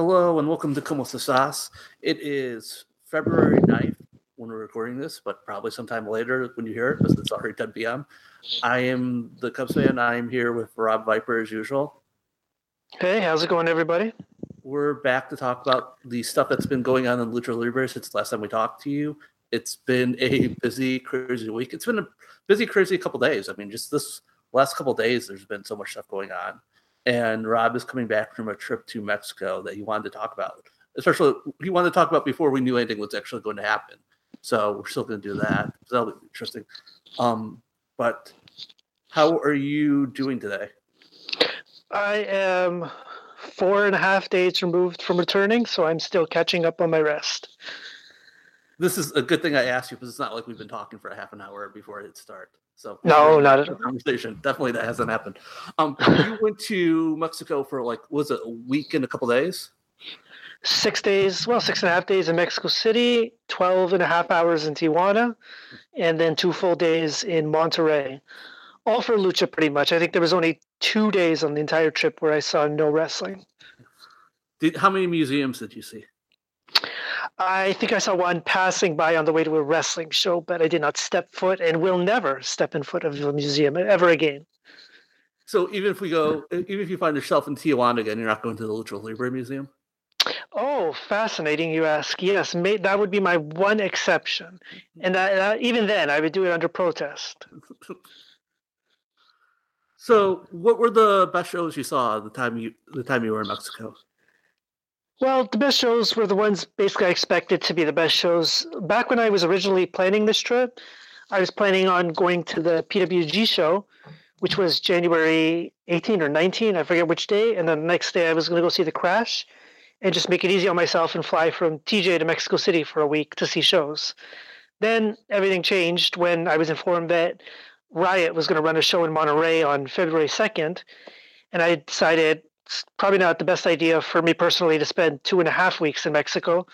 Hello and welcome to Como Estaz. It is February 9th when we're recording this, but probably sometime later when you hear it because it's already 10 p.m. I am the Cubs fan. I am here with Rob Viper as usual. Hey, how's it going, everybody? We're back to talk about the stuff that's been going on in Lucha Libre since the last time we talked to you. It's been a busy, crazy week. It's been a busy, crazy couple days. I mean, just this last couple days, there's been so much stuff going on and Rob is coming back from a trip to Mexico that he wanted to talk about. Especially, he wanted to talk about before we knew anything was actually going to happen. So we're still going to do that. That'll be interesting. Um, but how are you doing today? I am four and a half days removed from returning, so I'm still catching up on my rest. This is a good thing I asked you because it's not like we've been talking for a half an hour before it start. So no, not a. Conversation definitely that hasn't happened. Um, you went to Mexico for like was it a week and a couple days? Six days, well, six and a half days in Mexico City, 12 and a half hours in Tijuana, and then two full days in Monterrey. All for lucha, pretty much. I think there was only two days on the entire trip where I saw no wrestling. Did, how many museums did you see? I think I saw one passing by on the way to a wrestling show, but I did not step foot and will never step in foot of a museum ever again. So even if we go, even if you find yourself in Tijuana again, you're not going to the Lucha Libre Museum. Oh, fascinating! You ask. Yes, may, that would be my one exception, and that, uh, that, even then, I would do it under protest. so, what were the best shows you saw the time you the time you were in Mexico? Well, the best shows were the ones basically I expected to be the best shows. Back when I was originally planning this trip, I was planning on going to the PWG show, which was January 18 or 19, I forget which day. And then the next day I was going to go see the crash and just make it easy on myself and fly from TJ to Mexico City for a week to see shows. Then everything changed when I was informed that Riot was going to run a show in Monterrey on February 2nd. And I decided it's probably not the best idea for me personally to spend two and a half weeks in Mexico.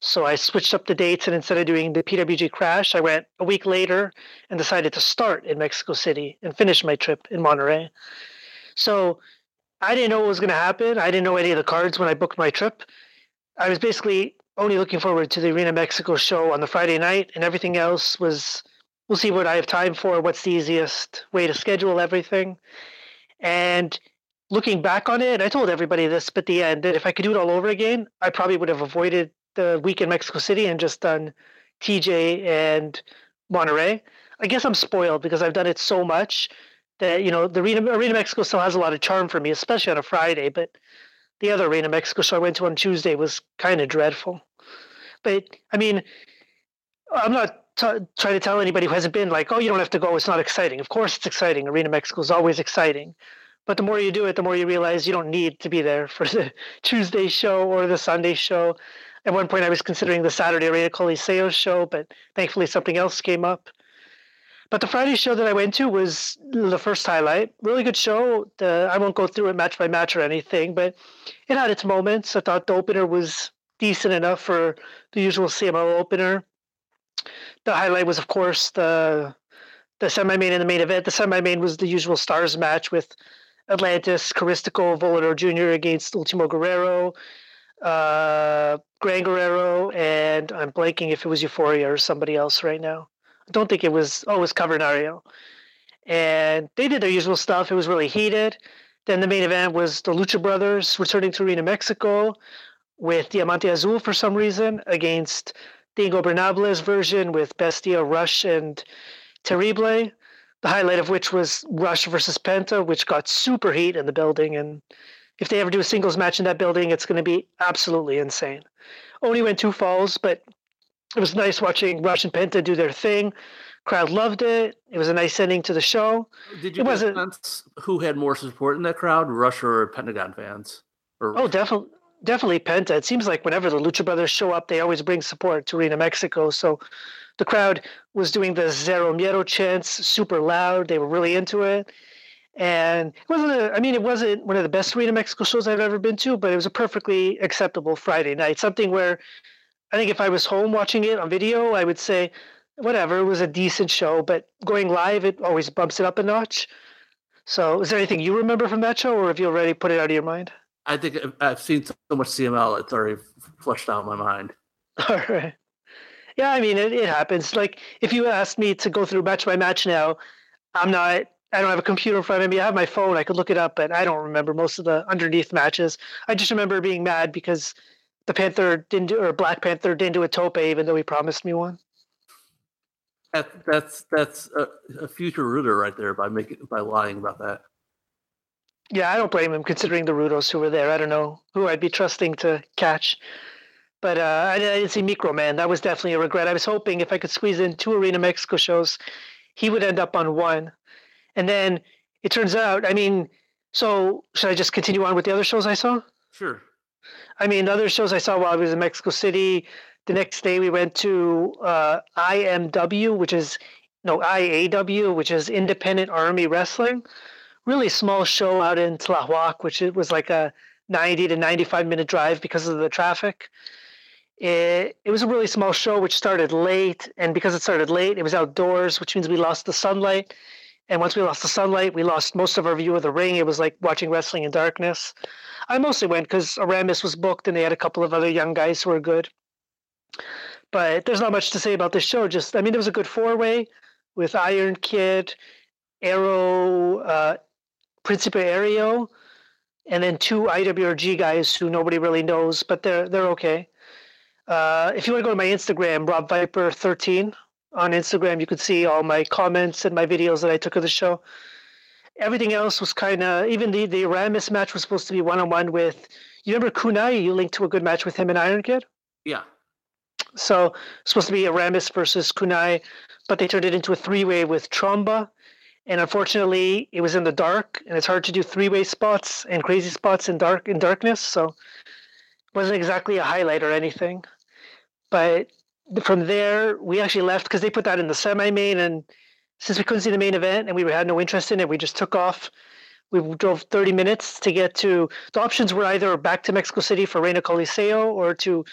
So I switched up the dates, and instead of doing the PWG crash, I went a week later and decided to start in Mexico City and finish my trip in Monterrey. So I didn't know what was going to happen. I didn't know any of the cards when I booked my trip. I was basically only looking forward to the Arena Mexico show on the Friday night, and everything else was we'll see what I have time for, what's the easiest way to schedule everything. And looking back on it, I told everybody this at the end that if I could do it all over again, I probably would have avoided the week in Mexico City and just done TJ and Monterey. I guess I'm spoiled because I've done it so much that you know the Arena, Arena Mexico still has a lot of charm for me, especially on a Friday. But the other Arena Mexico show I went to on Tuesday was kind of dreadful. But I mean, I'm not t- trying to tell anybody who hasn't been like, oh, you don't have to go. It's not exciting. Of course, it's exciting. Arena Mexico is always exciting. But the more you do it, the more you realize you don't need to be there for the Tuesday show or the Sunday show. At one point, I was considering the Saturday Arena Coliseo show, but thankfully something else came up. But the Friday show that I went to was the first highlight. Really good show. The, I won't go through it match by match or anything, but it had its moments. I thought the opener was decent enough for the usual CMLL opener. The highlight was, of course, the the semi-main and the main event. The semi-main was the usual stars match with Atlantis, Caristico, Volador Jr. against Ultimo Guerrero, uh, Gran Guerrero, and I'm blanking if it was Euforia or somebody else right now. I don't think it was, oh, it was Cavernario. And they did their usual stuff. It was really heated. Then the main event was the Lucha Brothers returning to Arena Mexico with Diamante Azul for some reason against the Ingobernables version with Bestia, Rush, and Terrible the highlight of which was Rush versus Penta, which got super heat in the building. And if they ever do a singles match in that building, it's going to be absolutely insane. Only went two falls, but it was nice watching Rush and Penta do their thing. Crowd loved it. It was a nice ending to the show. Did you it wasn't, sense who had more support in that crowd, Rush or Pentagon fans? Or... Oh, definitely. Definitely Penta. It seems like whenever the Lucha Brothers show up, they always bring support to Arena Mexico. So the crowd was doing the Zero Miedo chants super loud. They were really into it. And it wasn't a, I mean, it wasn't one of the best Arena Mexico shows I've ever been to, but it was a perfectly acceptable Friday night. Something where I think if I was home watching it on video, I would say, whatever, it was a decent show, but going live, it always bumps it up a notch. So, is there anything you remember from that show, or have you already put it out of your mind? I think I've seen so much CML; it's already flushed out my mind. All right. Yeah, I mean, it, it happens. Like, if you asked me to go through match by match now, I'm not. I don't have a computer in front of me. I have my phone. I could look it up, but I don't remember most of the underneath matches. I just remember being mad because the Panther didn't do, or Black Panther didn't do a tope, even though he promised me one. That, that's that's a, a future rudo right there by making by lying about that. Yeah, I don't blame him considering the Rudos who were there. I don't know who I'd be trusting to catch. But uh, I, didn't see Micro Man. That was definitely a regret. I was hoping if I could squeeze in two Arena Mexico shows, he would end up on one. And then it turns out, I mean, so should I just continue on with the other shows I saw? Sure. I mean, the other shows I saw while I was in Mexico City, the next day we went to uh, IMW, which is, no, IAW, which is Independent Army Wrestling really small show out in Tlahuac, which it was like a 90 to 95 minute drive because of the traffic. It, it was a really small show which started late, and because it started late, it was outdoors, which means we lost the sunlight. And once we lost the sunlight, we lost most of our view of the ring. It was like watching wrestling in darkness. I mostly went because Aramis was booked and they had a couple of other young guys who were good. But there's not much to say about this show. Just, I mean, it was a good four way with Iron Kid, Arrow, uh, Principe Aereo, and then two IWRG guys who nobody really knows, but they're they're okay. Uh, if you want to go to my Instagram, Rob Viper 13 on Instagram, you could see all my comments and my videos that I took of the show. Everything else was kind of even the the Ramis match was supposed to be one on one with. You remember Kunai? You linked to a good match with him and Iron Kid. Yeah. So supposed to be Aramis versus Kunai, but they turned it into a three way with Tromba and unfortunately it was in the dark and it's hard to do three-way spots and crazy spots in dark in darkness so it wasn't exactly a highlight or anything but from there we actually left because they put that in the semi-main and since we couldn't see the main event and we had no interest in it we just took off we drove 30 minutes to get to the options were either back to mexico city for arena coliseo or to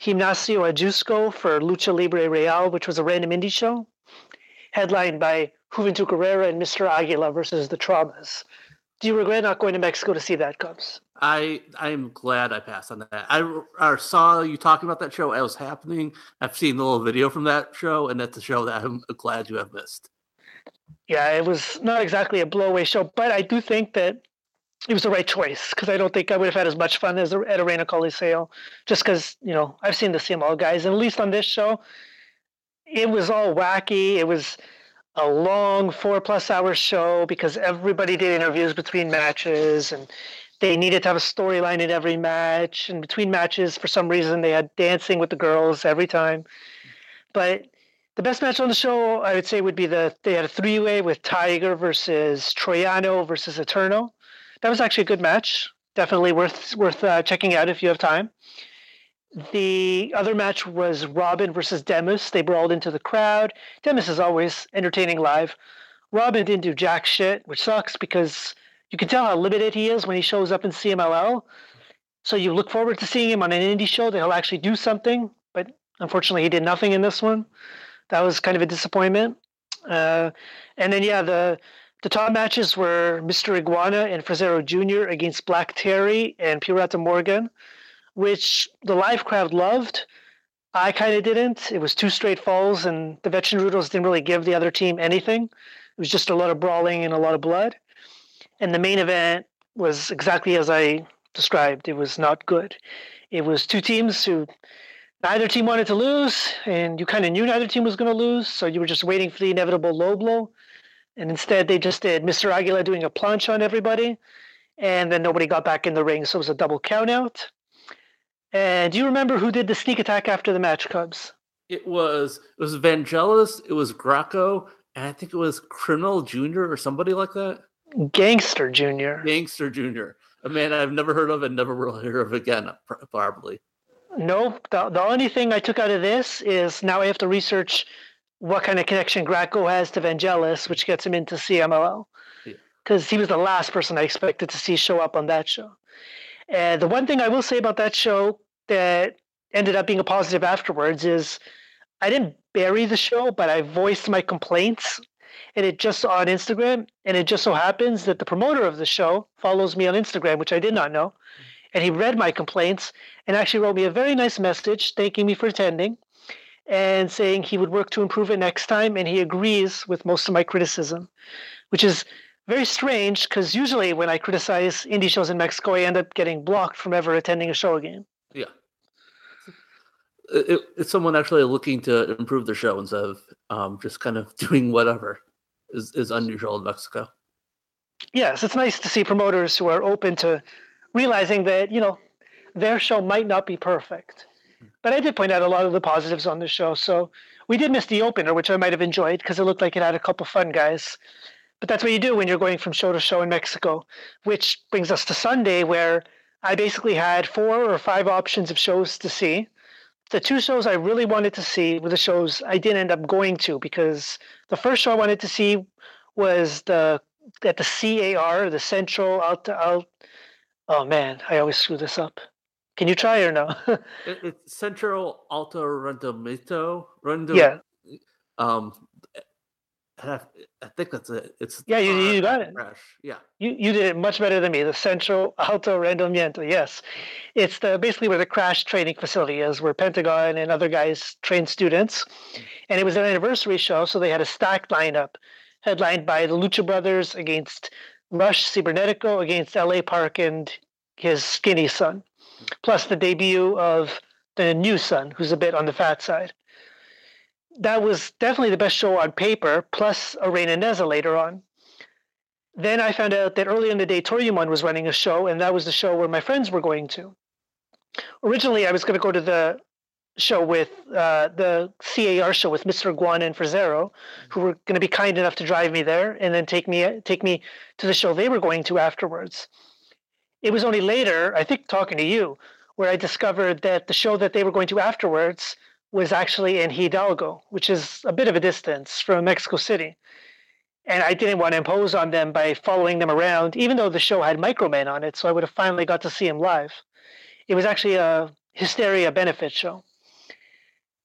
gimnasio ajusco for lucha libre real which was a random indie show headlined by Juventud Guerrera and Mr. Aguila versus the Traumas. Do you regret not going to Mexico to see that, Cubs? I I'm glad I passed on that. I, I saw you talking about that show. It was happening. I've seen the little video from that show, and that's a show that I'm glad you have missed. Yeah, it was not exactly a blowaway show, but I do think that it was the right choice because I don't think I would have had as much fun as at Arena Coliseo, just because you know I've seen the CML guys, and at least on this show, it was all wacky. It was a long four plus hour show because everybody did interviews between matches and they needed to have a storyline in every match. And between matches, for some reason, they had dancing with the girls every time. But the best match on the show, I would say, would be the they had a three way with Tiger versus Troiano versus Eterno. That was actually a good match. Definitely worth worth uh, checking out if you have time. The other match was Robin versus Demus. They brawled into the crowd. Demus is always entertaining live. Robin didn't do jack shit, which sucks because you can tell how limited he is when he shows up in CMLL. So you look forward to seeing him on an indie show that he'll actually do something, but unfortunately he did nothing in this one. That was kind of a disappointment. Uh, and then yeah, the the top matches were Mr. Iguana and Fresero Jr. against Black Terry and Pirata Morgan which the live crowd loved. I kind of didn't. It was two straight falls, and the veteran Rudos didn't really give the other team anything. It was just a lot of brawling and a lot of blood. And the main event was exactly as I described. It was not good. It was two teams who neither team wanted to lose, and you kind of knew neither team was going to lose, so you were just waiting for the inevitable low blow. And instead, they just did Mr. Aguila doing a planche on everybody, and then nobody got back in the ring, so it was a double countout. And do you remember who did the sneak attack after the match, Cubs? It was it was Vangelis, it was Greco, and I think it was Criminal Junior or somebody like that. Gangster Junior. Gangster Junior. A man I've never heard of and never will hear of again, probably. Nope. The, the only thing I took out of this is now I have to research what kind of connection Greco has to Vangelis, which gets him into CMLL. Because yeah. he was the last person I expected to see show up on that show. And the one thing I will say about that show that ended up being a positive afterwards is I didn't bury the show, but I voiced my complaints. And it just on Instagram, and it just so happens that the promoter of the show follows me on Instagram, which I did not know, and he read my complaints and actually wrote me a very nice message thanking me for attending and saying he would work to improve it next time, and he agrees with most of my criticism, which is very strange because usually when I criticize indie shows in Mexico, I end up getting blocked from ever attending a show again. Yeah. It, it's someone actually looking to improve their show instead of um, just kind of doing whatever is, is unusual in Mexico. Yes, it's nice to see promoters who are open to realizing that, you know, their show might not be perfect. But I did point out a lot of the positives on the show. So we did miss the opener, which I might have enjoyed because it looked like it had a couple fun guys. But that's what you do when you're going from show to show in Mexico, which brings us to Sunday, where I basically had four or five options of shows to see. The two shows I really wanted to see were the shows I didn't end up going to because the first show I wanted to see was the at the CAR, the Central Alta. oh man, I always screw this up. Can you try or no? it, it's Central Alto Rendimiento. Rendom, yeah. Um, I, I think that's it. It's yeah, you, you got it. Crash. Yeah, you you did it much better than me. The Central Alto Rendimiento. Yes, it's the basically where the crash training facility is, where Pentagon and other guys train students. And it was an anniversary show, so they had a stacked lineup, headlined by the Lucha Brothers against Rush Cibernetico against L.A. Park and his skinny son plus the debut of the new son, who's a bit on the fat side. That was definitely the best show on paper, plus Arena Neza later on. Then I found out that early in the day, Toryumon was running a show, and that was the show where my friends were going to. Originally, I was going to go to the show with uh, the CAR show with Mr. Iguana and Fresero, who were going to be kind enough to drive me there and then take me take me to the show they were going to afterwards it was only later, I think, talking to you, where I discovered that the show that they were going to afterwards was actually in Hidalgo, which is a bit of a distance from Mexico City. And I didn't want to impose on them by following them around, even though the show had Microman on it, so I would have finally got to see him live. It was actually a Hysteria benefit show.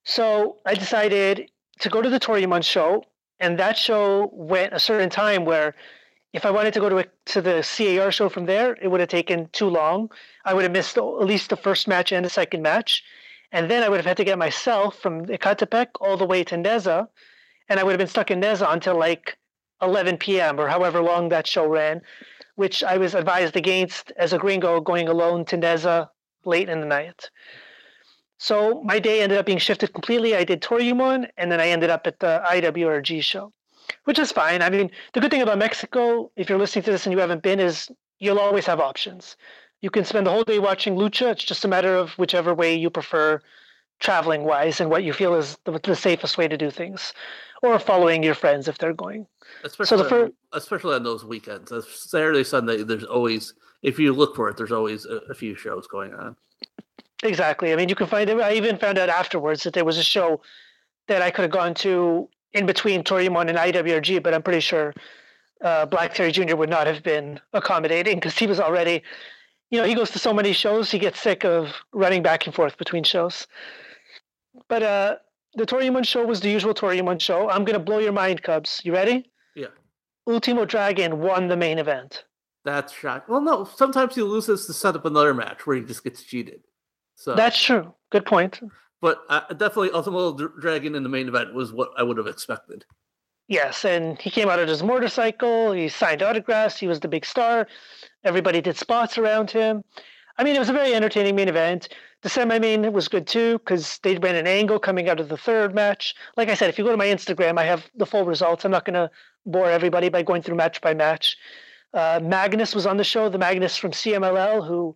So I decided to go to the Toryumon show, and that show went a certain time where if I wanted to go to a, to the CAR show from there, it would have taken too long. I would have missed at least the first match and the second match, and then I would have had to get myself from Ecatepec all the way to Neza, and I would have been stuck in Neza until like 11 p.m. or however long that show ran, which I was advised against as a gringo going alone to Neza late in the night. So my day ended up being shifted completely. I did Toryumon, and then I ended up at the IWRG show which is fine. I mean, the good thing about Mexico, if you're listening to this and you haven't been, is you'll always have options. You can spend the whole day watching lucha. It's just a matter of whichever way you prefer traveling wise and what you feel is the, the safest way to do things or following your friends if they're going. Especially, so the first, especially on those weekends, Saturday, Sunday, there's always, if you look for it, there's always a, a few shows going on. Exactly. I mean, you can find it. I even found out afterwards that there was a show that I could have gone to in between Toryumon and IWRG, but I'm pretty sure uh, Black Terry Jr. would not have been accommodating because he was already, you know, he goes to so many shows, he gets sick of running back and forth between shows. But uh, the Toryumon show was the usual Toryumon show. I'm going to blow your mind, Cubs. You ready? Yeah. Ultimo Dragon won the main event. That's shocking. Well, no, sometimes he loses to set up another match where he just gets cheated. So That's true. Good point. But uh, definitely, Ultimo Dragon in the main event was what I would have expected. Yes, and he came out on his motorcycle. He signed autographs. He was the big star. Everybody did spots around him. I mean, it was a very entertaining main event. The semi-main was good too because they ran an angle coming out of the third match. Like I said, if you go to my Instagram, I have the full results. I'm not going to bore everybody by going through match by match. Uh, Magnus was on the show, the Magnus from CMLL, who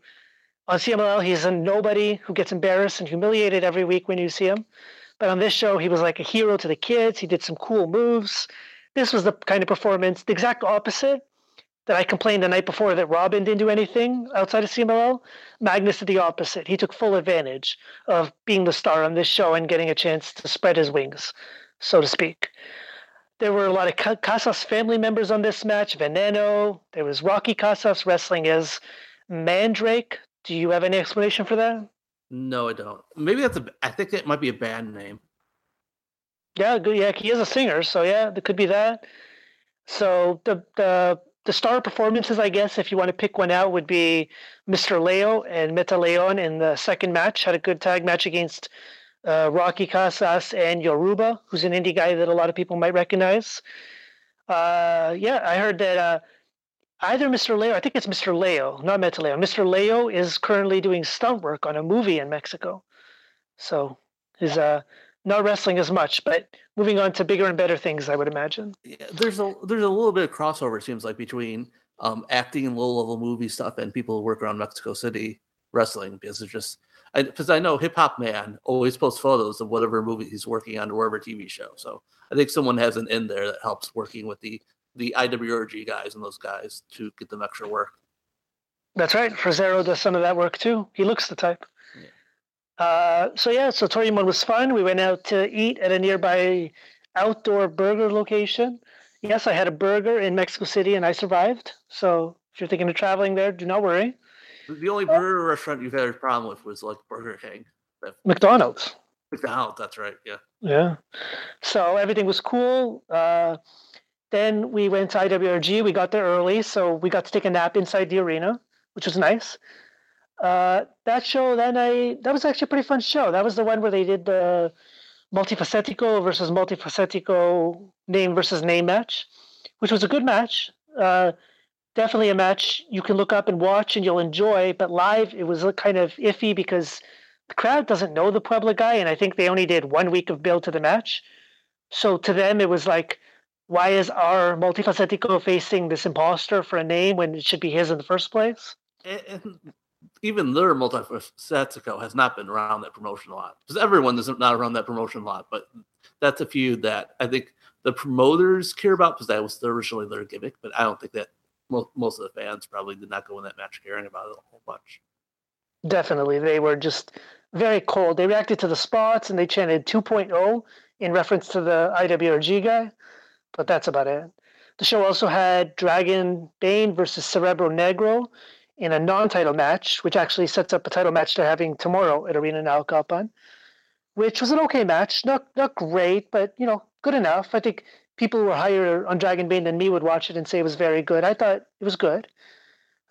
on CMLL, he's a nobody who gets embarrassed and humiliated every week when you see him. But on this show, he was like a hero to the kids. He did some cool moves. This was the kind of performance, the exact opposite that I complained the night before that Robin didn't do anything outside of CMLL. Magnus did the opposite. He took full advantage of being the star on this show and getting a chance to spread his wings, so to speak. There were a lot of Casas family members on this match. Veneno. There was Rocky Casas wrestling as Mandrake, do you have any explanation for that? No, I don't. Maybe that's a. I think it might be a band name. Yeah, good. Yeah, he is a singer, so yeah, there could be that. So the the the star performances, I guess, if you want to pick one out, would be Mr. Leo and Meta Leon in the second match. Had a good tag match against uh, Rocky Casas and Yoruba, who's an indie guy that a lot of people might recognize. Uh, yeah, I heard that uh, either Mr. Leo, I think it's Mr. Leo, not Meta Leo. Mr. Leo is currently doing stunt work on a movie in Mexico. So he's uh, not wrestling as much, but moving on to bigger and better things, I would imagine. Yeah, there's a there's a little bit of crossover, it seems like, between um, acting and low level movie stuff and people who work around Mexico City wrestling because it's just because I, I, know Hip Hop Man always posts photos of whatever movie he's working on or whatever TV show. So I think someone has an in there that helps working with the the IWRG guys and those guys to get them extra work. That's right. Fresero does some of that work too. He looks the type. Yeah. Uh, so yeah, so Toryumon was fun. We went out to eat at a nearby outdoor burger location. Yes, I had a burger in Mexico City and I survived. So if you're thinking of traveling there, do not worry. The only burger restaurant you've had a problem with was like Burger King. McDonald's. McDonald's, that's right. Yeah. Yeah. So everything was cool. Uh, then we went to IWRG. We got there early, so we got to take a nap inside the arena, which was nice. Uh, that show, then I that was actually a pretty fun show. That was the one where they did the multifacetico versus multifacetico name versus name match, which was a good match. Uh, definitely a match you can look up and watch and you'll enjoy. But live, it was kind of iffy because the crowd doesn't know the Puebla guy, and I think they only did one week of build to the match. So to them, it was like, why is our multifacetico facing this imposter for a name when it should be his in the first place? And, even their multifacetico has not been around that promotion a lot because everyone is not around that promotion a lot. But that's a feud that I think the promoters care about because that was originally their gimmick. But I don't think that most, most of the fans probably did not go in that match caring about it a whole bunch. Definitely. They were just very cold. They reacted to the spots and they chanted 2.0 in reference to the IWRG guy, but that's about it. The show also had Dragon Bane versus Cerebro Negro in a non title match, which actually sets up a title match they're having tomorrow at Arena Naucalpan, which was an okay match. Not not great, but you know, good enough. I think people who were higher on Dragonbane than me would watch it and say it was very good. I thought it was good.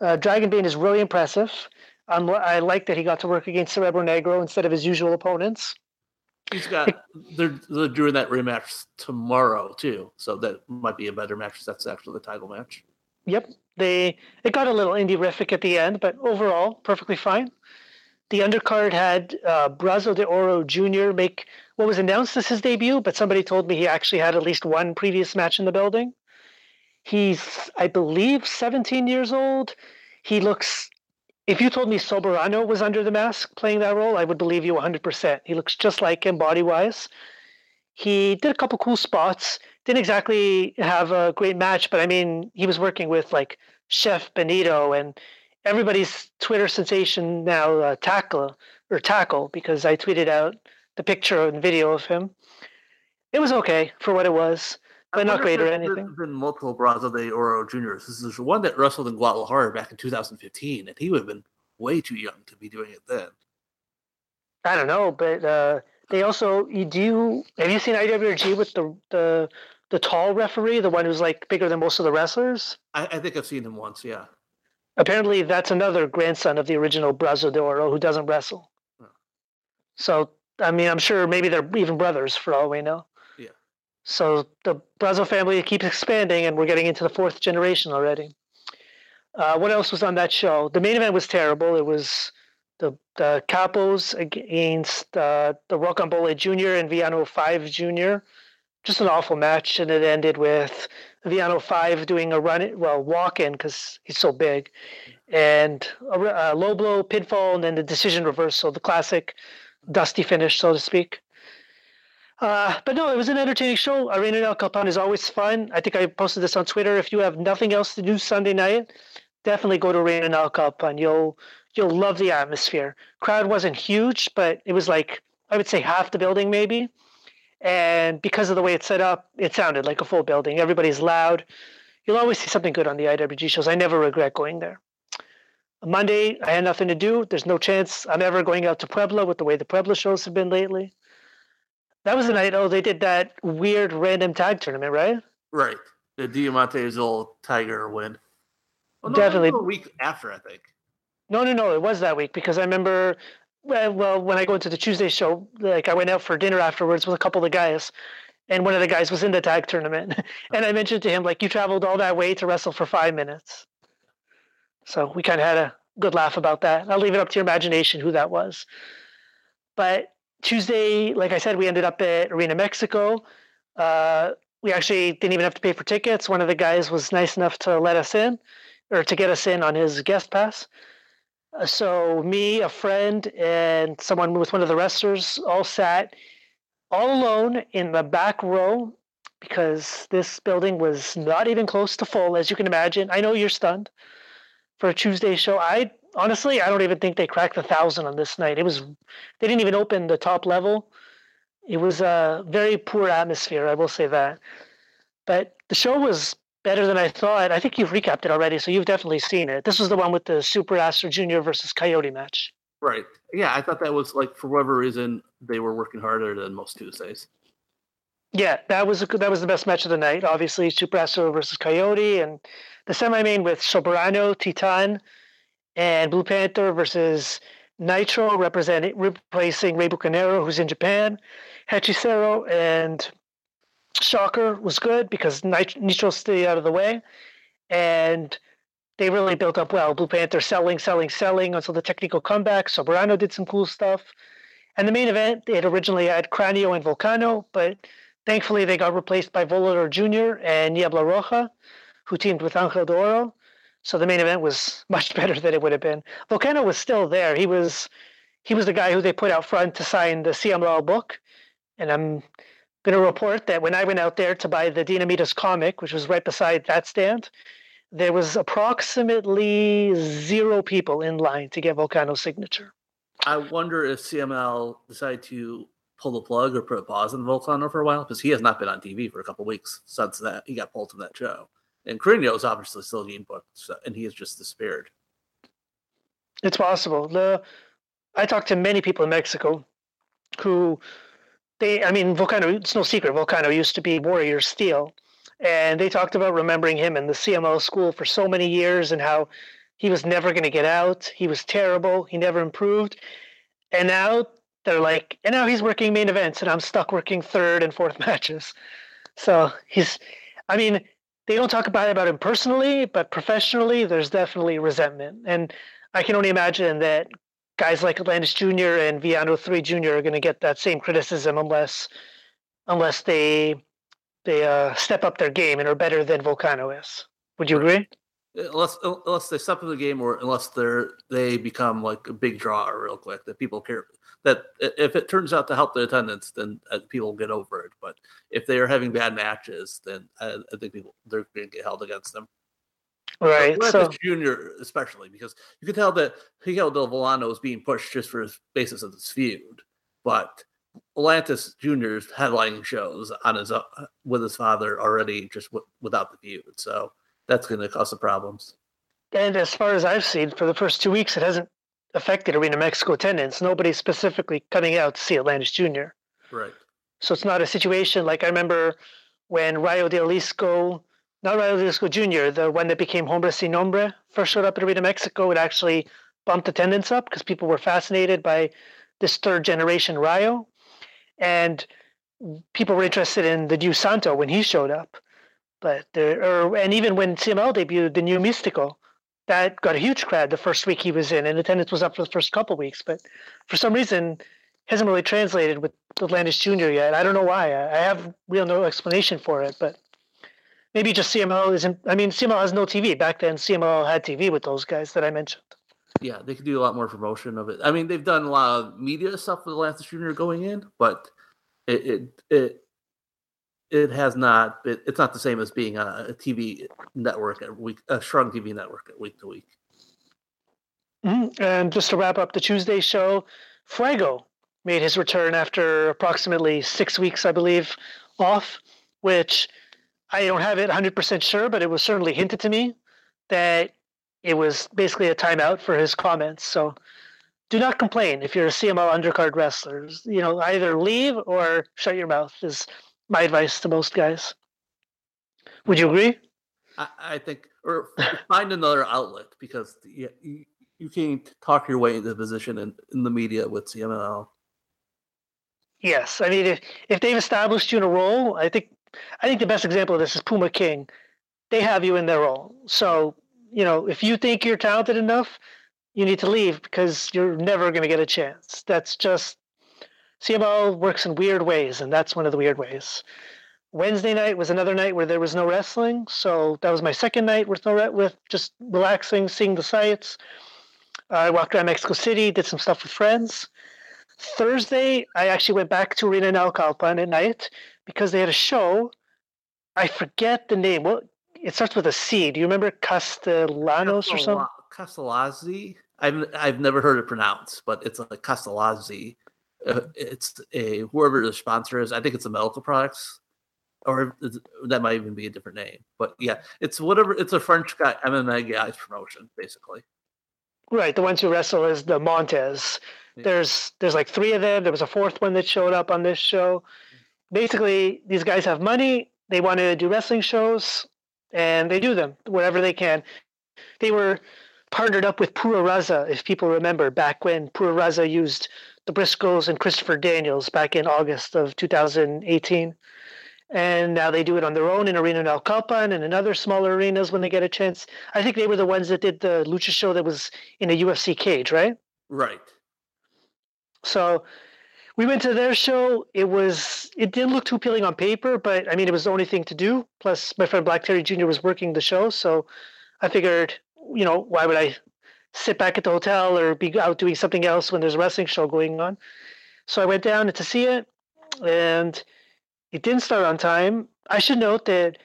Uh, Dragonbane is really impressive. I like that he got to work against Cerebro Negro instead of his usual opponents. He's got they're, they're doing that rematch tomorrow too, so that might be a better match. That's actually the title match. Yep, they it got a little indie rific at the end, but overall perfectly fine. The undercard had uh, Brazo de Oro Jr. make what was announced as his debut, but somebody told me he actually had at least one previous match in the building. He's, I believe, 17 years old. He looks. If you told me Soberano was under the mask playing that role, I would believe you 100%. He looks just like him body wise. He did a couple cool spots. Didn't exactly have a great match, but I mean, he was working with like Chef Benito and everybody's Twitter sensation now, uh, Tackle or Tackle, because I tweeted out the picture and video of him. It was okay for what it was, but not great or anything. There's been multiple Brazo de Oro Juniors. This is one that wrestled in Guadalajara back in 2015, and he would have been way too young to be doing it then. I don't know, but uh, they also you do. Have you seen IWRG with the the the tall referee, the one who's like bigger than most of the wrestlers? I, I think I've seen him once. Yeah. Apparently, that's another grandson of the original Brazo de Oro who doesn't wrestle. So I mean, I'm sure maybe they're even brothers for all we know. So the Brazo family keeps expanding, and we're getting into the fourth generation already. Uh, what else was on that show? The main event was terrible. It was the the Capos against uh, the Rocambole Jr. and Villano Five Jr. Just an awful match, and it ended with Villano Five doing a run, well, walk in because he's so big, and a, a low blow pinfall, and then the decision reversal, the classic dusty finish, so to speak. Uh, but no, it was an entertaining show. Arena Naucalpan is always fun. I think I posted this on Twitter. If you have nothing else to do Sunday night, definitely go to Arena Naucalpan. You'll you'll love the atmosphere. Crowd wasn't huge, but it was like I would say half the building maybe. And because of the way it's set up, it sounded like a full building. Everybody's loud. You'll always see something good on the IWRG shows. I never regret going there. Monday, I had nothing to do. There's no chance I'm ever going out to Puebla with the way the Puebla shows have been lately. That was the night. Oh, they did that weird random tag tournament, right? Right. The Diamante Azul Tiger win. Well, no, Definitely. A week after, I think. No, no, no. It was that week because I remember. Well, when I go into the Tuesday show, like I went out for dinner afterwards with a couple of the guys, and one of the guys was in the tag tournament, and I mentioned to him like, "You traveled all that way to wrestle for five minutes." So we kind of had a good laugh about that. I'll leave it up to your imagination who that was. But Tuesday, like I said, we ended up at Arena Mexico. Uh, we actually didn't even have to pay for tickets. One of the guys was nice enough to let us in or to get us in on his guest pass. Uh, so me, a friend, and someone with one of the wrestlers all sat all alone in the back row because this building was not even close to full, as you can imagine. I know you're stunned for a Tuesday show. I honestly, I don't even think they cracked the thousand on this night. It was they didn't even open the top level. It was a very poor atmosphere, I will say that. But the show was better than I thought. I think you've recapped it already, so you've definitely seen it. This was the one with the Super Astro Junior versus Coyote match. Right. Yeah, I thought that was like for whatever reason they were working harder than most Tuesdays. Yeah, that was a, that was the best match of the night. Obviously, Super Astro versus Coyote, and the semi-main with Soberano, Titan, and Blue Panther versus Nitro, representing replacing Rey Bucanero, who's in Japan. Hechicero and Shocker was good because Nitro stayed out of the way, and they really built up well. Blue Panther selling, selling, selling until the technical comeback. Soberano did some cool stuff. And the main event, they had originally had Kraneo and Volcano, but thankfully they got replaced by Volador Jr. and Niebla Roja, who teamed with Angel de Oro. So the main event was much better than it would have been. Volcano was still there. He was he was the guy who they put out front to sign the CMLL book. And I'm going to report that when I went out there to buy the Dinamitas comic, which was right beside that stand, there was approximately zero people in line to get Volcano's signature. I wonder if CML decided to pull the plug or put a pause on Volcano for a while because he has not been on TV for a couple weeks since that he got pulled from that show. And Kraneo is obviously still being booked, so, and he has just disappeared. It's possible. The I talked to many people in Mexico who they, I mean, Volcano, it's no secret, Volcano used to be Warrior Steel. And they talked about remembering him in the CMLL school for so many years and how he was never going to get out. He was terrible. He never improved. And now they're like, and now he's working main events, and I'm stuck working third and fourth matches. So he's, I mean, they don't talk about it about him personally, but professionally, there's definitely resentment. And I can only imagine that guys like Atlantis Jr. and Villano 3 Jr. are going to get that same criticism unless unless they they uh, step up their game and are better than Volcano is. Would you agree? Unless unless they step in the game or unless they're they become like a big draw real quick that people care that if it turns out to help the attendance then uh, people get over it but if they are having bad matches then I, I think people they're going to get held against them. Right. So, Junior, especially because you can tell that Miguel Del Villano is being pushed just for his basis of this feud, but Atlantis Junior's headlining shows on his uh, with his father already just w- without the feud, so that's going to cause some problems. And as far as I've seen, for the first two weeks, it hasn't affected Arena Mexico attendance. Nobody's specifically coming out to see Atlantis Junior. Right. So it's not a situation like I remember when Rayo de Jalisco not Rio de Jalisco Jr., the one that became Hombre Sin Nombre, first showed up at Arena Mexico, it actually bumped attendance up because people were fascinated by this third generation Rayo. And people were interested in the new Santo when he showed up. But there, or, and even when CML debuted the new Mistico, that got a huge crowd the first week he was in, and attendance was up for the first couple weeks. But for some reason, hasn't really translated with Atlantis Jr. yet. I don't know why. I have real no explanation for it, but maybe just CML isn't. I mean, CML has no TV. Back then, CML had TV with those guys that I mentioned. Yeah, they could do a lot more promotion of it. I mean, they've done a lot of media stuff with Atlantis Junior going in, but it it it, it has not. It, it's not the same as being a, TV network at week, a strong TV network at week to week. Mm-hmm. And just to wrap up the Tuesday show, Fuego made his return after approximately six weeks, I believe, off, which I don't have it 100% sure, but it was certainly hinted to me that it was basically a timeout for his comments. So do not complain if you're a CMLL undercard wrestler. You know, either leave or shut your mouth is my advice to most guys. Would you agree? I, I think, or find another outlet because you, you, you can't talk your way into the position in, in the media with CMLL. Yes, I mean if, if they've established you in a role, I think I think the best example of this is Puma King. They have you in their role, so you know if you think you're talented enough, you need to leave because you're never going to get a chance. That's just CMLL works in weird ways, and that's one of the weird ways. Wednesday night was another night where there was no wrestling, so that was my second night with no re- with just relaxing, seeing the sights. I walked around Mexico City, did some stuff with friends. Thursday, I actually went back to Arena Naucalpan at night because they had a show. I forget the name. Well, it starts with a C. Do you remember Castellanos or something? Castellazzi. I've I've never heard it pronounced, but it's like Castellazzi. Uh, it's a whoever the sponsor is. I think it's a medical products, or that might even be a different name. But yeah, it's whatever. It's a French guy MMA guy's promotion, basically. Right, the ones who wrestle is the Montes. Yeah. There's there's like three of them. There was a fourth one that showed up on this show. Basically, these guys have money. They want to do wrestling shows, and they do them wherever they can. They were partnered up with Pura Raza, if people remember, back when Pura Raza used the Briscoes and Christopher Daniels back in August of 2018. And now they do it on their own in Arena Naucalpan and in other smaller arenas when they get a chance. I think they were the ones that did the Lucha show that was in a UFC cage, right? Right. So we went to their show. It was it didn't look too appealing on paper, but I mean it was the only thing to do. Plus my friend Black Terry Jr. was working the show, so I figured you know, why would I sit back at the hotel or be out doing something else when there's a wrestling show going on? So I went down to see it, and it didn't start on time. I should note that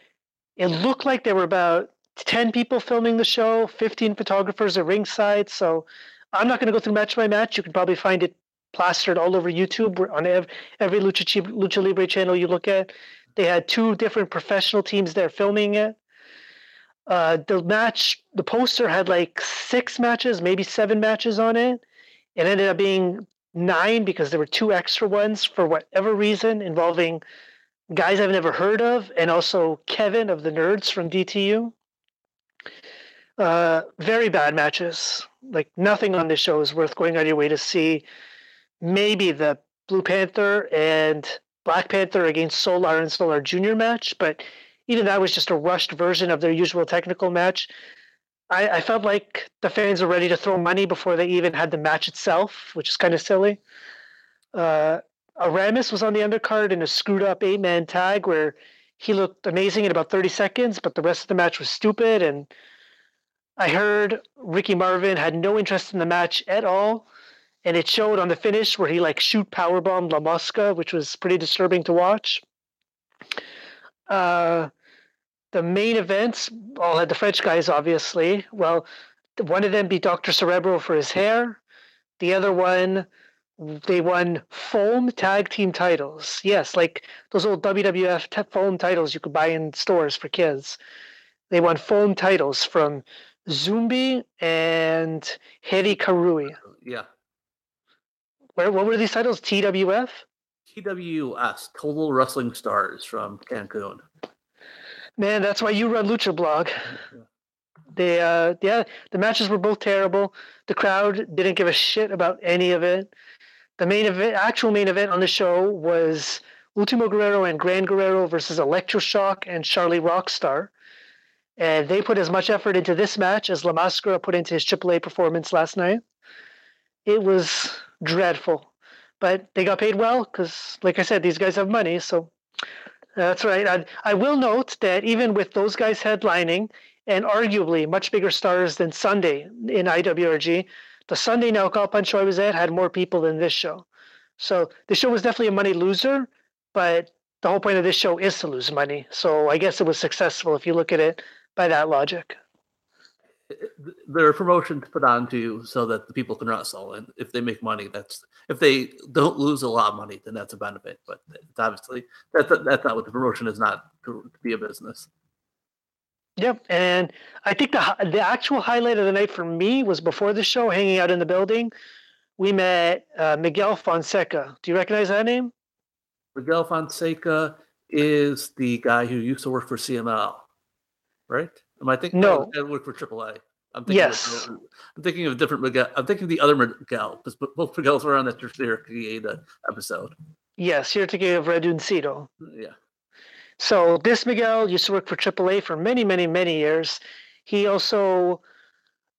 it looked like there were about 10 people filming the show, 15 photographers at ringside. So I'm not going to go through match by match. You can probably find it plastered all over YouTube on every, Lucha, Lucha Libre channel you look at. They had two different professional teams there filming it. Uh, the match, the poster had like six matches, maybe seven matches on it. It ended up being nine because there were two extra ones for whatever reason involving guys I've never heard of, and also Kevin of the Nerds from DTU. Uh, very bad matches. Like nothing on this show is worth going out of your way to see. Maybe the Blue Panther and Black Panther against Solar and Solar Junior match, but even that was just a rushed version of their usual technical match. I, I felt like the fans were ready to throw money before they even had the match itself, which is kind of silly. Uh, Aramis was on the undercard in a screwed up eight man tag where he looked amazing in about 30 seconds, but the rest of the match was stupid. And I heard Ricky Marvin had no interest in the match at all. And it showed on the finish where he like shoot powerbombed La Mosca, which was pretty disturbing to watch. Uh, the main events all had the French guys, obviously. Well, one of them beat Dr. Cerebro for his hair. The other one, they won foam tag team titles. Yes, like those old WWF t- foam titles you could buy in stores for kids. They won foam titles from Zumbi and Heri Karui. Yeah. Where, what were these titles? TWF? TWS, Total Wrestling Stars from Cancun. Man, that's why you run Lucha Blog. They, uh, yeah, the matches were both terrible. The crowd didn't give a shit about any of it. The main event, actual main event on the show was Ultimo Guerrero and Gran Guerrero versus Electroshock and Charlie Rockstar. And they put as much effort into this match as La Mascara put into his AAA performance last night. It was dreadful but they got paid well because, like I said, these guys have money. So that's right. I, I will note that even with those guys headlining and arguably much bigger stars than Sunday in IWRG, the Sunday Now Naucalpan show I was at had more people than this show. So the show was definitely a money loser, but the whole point of this show is to lose money. So I guess it was successful if you look at it by that logic they're promotions put on to so that the people can wrestle and if they make money that's if they don't lose a lot of money then that's a benefit but it's obviously that's that's not what the promotion is not to, to be a business yep and i think the the actual highlight of the night for me was before the show hanging out in the building we met uh, Miguel Fonseca. Do you recognize that name? Miguel Fonseca is the guy who used to work for CML, right? Am I thinking? No, I work for AAA. I'm thinking yes. Of, I'm thinking of a different Miguel. I'm thinking of the other Miguel because both Miguels were on that Tercera episode. Yes, here to give Reduncido. Yeah. So this Miguel used to work for AAA for many, many, many years. He also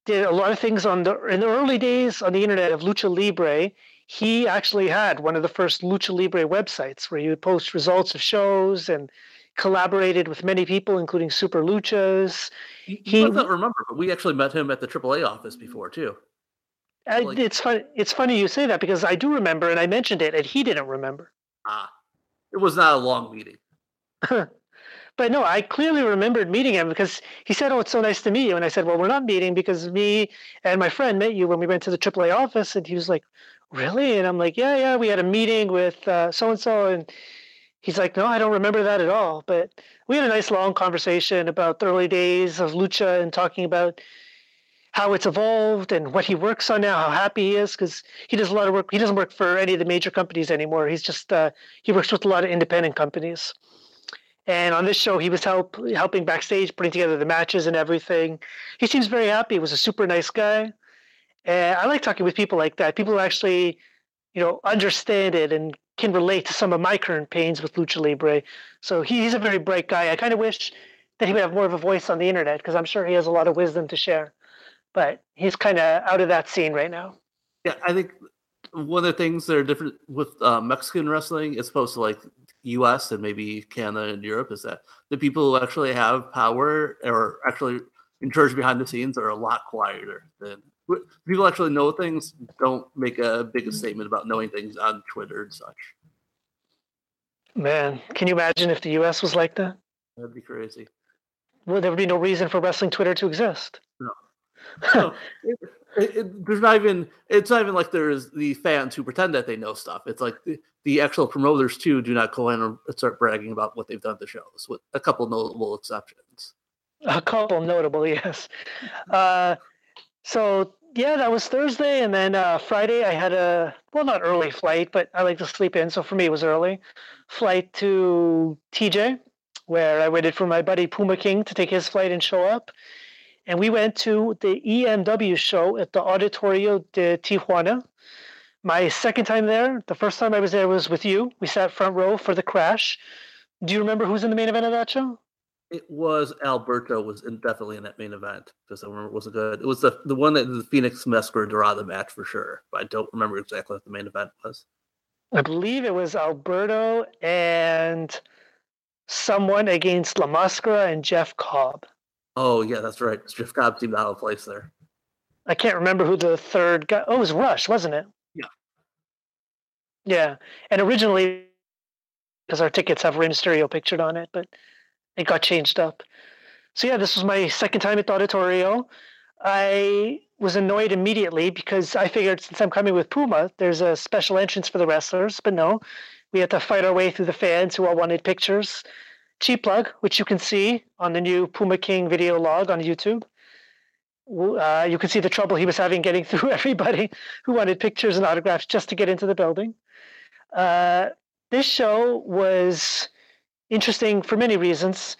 did a lot of things on the in the early days on the internet of Lucha Libre. He actually had one of the first Lucha Libre websites where he would post results of shows and collaborated with many people, including Super Luchas. He, he doesn't remember, but we actually met him at the AAA office before too. I, like, it's funny. It's funny you say that because I do remember, and I mentioned it, and he didn't remember. Ah, it was not a long meeting. but no, I clearly remembered meeting him because he said, "Oh, it's so nice to meet you." And I said, "Well, we're not meeting because me and my friend met you when we went to the AAA office." And he was like, "Really?" And I'm like, "Yeah, yeah, we had a meeting with so and so." And he's like, "No, I don't remember that at all." But we had a nice long conversation about the early days of lucha and talking about how it's evolved and what he works on now, how happy he is because he does a lot of work. He doesn't work for any of the major companies anymore. He's just uh, he works with a lot of independent companies. And on this show, he was help helping backstage, putting together the matches and everything. He seems very happy. He was a super nice guy. And I like talking with people like that. People who actually, you know, understand it and can relate to some of my current pains with lucha libre. So he's a very bright guy. I kind of wish that he would have more of a voice on the internet because I'm sure he has a lot of wisdom to share but he's kind of out of that scene right now. Yeah, I think one of the things that are different with uh, Mexican wrestling as opposed to like U.S. and maybe Canada and Europe is that the people who actually have power or actually in charge behind the scenes are a lot quieter than people actually know things. Don't make a big statement about knowing things on Twitter and such. Man, can you imagine if the U.S. was like that? That'd be crazy. Well, there would be no reason for wrestling Twitter to exist. No no, it, it, there's not even it's not even like there's the fans who pretend that they know stuff. It's like the, the actual promoters too do not go in and start bragging about what they've done to shows, with a couple notable exceptions. A couple notable, yes. Uh, so yeah, that was Thursday, and then uh, Friday I had a well, not early flight, but I like to sleep in, so for me it was early flight to TJ, where I waited for my buddy Puma King to take his flight and show up and we went to the EMW show at the Auditorio de Tijuana. My second time there, the first time I was there was with you. We sat front row for the crash. Do you remember who's in the main event of that show? It was Alberto was definitely in that main event because I remember it wasn't good. It was the the one that the Fenix Mascara Dorada match for sure, but I don't remember exactly what the main event was. I believe it was Alberto and someone against La Mascara and Jeff Cobb. Oh yeah, that's right. Jeff Cobb seemed out of place there. I can't remember who the third guy. Oh, it was Rush, wasn't it? Yeah. Yeah, and originally, because our tickets have Rey Mysterio pictured on it, but it got changed up. So yeah, this was my second time at the Auditorio. I was annoyed immediately because I figured since I'm coming with Puma, there's a special entrance for the wrestlers, but no, we had to fight our way through the fans who all wanted pictures cheap plug, which you can see on the new Puma King video log on YouTube. Uh, you can see the trouble he was having getting through everybody who wanted pictures and autographs just to get into the building. Uh, this show was interesting for many reasons.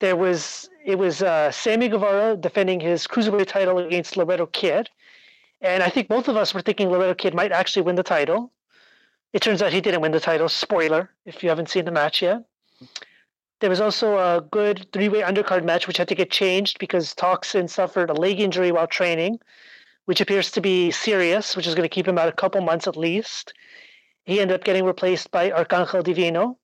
There was it was uh, Sammy Guevara defending his cruiserweight title against Laredo Kid, and I think both of us were thinking Laredo Kid might actually win the title. It turns out he didn't win the title. Spoiler if you haven't seen the match yet. There was also a good three-way undercard match, which had to get changed because Toxin suffered a leg injury while training, which appears to be serious, which is going to keep him out a couple months at least. He ended up getting replaced by Arcangel Divino.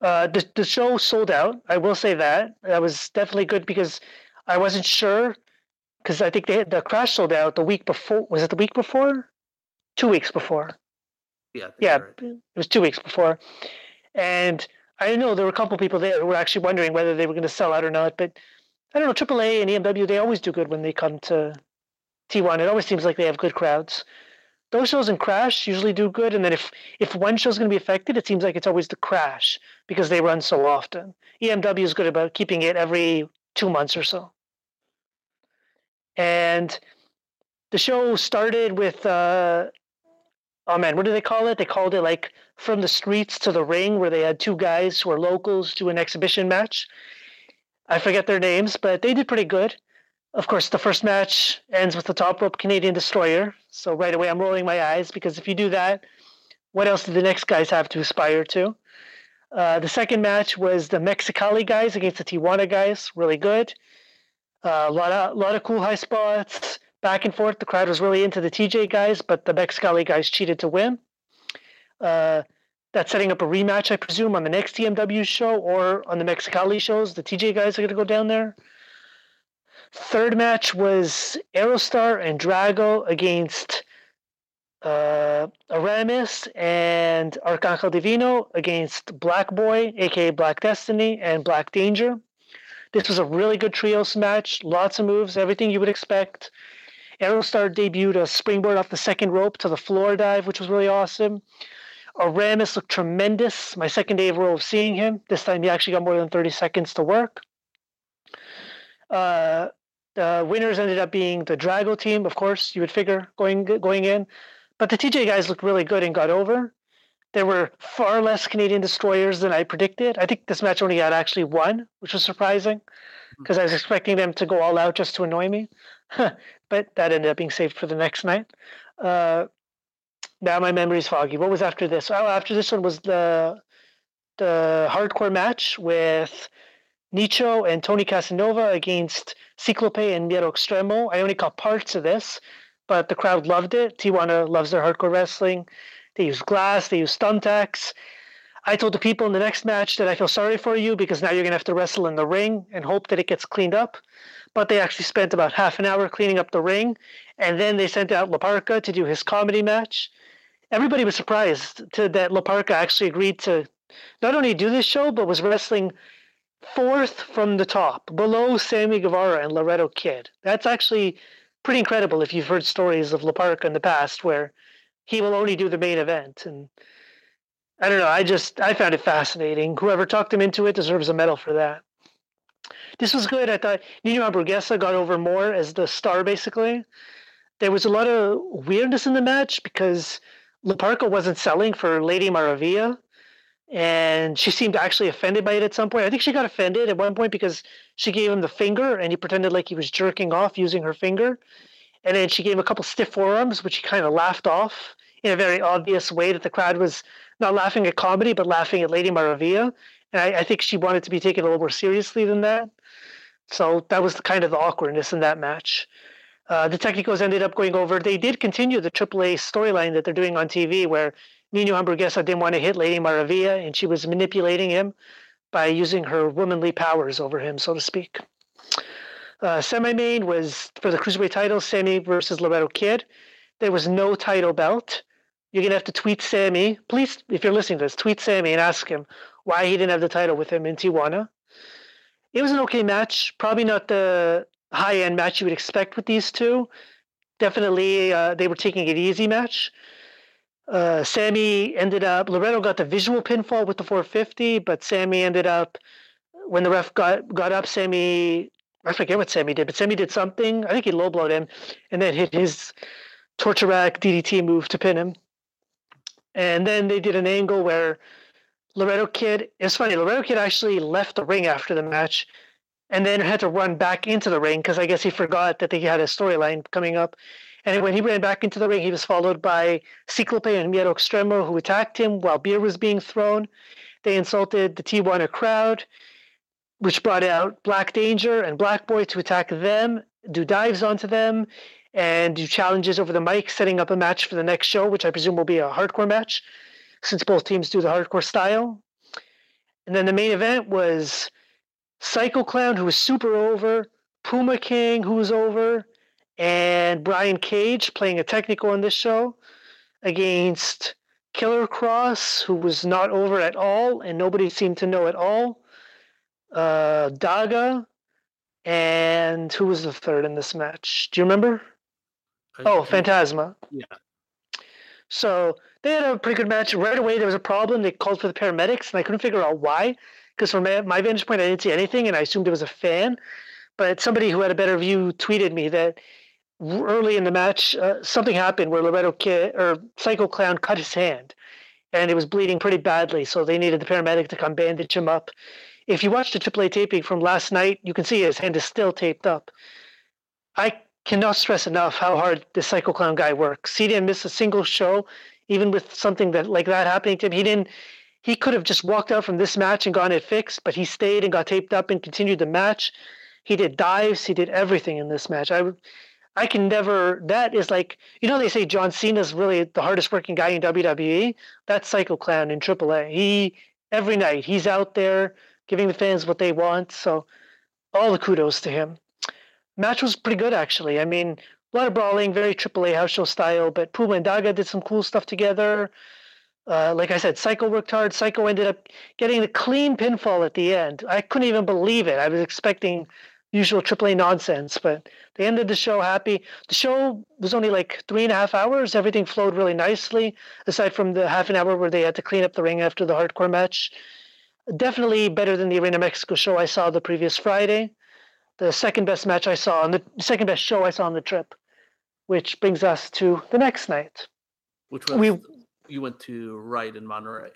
Uh, the, the show sold out. I will say that. That was definitely good because I wasn't sure because I think they had the crash sold out the week before. Was it the week before? Two weeks before. Yeah. Yeah, right. it was two weeks before, and I know there were a couple people there who were actually wondering whether they were going to sell out or not. But I don't know, AAA and EMW, they always do good when they come to T1. It always seems like they have good crowds. Those shows in Crash usually do good, and then if if one show's is going to be affected, it seems like it's always the Crash because they run so often. EMW is good about keeping it every two months or so. And the show started with uh, oh man, what do they call it? They called it like from the streets to the ring, where they had two guys who are locals do an exhibition match. I forget their names, but they did pretty good. Of course, the first match ends with the top rope Canadian Destroyer. So right away, I'm rolling my eyes because if you do that, what else do the next guys have to aspire to? Uh, the second match was the Mexicali guys against the Tijuana guys. Really good. Uh, a lot of lot of cool high spots back and forth. The crowd was really into the TJ guys, but the Mexicali guys cheated to win. Uh, that's setting up a rematch, I presume, on the next EMW show or on the Mexicali shows. The TJ guys are going to go down there. Third match was Aerostar and Drago against uh, Aramis and Arcangel Divino against Black Boy, aka Black Destiny, and Black Danger. This was a really good trios match. Lots of moves, everything you would expect. Aerostar debuted a springboard off the second rope to the floor dive, which was really awesome. Aramis looked tremendous. My second day of row of seeing him. This time he actually got more than 30 seconds to work. Uh, the winners ended up being the Drago team, of course, you would figure going going in. But the TJ guys looked really good and got over. There were far less Canadian destroyers than I predicted. I think this match only had actually one, which was surprising because hmm. I was expecting them to go all out just to annoy me. but that ended up being saved for the next night. Uh, now my memory's foggy. What was after this? Oh, after this one was the the hardcore match with Nicho and Tony Casanova against Ciclope and Miedo Extremo. I only caught parts of this, but the crowd loved it. Tijuana loves their hardcore wrestling. They use glass, they use thumbtacks. I told the people in the next match that I feel sorry for you because now you're going to have to wrestle in the ring and hope that it gets cleaned up. But they actually spent about half an hour cleaning up the ring, and then they sent out La Parka to do his comedy match. Everybody was surprised to, that La Parka actually agreed to not only do this show, but was wrestling fourth from the top, below Sammy Guevara and Laredo Kid. That's actually pretty incredible if you've heard stories of La Parka in the past where he will only do the main event. And I don't know, I just I found it fascinating. Whoever talked him into it deserves a medal for that. This was good. I thought Nino Hamburguesa got over more as the star basically. There was a lot of weirdness in the match because La Parka wasn't selling for Lady Maravilla and she seemed actually offended by it at some point. I think she got offended at one point because she gave him the finger and he pretended like he was jerking off using her finger. And then she gave him a couple stiff forearms, which he kind of laughed off in a very obvious way that the crowd was not laughing at comedy, but laughing at Lady Maravilla. And I, I think she wanted to be taken a little more seriously than that. So that was the kind of the awkwardness in that match. Uh, the Technicos ended up going over. They did continue the AAA storyline that they're doing on TV, where Nino Hamburguesa didn't want to hit Lady Maravilla, and she was manipulating him by using her womanly powers over him, so to speak. Uh, semi-main was for the cruiserweight title, Sammy versus Laredo Kid. There was no title belt. You're gonna have to tweet Sammy, please, if you're listening to this, tweet Sammy and ask him why he didn't have the title with him in Tijuana. It was an okay match, probably not the high-end match you would expect with these two. Definitely, uh, they were taking it easy match. Uh, Sammy ended up, Laredo got the visual pinfall with the 450, but Sammy ended up, when the ref got, got up, Sammy, I forget what Sammy did, but Sammy did something. I think he low blowed him and then hit his torture rack DDT move to pin him. And then they did an angle where Laredo Kid, it's funny, Laredo Kid actually left the ring after the match and then had to run back into the ring because I guess he forgot that they had a storyline coming up. And when he ran back into the ring, he was followed by Ciclope and Miedo Extremo, who attacked him while beer was being thrown. They insulted the Tijuana crowd, which brought out Black Danger and Black Boy to attack them, do dives onto them, and do challenges over the mic, setting up a match for the next show, which I presume will be a hardcore match, since both teams do the hardcore style. And then the main event was Psycho Clown, who was super over, Puma King, who was over, and Brian Cage playing a technical on this show against Killer Kross, who was not over at all and nobody seemed to know at all. Uh, Daga, and who was the third in this match? Do you remember? I oh, Fantasma. Yeah. So they had a pretty good match. Right away, there was a problem. They called for the paramedics, and I couldn't figure out why. Because from my, my vantage point, I didn't see anything, and I assumed it was a fan. But somebody who had a better view tweeted me that early in the match, uh, something happened where Laredo Kid or Psycho Clown cut his hand, and it was bleeding pretty badly. So they needed the paramedic to come bandage him up. If you watch the AAA taping from last night, you can see his hand is still taped up. I cannot stress enough how hard this Psycho Clown guy works. He didn't miss a single show, even with something that like that happening to him. He didn't. He could have just walked out from this match and gone it fixed, but he stayed and got taped up and continued the match. He did dives. He did everything in this match. I I can never. That is like you know they say John Cena's really the hardest working guy in WWE. That's Psycho Clown in AAA. He every night he's out there giving the fans what they want. So all the kudos to him. Match was pretty good actually. I mean, a lot of brawling, very AAA house show style. But Puma and Daga did some cool stuff together. Uh, like I said, Psycho worked hard. Psycho ended up getting the clean pinfall at the end. I couldn't even believe it. I was expecting usual AAA nonsense, but they ended the show happy. The show was only like three and a half hours. Everything flowed really nicely, aside from the half an hour where they had to clean up the ring after the hardcore match. Definitely better than the Arena Mexico show I saw the previous Friday. The second best match I saw, and the second best show I saw on the trip, which brings us to the next night. Which was we, you went to Riot in Monterrey.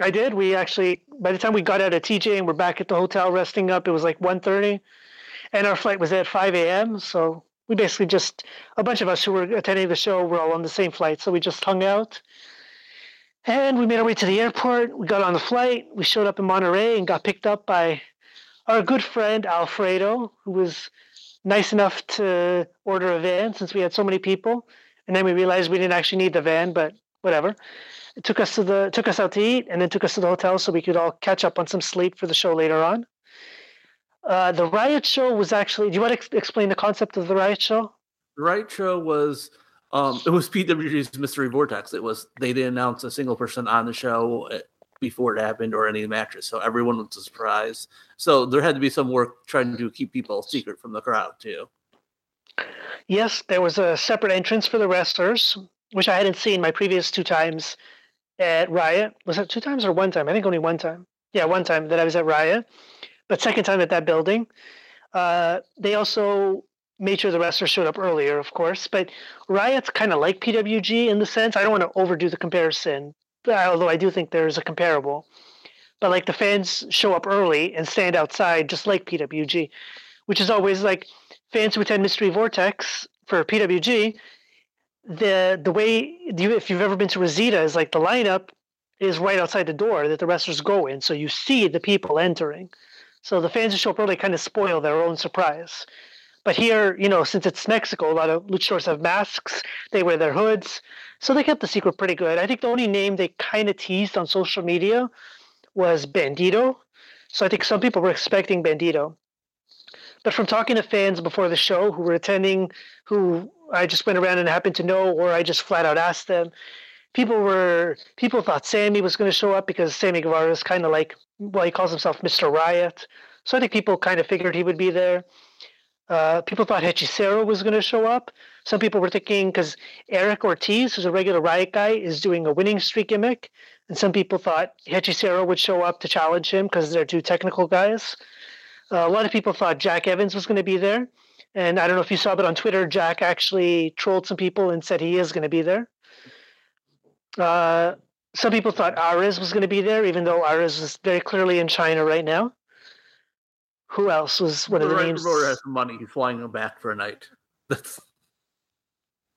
I did. We actually, by the time we got out of TJ and we're back at the hotel resting up, it was like 1.30. And our flight was at 5 a.m. So we basically just, a bunch of us who were attending the show were all on the same flight. So we just hung out. And we made our way to the airport. We got on the flight. We showed up in Monterrey and got picked up by our good friend Alfredo, who was nice enough to order a van since we had so many people. And then we realized we didn't actually need the van, but whatever. It took us to the took us out to eat, and then took us to the hotel so we could all catch up on some sleep for the show later on. Uh, the Riot Show was actually. Do you want to ex- explain the concept of the Riot Show? The Riot Show was um, it was PWG's Mystery Vortex. It was they didn't announce a single person on the show uh, before it happened or any matches, so everyone was a surprise. So there had to be some work trying to keep people secret from the crowd too. Yes, there was a separate entrance for the wrestlers, which I hadn't seen my previous two times at Riot. Was that two times or one time? I think only one time. Yeah, one time that I was at Riot, but second time at that building. Uh, they also made sure the wrestlers showed up earlier, of course. But Riot's kind of like PWG in the sense. I don't want to overdo the comparison, although I do think there's a comparable. But like the fans show up early and stand outside, just like PWG, which is always like fans who attend Mystery Vortex for PWG the the way you, if you've ever been to Reseda is like the lineup is right outside the door that the wrestlers go in, so you see the people entering. So the fans show up early kind of spoil their own surprise. But here, you know, since it's Mexico, a lot of luchadors have masks. They wear their hoods, so they kept the secret pretty good. I think the only name they kind of teased on social media was Bandito. So I think some people were expecting Bandito. But from talking to fans before the show who were attending, who I just went around and happened to know, or I just flat out asked them. People were people thought Sammy was going to show up because Sammy Guevara is kind of like well, he calls himself Mr. Riot, so I think people kind of figured he would be there. Uh, people thought Hechicero was going to show up. Some people were thinking because Eric Ortiz, who's a regular Riot guy, is doing a winning streak gimmick, and some people thought Hechicero would show up to challenge him because they're two technical guys. Uh, a lot of people thought Jack Evans was going to be there. And I don't know if you saw, but on Twitter, Jack actually trolled some people and said he is going to be there. Uh, some people thought Arez was going to be there, even though Arez is very clearly in China right now. Who else was one of the, the names? Rotor has money. He's flying him back for a night. That's.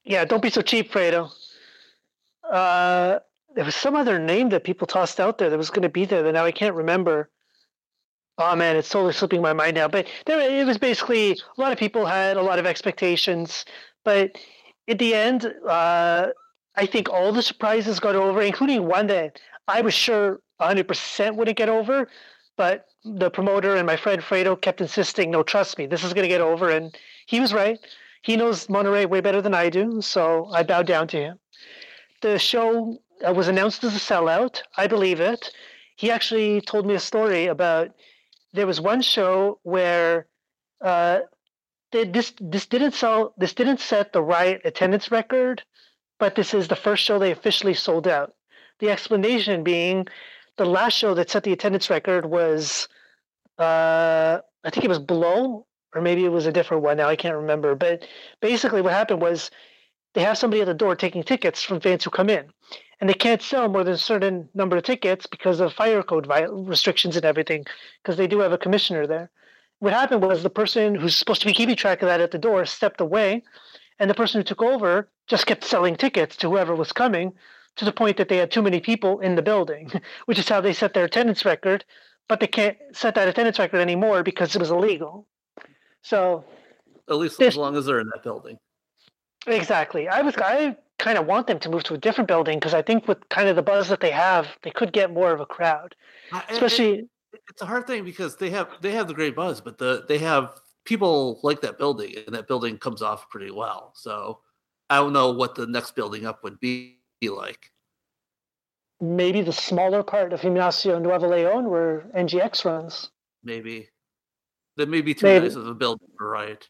Yeah, don't be so cheap, Fredo. Uh, there was some other name that people tossed out there that was going to be there that now I can't remember. Oh man, it's totally slipping my mind now. But there, it was basically a lot of people had a lot of expectations, but at the end, uh, I think all the surprises got over, including one that I was sure 100% wouldn't get over. But the promoter and my friend Fredo kept insisting, "No, trust me, this is going to get over," and he was right. He knows Monterrey way better than I do, so I bowed down to him. The show uh, was announced as a sellout. I believe it. He actually told me a story about there was one show where uh, they, this this didn't sell this didn't set the Riot attendance record, but this is the first show they officially sold out. The explanation being the last show that set the attendance record was uh, I think it was Blow or maybe it was a different one. Now I can't remember. But basically, what happened was they have somebody at the door taking tickets from fans who come in, and they can't sell more than a certain number of tickets because of fire code restrictions and everything. Because they do have a commissioner there. What happened was the person who's supposed to be keeping track of that at the door stepped away, and the person who took over just kept selling tickets to whoever was coming to the point that they had too many people in the building, which is how they set their attendance record. But they can't set that attendance record anymore because it was illegal. So, at least this, as long as they're in that building. Exactly. I was I kind of want them to move to a different building because I think with kind of the buzz that they have, they could get more of a crowd. Especially, it's a hard thing because they have they have the great buzz, but the they have people like that building, and that building comes off pretty well. So I don't know what the next building up would be like. Maybe the smaller part of Gimnasio Nuevo Leon where NGX runs. Maybe. That may be too Maybe. nice of a building for Riot.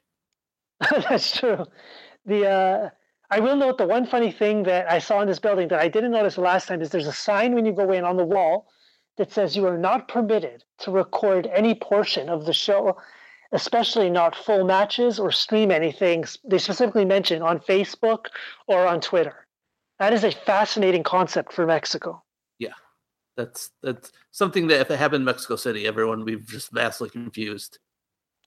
That's true. The uh, I will note the one funny thing that I saw in this building that I didn't notice the last time is there's a sign when you go in on the wall that says you are not permitted to record any portion of the show, especially not full matches or stream anything. They specifically mention on Facebook or on Twitter. That is a fascinating concept for Mexico. Yeah, that's that's something that if it happened in Mexico City, everyone would be just vastly confused.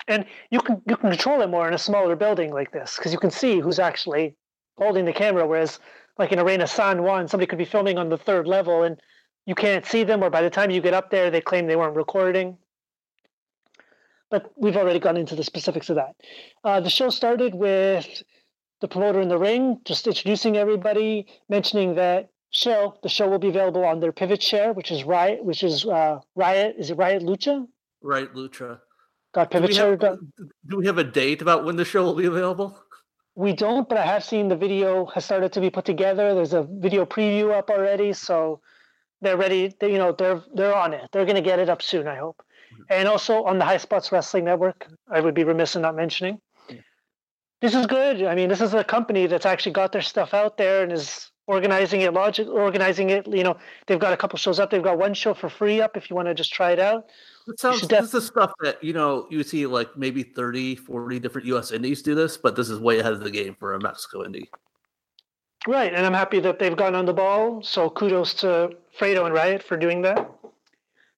And you can you can control it more in a smaller building like this because you can see who's actually holding the camera. Whereas, like in Arena San Juan, somebody could be filming on the third level and you can't see them, or by the time you get up there, they claim they weren't recording. But we've already gone into the specifics of that. Uh, the show started with the promoter in the ring, just introducing everybody, mentioning that show the show will be available on their Pivotshare, which is Riot, which is uh, Riot. Is it Riot Lucha? Riot Lucha. Got pivot do share. Have, do we have a date about when the show will be available? We don't, but I have seen the video has started to be put together. There's a video preview up already, so they're ready. They, you know, they're they're on it. They're going to get it up soon, I hope. Mm-hmm. And also on the High Spots Wrestling Network, I would be remiss in not mentioning this is good. I mean, this is a company that's actually got their stuff out there and is organizing it, logic, organizing it. You know, they've got a couple shows up. They've got one show for free up if you want to just try it out. It sounds, def- this is stuff that, you know, you see like maybe 30, 40 different US indies do this, but this is way ahead of the game for a Mexico indie. Right. And I'm happy that they've gone on the ball. So kudos to Fredo and Riot for doing that.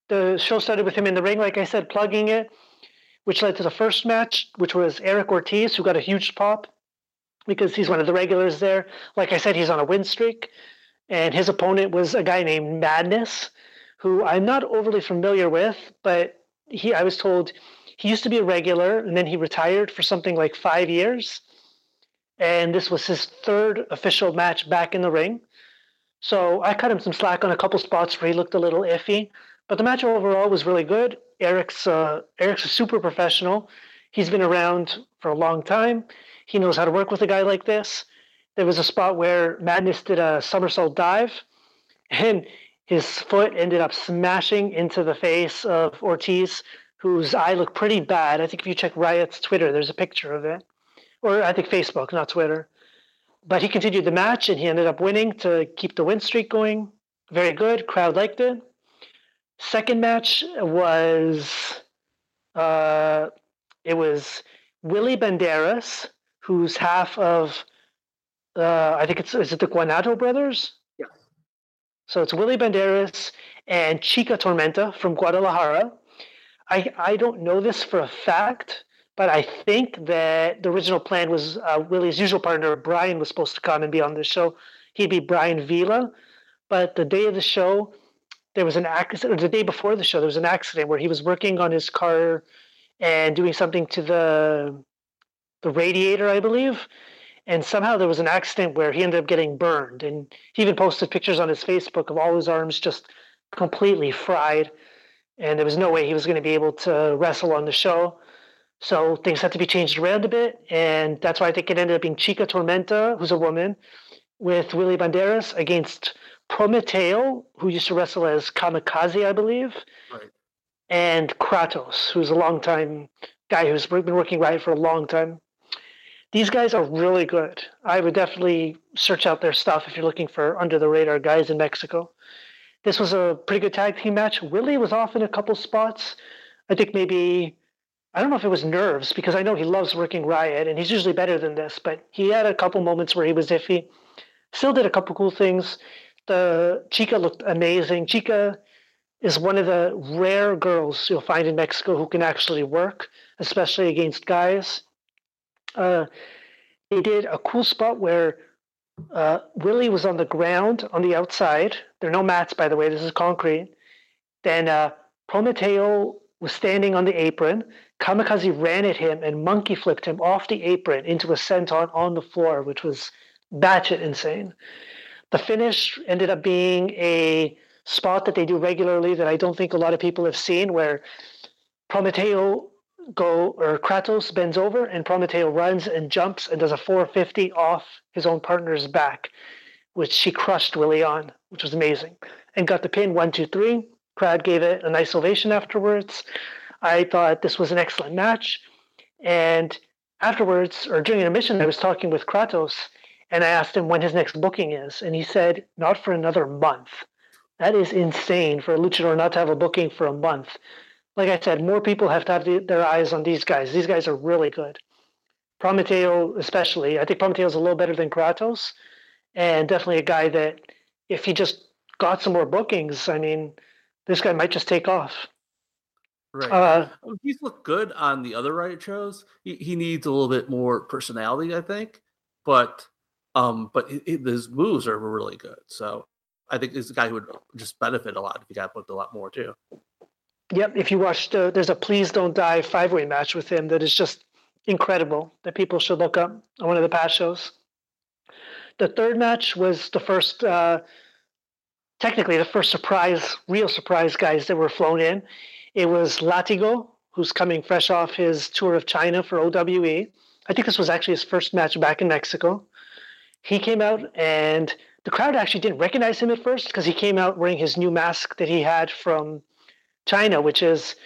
The show started with him in the ring, like I said, plugging it which led to the first match, which was Eric Ortiz, who got a huge pop because he's one of the regulars there. Like I said, he's on a win streak, and his opponent was a guy named Madness, who I'm not overly familiar with, but he I was told he used to be a regular and then he retired for something like five years. And this was his third official match back in the ring. So I cut him some slack on a couple spots where he looked a little iffy. But the match overall was really good. Eric's uh, Eric's a super professional. He's been around for a long time. He knows how to work with a guy like this. There was a spot where Madness did a somersault dive, and his foot ended up smashing into the face of Ortiz, whose eye looked pretty bad. I think if you check Riot's Twitter, there's a picture of it, or I think Facebook, not Twitter. But he continued the match, and he ended up winning to keep the win streak going. Very good. Crowd liked it. Second match was uh, it was Willie Banderas, who's half of uh, I think it's is it the Guanato brothers? Yeah. So it's Willie Banderas and Chica Tormenta from Guadalajara. I I don't know this for a fact, but I think that the original plan was uh, Willie's usual partner Brian was supposed to come and be on the show. He'd be Brian Vila, but the day of the show, there was an accident, or the day before the show, there was an accident where he was working on his car and doing something to the the radiator, I believe. And somehow there was an accident where he ended up getting burned. And he even posted pictures on his Facebook of all his arms just completely fried. And there was no way he was going to be able to wrestle on the show. So things had to be changed around a bit. And that's why I think it ended up being Chica Tormenta, who's a woman, with Willie Banderas against Prometeo, who used to wrestle as Kamikaze, I believe, right. and Kratos, who's a long time guy who's been working right for a long time. These guys are really good. I would definitely search out their stuff if you're looking for under the radar guys in Mexico. This was a pretty good tag team match. Willie was off in a couple spots. I think maybe I don't know if it was nerves because I know he loves working Riot and he's usually better than this, but he had a couple moments where he was iffy. Still did a couple cool things. The Chica looked amazing. Chica is one of the rare girls you'll find in Mexico who can actually work, especially against guys. Uh, they did a cool spot where uh, Willie was on the ground on the outside. There are no mats, by the way. This is concrete. Then uh, Prometeo was standing on the apron. Kamikaze ran at him and monkey flipped him off the apron into a senton on the floor, which was batshit insane. The finish ended up being a spot that they do regularly that I don't think a lot of people have seen, where Prometeo go or Kratos bends over and Prometeo runs and jumps and does a 450 off his own partner's back, which she crushed Willie on, which was amazing, and got the pin one two three. Crowd gave it a nice ovation afterwards. I thought this was an excellent match, and afterwards or during intermission, I was talking with Kratos and I asked him when his next booking is, and he said not for another month. That is insane for a luchador not to have a booking for a month. Like I said, more people have to have the, their eyes on these guys. These guys are really good. Prometeo, especially. I think Prometeo is a little better than Kratos, and definitely a guy that if he just got some more bookings, I mean, this guy might just take off. Right. Uh, he's looked good on the other Riot shows. He, he needs a little bit more personality, I think. But um, but it, it, his moves are really good. So I think he's a guy who would just benefit a lot if he got booked a lot more too. Yep. If you watched, uh, there's a Please Don't Die five way match with him that is just incredible that people should look up on one of the past shows. The third match was the first, uh, technically, the first surprise, real surprise guys that were flown in. It was Latigo, who's coming fresh off his tour of China for OWE. I think this was actually his first match back in Mexico. He came out and the crowd actually didn't recognize him at first because he came out wearing his new mask that he had from China, which is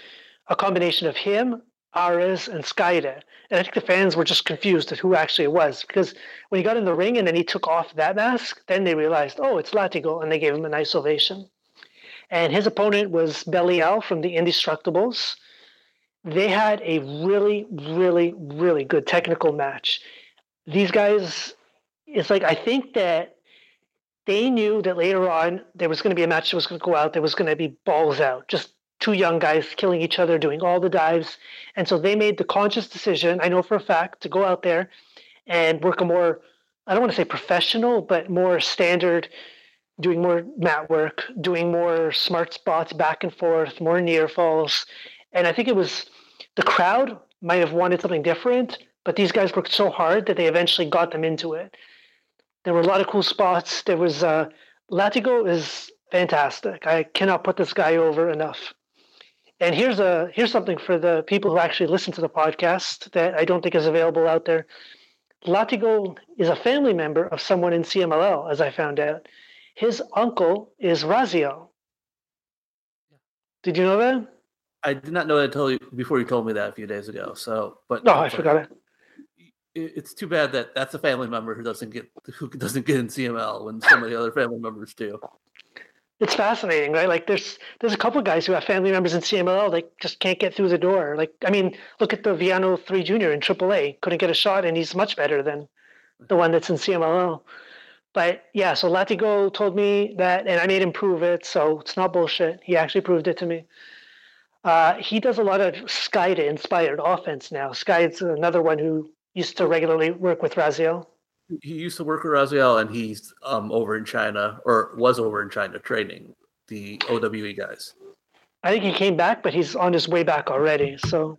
a combination of him, Arez, and Skayde. And I think the fans were just confused at who actually it was because when he got in the ring and then he took off that mask, then they realized, oh, it's Latigo, and they gave him a nice ovation. And his opponent was Belial from the Indestructibles. They had a really, really, really good technical match. These guys it's like I think that they knew that later on there was going to be a match that was going to go out. There was going to be balls out, just two young guys killing each other, doing all the dives, and so they made the conscious decision. I know for a fact to go out there and work a more I don't want to say professional, but more standard, doing more mat work, doing more smart spots back and forth, more near falls. And I think it was the crowd might have wanted something different, but these guys worked so hard that they eventually got them into it. There were a lot of cool spots. There was uh, Latigo is fantastic. I cannot put this guy over enough. And here's a here's something for the people who actually listen to the podcast that I don't think is available out there. Latigo is a family member of someone in CMLL, as I found out. His uncle is Raziel. Did you know that? I did not know that until you, before you told me that a few days ago. So, but no, I forgot it it's too bad that that's a family member who doesn't get who doesn't get in CMLL when some of the other family members do. It's fascinating, right? Like there's there's a couple guys who have family members in CMLL they just can't get through the door. Like I mean, look at the Villano three junior in AAA, couldn't get a shot, and he's much better than the one that's in CMLL. But yeah, so Latigo told me that, and I made him prove it. So it's not bullshit. He actually proved it to me. Uh, he does a lot of Skayde inspired offense now. Sky's another one who used to regularly work with Raziel? He used to work with Raziel, and he's um, over in China, or was over in China training the OWE guys. I think he came back, but he's on his way back already. So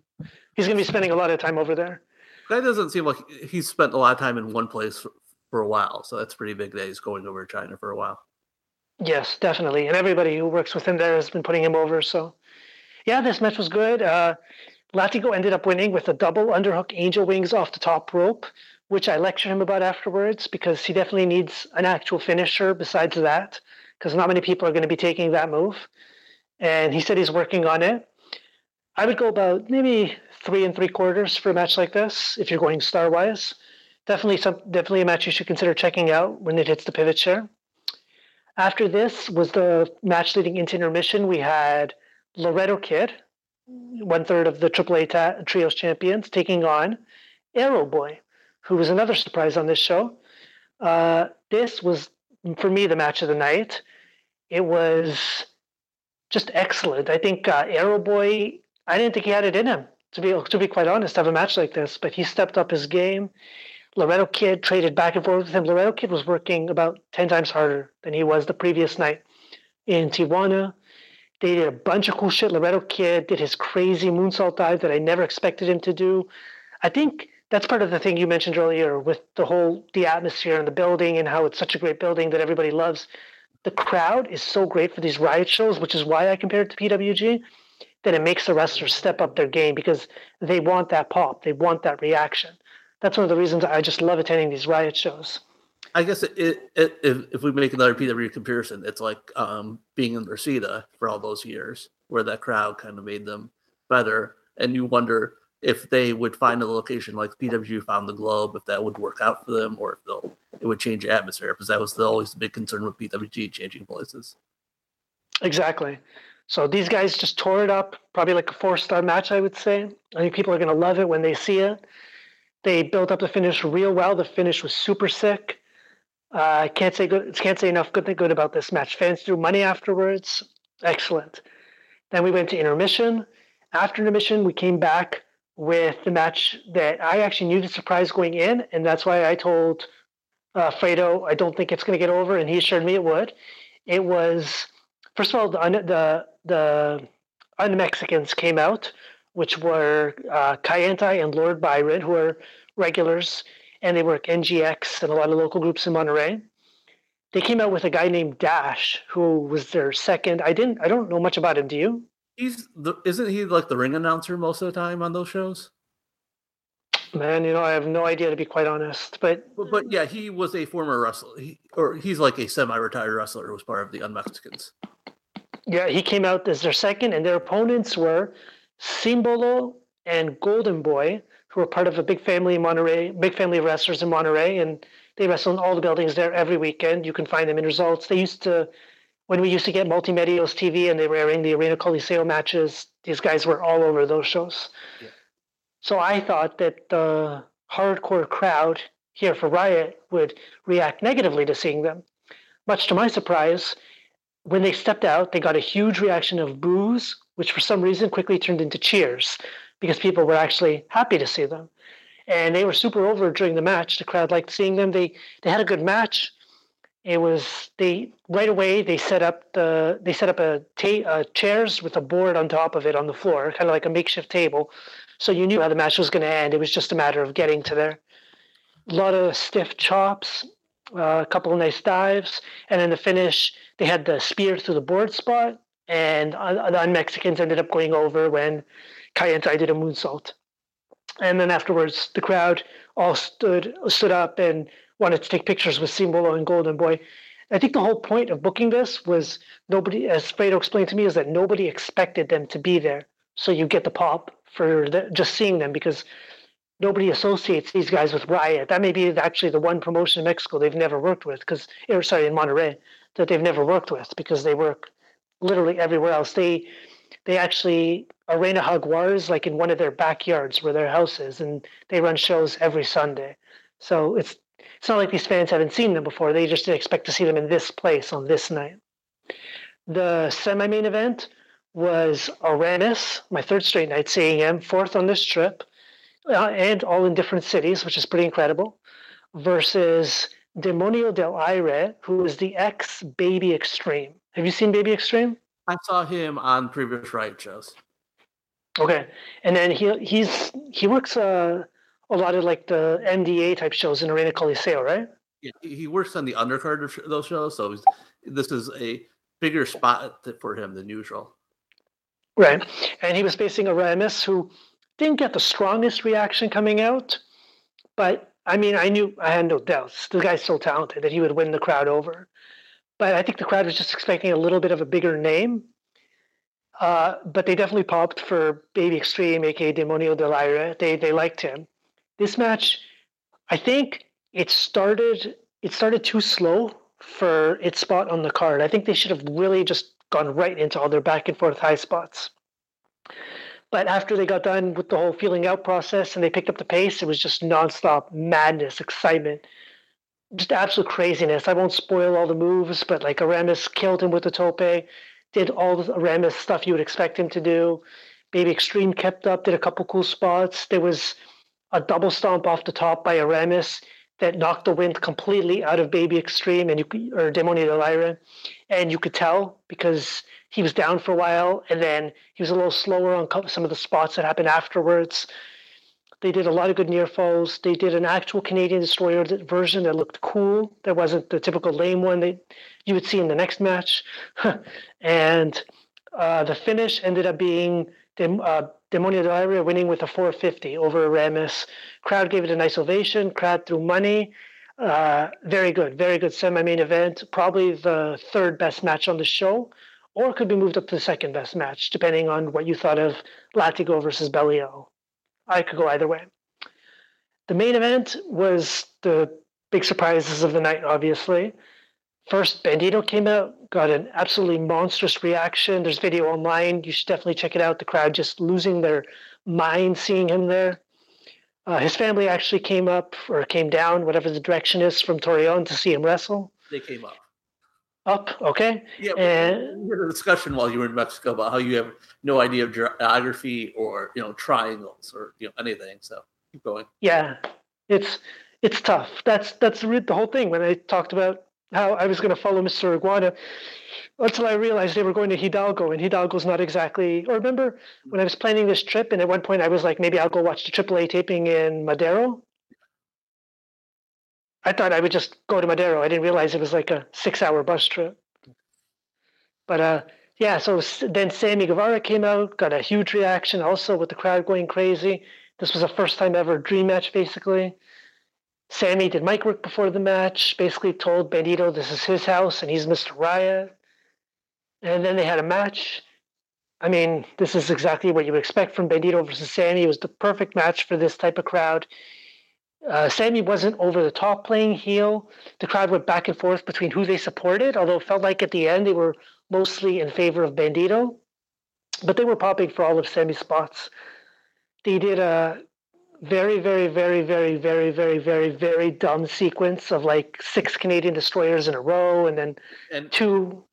he's going to be spending a lot of time over there. That doesn't seem like he's spent a lot of time in one place for, for a while. So that's pretty big that he's going over to China for a while. Yes, definitely. And everybody who works with him there has been putting him over. So, yeah, this match was good. Uh, Latigo ended up winning with a double underhook angel wings off the top rope, which I lectured him about afterwards because he definitely needs an actual finisher besides that, because not many people are going to be taking that move. And he said he's working on it. I would go about maybe three and three quarters for a match like this if you're going star wise. Definitely some definitely a match you should consider checking out when it hits the Pivotshare. After this was the match leading into intermission. We had Laredo Kid one third of the AAA ta- Trios champions, taking on Aero Boy, who was another surprise on this show. Uh, this was, for me, the match of the night. It was just excellent. I think uh, Aero Boy, I didn't think he had it in him, to be, to be quite honest, to have a match like this, but he stepped up his game. Laredo Kid traded back and forth with him. Laredo Kid was working about 10 times harder than he was the previous night in Tijuana. They did a bunch of cool shit. Laredo Kid did his crazy moonsault dive that I never expected him to do. I think that's part of the thing you mentioned earlier with the whole the atmosphere and the building and how it's such a great building that everybody loves. The crowd is so great for these riot shows, which is why I compared it to PWG, that it makes the wrestlers step up their game because they want that pop, they want that reaction. That's one of the reasons I just love attending these riot shows. I guess it, it, it, if, if we make another PW comparison, it's like um, being in Reseda for all those years, where that crowd kind of made them better, and you wonder if they would find a location like PW found the Globe, if that would work out for them, or if they'll it would change the atmosphere, because that was the, always the big concern with PWG changing places. Exactly. So these guys just tore it up, probably like a four star match, I would say. I think people are going to love it when they see it. They built up the finish real well. The finish was super sick. I uh, can't say good. Can't say enough good thing good about this match. Fans threw money afterwards. Excellent. Then we went to intermission. After intermission, we came back with the match that I actually knew the surprise going in, and that's why I told uh, Fredo I don't think it's going to get over, and he assured me it would. It was first of all the the the un-Mexicans came out, which were uh, and Lord Byron, who are regulars and they work NGX and a lot of local groups in Monterrey. They came out with a guy named Dash, who was their second. I didn't. I don't know much about him. Do you? He's the, isn't he like the ring announcer most of the time on those shows? Man, you know, I have no idea to be quite honest. But but, but yeah, he was a former wrestler, he, or he's like a semi-retired wrestler who was part of the Un-Mexicans. Yeah, he came out as their second, and their opponents were Simbolo and Golden Boy, who were part of a big family in Monterrey, big family of wrestlers in Monterrey, and they wrestle in all the buildings there every weekend. You can find them in results. They used to, when we used to get Multimedios TV and they were airing the Arena Coliseo matches, these guys were all over those shows. Yeah. So I thought that the hardcore crowd here for Riot would react negatively to seeing them. Much to my surprise, when they stepped out, they got a huge reaction of boos, which for some reason quickly turned into cheers because people were actually happy to see them. And they were super over during the match. The crowd liked seeing them. They they had a good match. It was they right away they set up the they set up a ta- uh, chairs with a board on top of it on the floor, kind of like a makeshift table. So you knew how the match was going to end. It was just a matter of getting to there. A lot of stiff chops, uh, a couple of nice dives, and in the finish they had the spear through the board spot, and uh, the Mexicans ended up going over when Kayenta did a moonsault. And then afterwards, the crowd all stood stood up and wanted to take pictures with Simbolo and Golden Boy. I think the whole point of booking this was nobody, as Fredo explained to me, is that nobody expected them to be there. So you get the pop for the, just seeing them because nobody associates these guys with Riot. That may be actually the one promotion in Mexico they've never worked with, because or sorry, in Monterrey, that they've never worked with because they work literally everywhere else. They they actually Arena Jaguars like in one of their backyards where their house is, and they run shows every Sunday. So it's it's not like these fans haven't seen them before. They just expect to see them in this place on this night. The semi-main event was Aramis, my third straight night seeing him, fourth on this trip, uh, and all in different cities, which is pretty incredible, versus Demonio del Aire, who is the ex Baby Extreme. Have you seen Baby Extreme? I saw him on previous Riot shows. Okay, and then he he's he works uh, a lot of like the MDA type shows in Arena Coliseo, right? Yeah, he works on the undercard of those shows, so this is a bigger spot for him than usual. Right, and he was facing Aramis, who didn't get the strongest reaction coming out, but I mean, I knew I had no doubts the guy's so talented that he would win the crowd over. But I think the crowd was just expecting a little bit of a bigger name. Uh, but they definitely popped for Baby Extreme, aka Demonio del Aire. They they liked him. This match, I think it started it started too slow for its spot on the card. I think they should have really just gone right into all their back and forth high spots. But after they got done with the whole feeling out process and they picked up the pace, it was just nonstop madness, excitement, just absolute craziness. I won't spoil all the moves, but like Aramis killed him with the tope, did all the Aramis stuff you would expect him to do. Baby Extreme kept up, did a couple cool spots. There was a double stomp off the top by Aramis that knocked the wind completely out of Baby Extreme and you or Demonio del Aire, and you could tell because he was down for a while, and then he was a little slower on some of the spots that happened afterwards. They did a lot of good near falls. They did an actual Canadian destroyer version that looked cool. That wasn't the typical lame one that you would see in the next match. and uh, the finish ended up being Dem- uh, Demonio del Aire winning with a 450 over Aramis. Crowd gave it a nice ovation. Crowd threw money. Uh, very good, very good semi-main event. Probably the third best match on the show or could be moved up to the second best match, depending on what you thought of Latigo versus Belial. I could go either way. The main event was the big surprises of the night, obviously. First, Bandito came out, got an absolutely monstrous reaction. There's video online. You should definitely check it out. The crowd just losing their mind seeing him there. Uh, his family actually came up or came down, whatever the direction is, from Torreon to see him wrestle. They came up up. Okay. Yeah. And we had a discussion while you were in Mexico about how you have no idea of geography or you know triangles or you know anything. So keep going. Yeah, it's it's tough. That's that's the whole thing. When I talked about how I was going to follow Mr. Iguana, until I realized they were going to Hidalgo, and Hidalgo's not exactly. Or remember when I was planning this trip, and at one point I was like, maybe I'll go watch the AAA taping in Madero. I thought I would just go to Madero. I didn't realize it was like a six-hour bus trip. But uh, yeah, so then Sammy Guevara came out, got a huge reaction, also with the crowd going crazy. This was a first-time ever dream match, basically. Sammy did mic work before the match, basically told Bandito this is his house and he's Mr. Riot. And then they had a match. I mean, this is exactly what you would expect from Bandito versus Sammy. It was the perfect match for this type of crowd. Uh, Sammy wasn't over the top playing heel. The crowd went back and forth between who they supported, although it felt like at the end they were mostly in favor of Bandito. But they were popping for all of Sammy's spots. They did a very, very, very, very, very, very, very, very dumb sequence of like six Canadian destroyers in a row, and then and two.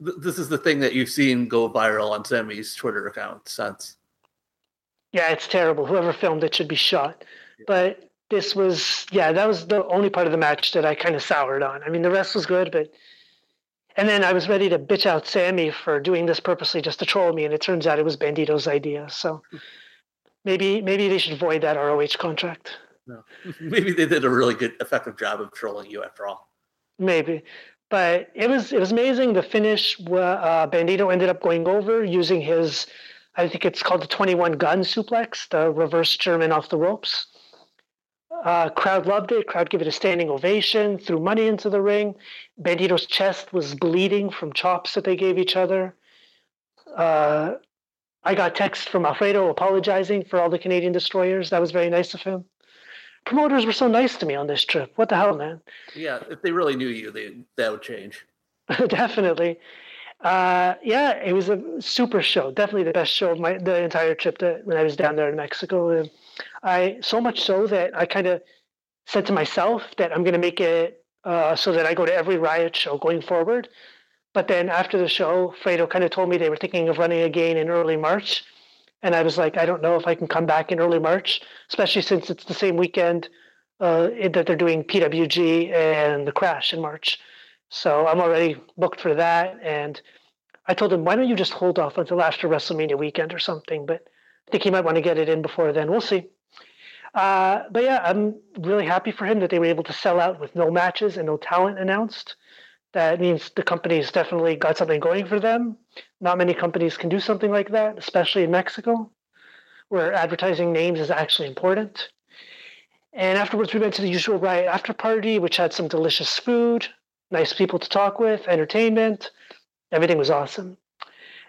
This is the thing that you've seen go viral on Sammy's Twitter account since. Yeah, it's terrible. Whoever filmed it should be shot. Yeah. But this was yeah that was the only part of the match that i kind of soured on i mean the rest was good but and then i was ready to bitch out sammy for doing this purposely just to troll me and it turns out it was bandito's idea so maybe maybe they should void that roh contract no. maybe they did a really good effective job of trolling you after all maybe but it was it was amazing the finish uh, bandito ended up going over using his i think it's called the 21 gun suplex the reverse german off the ropes uh, crowd loved it. Crowd gave it a standing ovation. Threw money into the ring. Bandito's chest was bleeding from chops that they gave each other. Uh, I got text from Alfredo apologizing for all the Canadian destroyers. That was very nice of him. Promoters were so nice to me on this trip. What the hell, man? Yeah, if they really knew you, they that would change. Definitely. Uh, yeah, it was a super show. Definitely the best show of my the entire trip that when I was down there in Mexico. I so much so that I kind of said to myself that I'm going to make it uh, so that I go to every riot show going forward. But then after the show, Fredo kind of told me they were thinking of running again in early March. And I was like, I don't know if I can come back in early March, especially since it's the same weekend uh, that they're doing PWG and the Crash in March. So I'm already booked for that. And I told him, why don't you just hold off until after WrestleMania weekend or something? But I think he might want to get it in before then. We'll see. Uh, but yeah, I'm really happy for him that they were able to sell out with no matches and no talent announced. That means the company's definitely got something going for them. Not many companies can do something like that, especially in Mexico, where advertising names is actually important. And afterwards, we went to the usual riot after party, which had some delicious food, nice people to talk with, entertainment. Everything was awesome.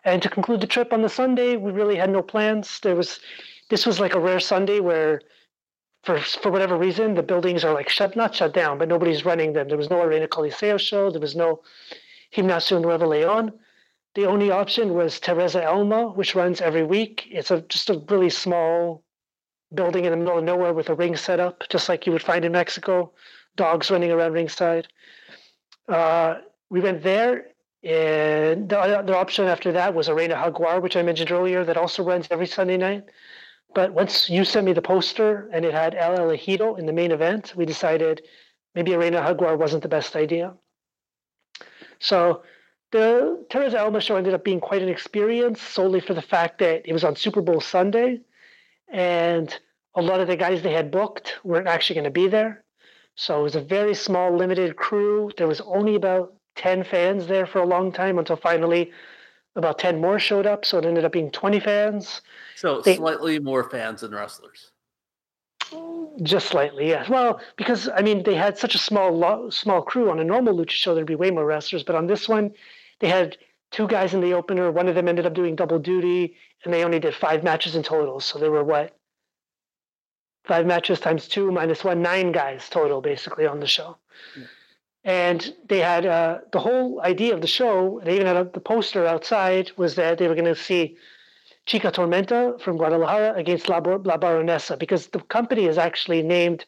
And to conclude the trip on the Sunday, we really had no plans. There was this was like a rare Sunday where for for whatever reason the buildings are like shut not shut down, but nobody's running them. There was no Arena Coliseo show, there was no Gimnasio Nuevo Leon. The only option was Teresa Elma, which runs every week. It's a just a really small building in the middle of nowhere with a ring set up, just like you would find in Mexico. Dogs running around ringside. Uh, we went there, and the other option after that was Arena Jaguar, which I mentioned earlier, that also runs every Sunday night. But once you sent me the poster and it had El Elegido in the main event, we decided maybe Arena Jaguar wasn't the best idea. So the Teresa Elma show ended up being quite an experience solely for the fact that it was on Super Bowl Sunday and a lot of the guys they had booked weren't actually going to be there. So it was a very small, limited crew. There was only about 10 fans there for a long time until finally about 10 more showed up. So it ended up being 20 fans. So they, slightly more fans than wrestlers. Just slightly, yeah. Well, because I mean, they had such a small small crew. On a normal lucha show, there'd be way more wrestlers, but on this one, they had two guys in the opener. One of them ended up doing double duty, and they only did five matches in total. So there were what five matches times two minus one, nine guys total, basically on the show. Yeah. And they had uh, the whole idea of the show. They even had a, the poster outside was that they were going to see Chica Tormenta from Guadalajara against La, La Baronesa because the company is actually named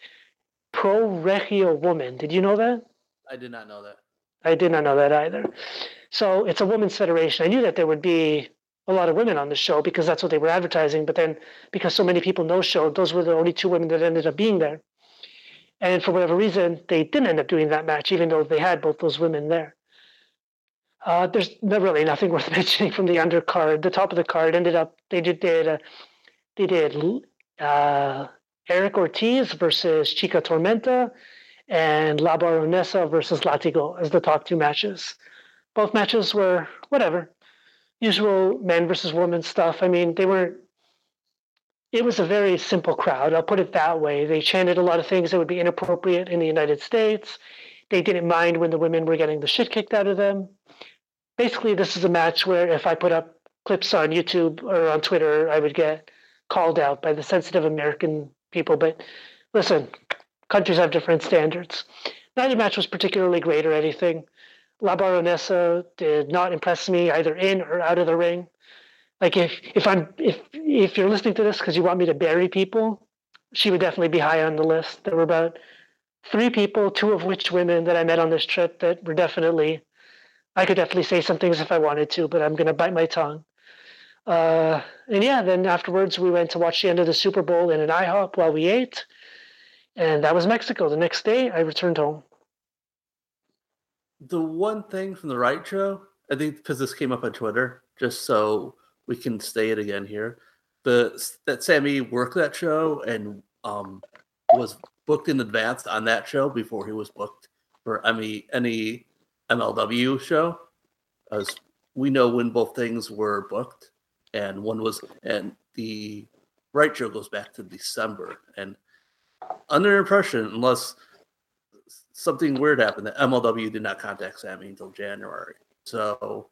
Pro Regio Woman. Did you know that? I did not know that. I did not know that either. So it's a women's federation. I knew that there would be a lot of women on the show because that's what they were advertising. But then because so many people know show, those were the only two women that ended up being there. And for whatever reason, they didn't end up doing that match, even though they had both those women there. Uh, there's really nothing worth mentioning from the undercard. The top of the card ended up they did did uh, they did uh, Eric Ortiz versus Chica Tormenta and La Baronesa versus Latigo as the top two matches. Both matches were whatever, usual men versus women stuff. I mean, they weren't. It was a very simple crowd. I'll put it that way. They chanted a lot of things that would be inappropriate in the United States. They didn't mind when the women were getting the shit kicked out of them. Basically, this is a match where if I put up clips on YouTube or on Twitter, I would get called out by the sensitive American people. But listen, countries have different standards. Neither match was particularly great or anything. La Baronesa did not impress me either in or out of the ring. Like if if I'm if if you're listening to this because you want me to bury people, she would definitely be high on the list. There were about three people, two of which women that I met on this trip that were definitely I could definitely say some things if I wanted to, but I'm gonna bite my tongue. Uh, and yeah, then afterwards we went to watch the end of the Super Bowl in an IHOP while we ate, and that was Mexico. The next day I returned home the one thing from the Riot show, I think because this came up on Twitter, just so we can say it again here, the that Sammy worked that show and um, was booked in advance on that show before he was booked for any any MLW show, as we know when both things were booked, and one was and the Riot show goes back to December, and under impression, unless something weird happened that MLW did not contact Sammy until January. So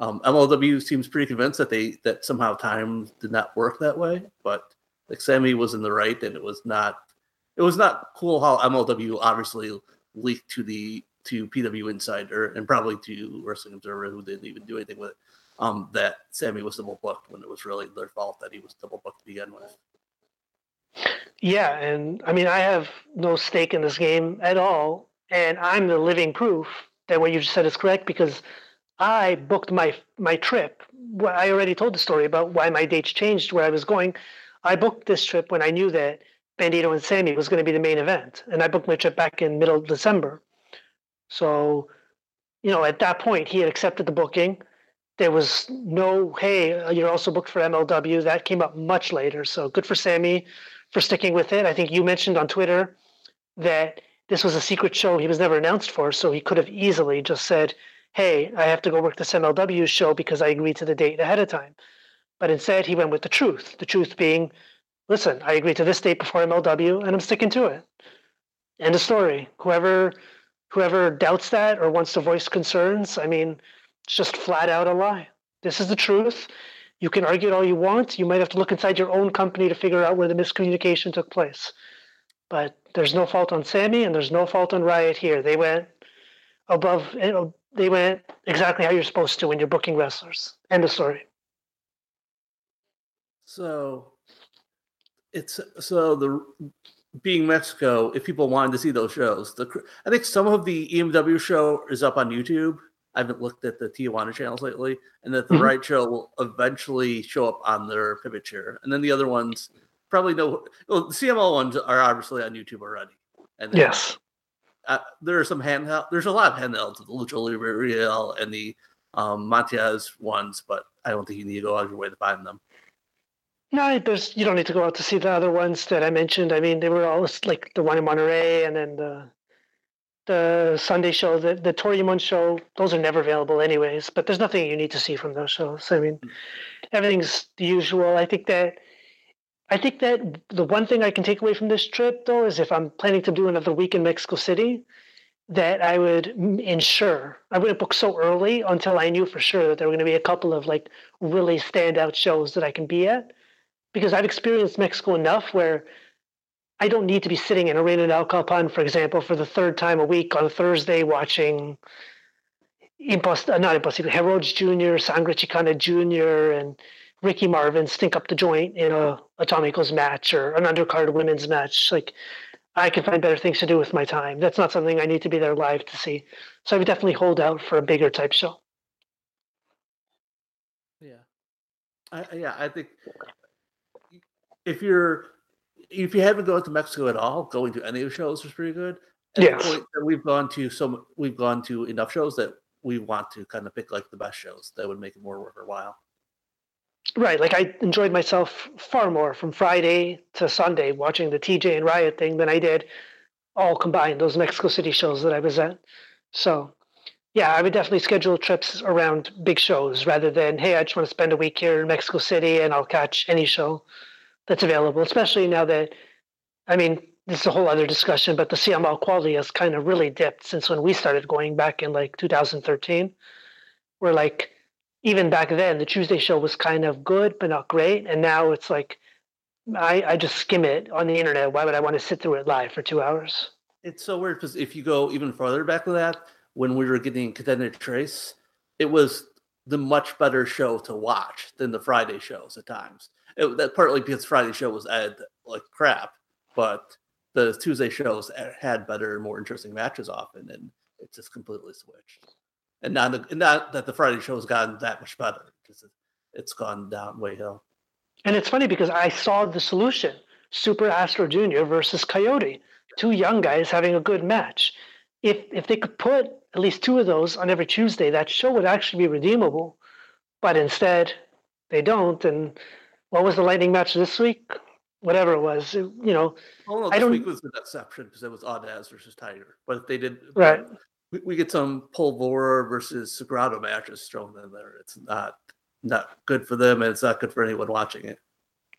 um, MLW seems pretty convinced that they that somehow time did not work that way, but like Sammy was in the right, and it was not it was not cool how MLW obviously leaked to the to PW Insider and probably to Wrestling Observer, who didn't even do anything with it. Um, that Sammy was double booked when it was really their fault that he was double booked to begin with. Yeah, and I mean, I have no stake in this game at all, and I'm the living proof that what you just said is correct because I booked my my trip. I already told the story about why my dates changed where I was going. I booked this trip when I knew that Bandito and Sammy was going to be the main event, and I booked my trip back in middle December. So, you know, at that point, he had accepted the booking. There was no, hey, uh, you're also booked for MLW. That came up much later. So good for Sammy for sticking with it. I think you mentioned on Twitter that this was a secret show he was never announced for, so he could have easily just said, Hey, I have to go work this MLW show because I agreed to the date ahead of time. But instead, he went with the truth. The truth being, listen, I agreed to this date before MLW and I'm sticking to it. End of story. Whoever whoever doubts that or wants to voice concerns, I mean, it's just flat out a lie. This is the truth. You can argue it all you want. You might have to look inside your own company to figure out where the miscommunication took place. But there's no fault on Sammy and there's no fault on Riot here. They went above eh, they went exactly how you're supposed to when you're booking wrestlers. End of story. So it's so the being Mexico, if people wanted to see those shows, the I think some of the EMW show is up on YouTube. I haven't looked at the Tijuana channels lately, and that the mm-hmm. Riot show will eventually show up on their Pivotshare, and then the other ones probably no. Well, the CML ones are obviously on YouTube already, and yes, uh, there are some handheld. There's a lot of handhelds, the Lucha Libre Real and the um, ones, but I don't think you need to go out of your way to find them. No, there's you don't need to go out to see the other ones that I mentioned. I mean, they were all like the one in Monterrey and then the the Sunday show, the the Toryumon show. Those are never available anyways. But there's nothing you need to see from those shows. I mean, hmm. everything's the usual. I think that I think that the one thing I can take away from this trip though is if I'm planning to do another week in Mexico City, that I would ensure I wouldn't book so early until I knew for sure that there were going to be a couple of like really standout shows that I can be at because I've experienced Mexico enough where I don't need to be sitting in Arena Naucalpan, for example, for the third time a week on a Thursday watching Impost- uh, not Impossible, Herodes Jr., Sangre Chicana Jr., and Ricky Marvin stink up the joint in a tom Atomicos match or an undercard women's match. Like, I can find better things to do with my time. That's not something I need to be there live to see. So I would definitely hold out for a bigger type show. Yeah, I, yeah, I think if you're if you haven't gone to Mexico at all, going to any of the shows is pretty good. At yes. we've gone to some we've gone to enough shows that we want to kind of pick like the best shows that would make it more worth our while. Right. Like I enjoyed myself far more from Friday to Sunday watching the TJ and Riot thing than I did all combined, those Mexico City shows that I was at. So yeah, I would definitely schedule trips around big shows rather than, hey, I just want to spend a week here in Mexico City and I'll catch any show that's available, especially now that, I mean, this is a whole other discussion, but the CML quality has kind of really dipped since when we started going back in like 2013. We're like, even back then, the Tuesday show was kind of good, but not great. And now it's like, I, I just skim it on the internet. Why would I want to sit through it live for two hours? It's so weird because if you go even farther back to that, when we were getting Contender Trace, it was the much better show to watch than the Friday shows at times it, that partly because Friday show was ad like crap, but the Tuesday shows had better, more interesting matches often, and it just completely switched. And not, the, not that the Friday show has gotten that much better, because it, it's gone down way hill. And it's funny because I saw the solution: Super Astro Junior versus Coyote, two young guys having a good match. If if they could put at least two of those on every Tuesday, that show would actually be redeemable. But instead, they don't, and what was the lightning match this week? Whatever it was, you know. Oh, no, this I don't, week was the exception because it was Audaz versus Tiger. But if they did, right, we, we get some Polvora versus Sagrado matches thrown in there. It's not not good for them, and it's not good for anyone watching it.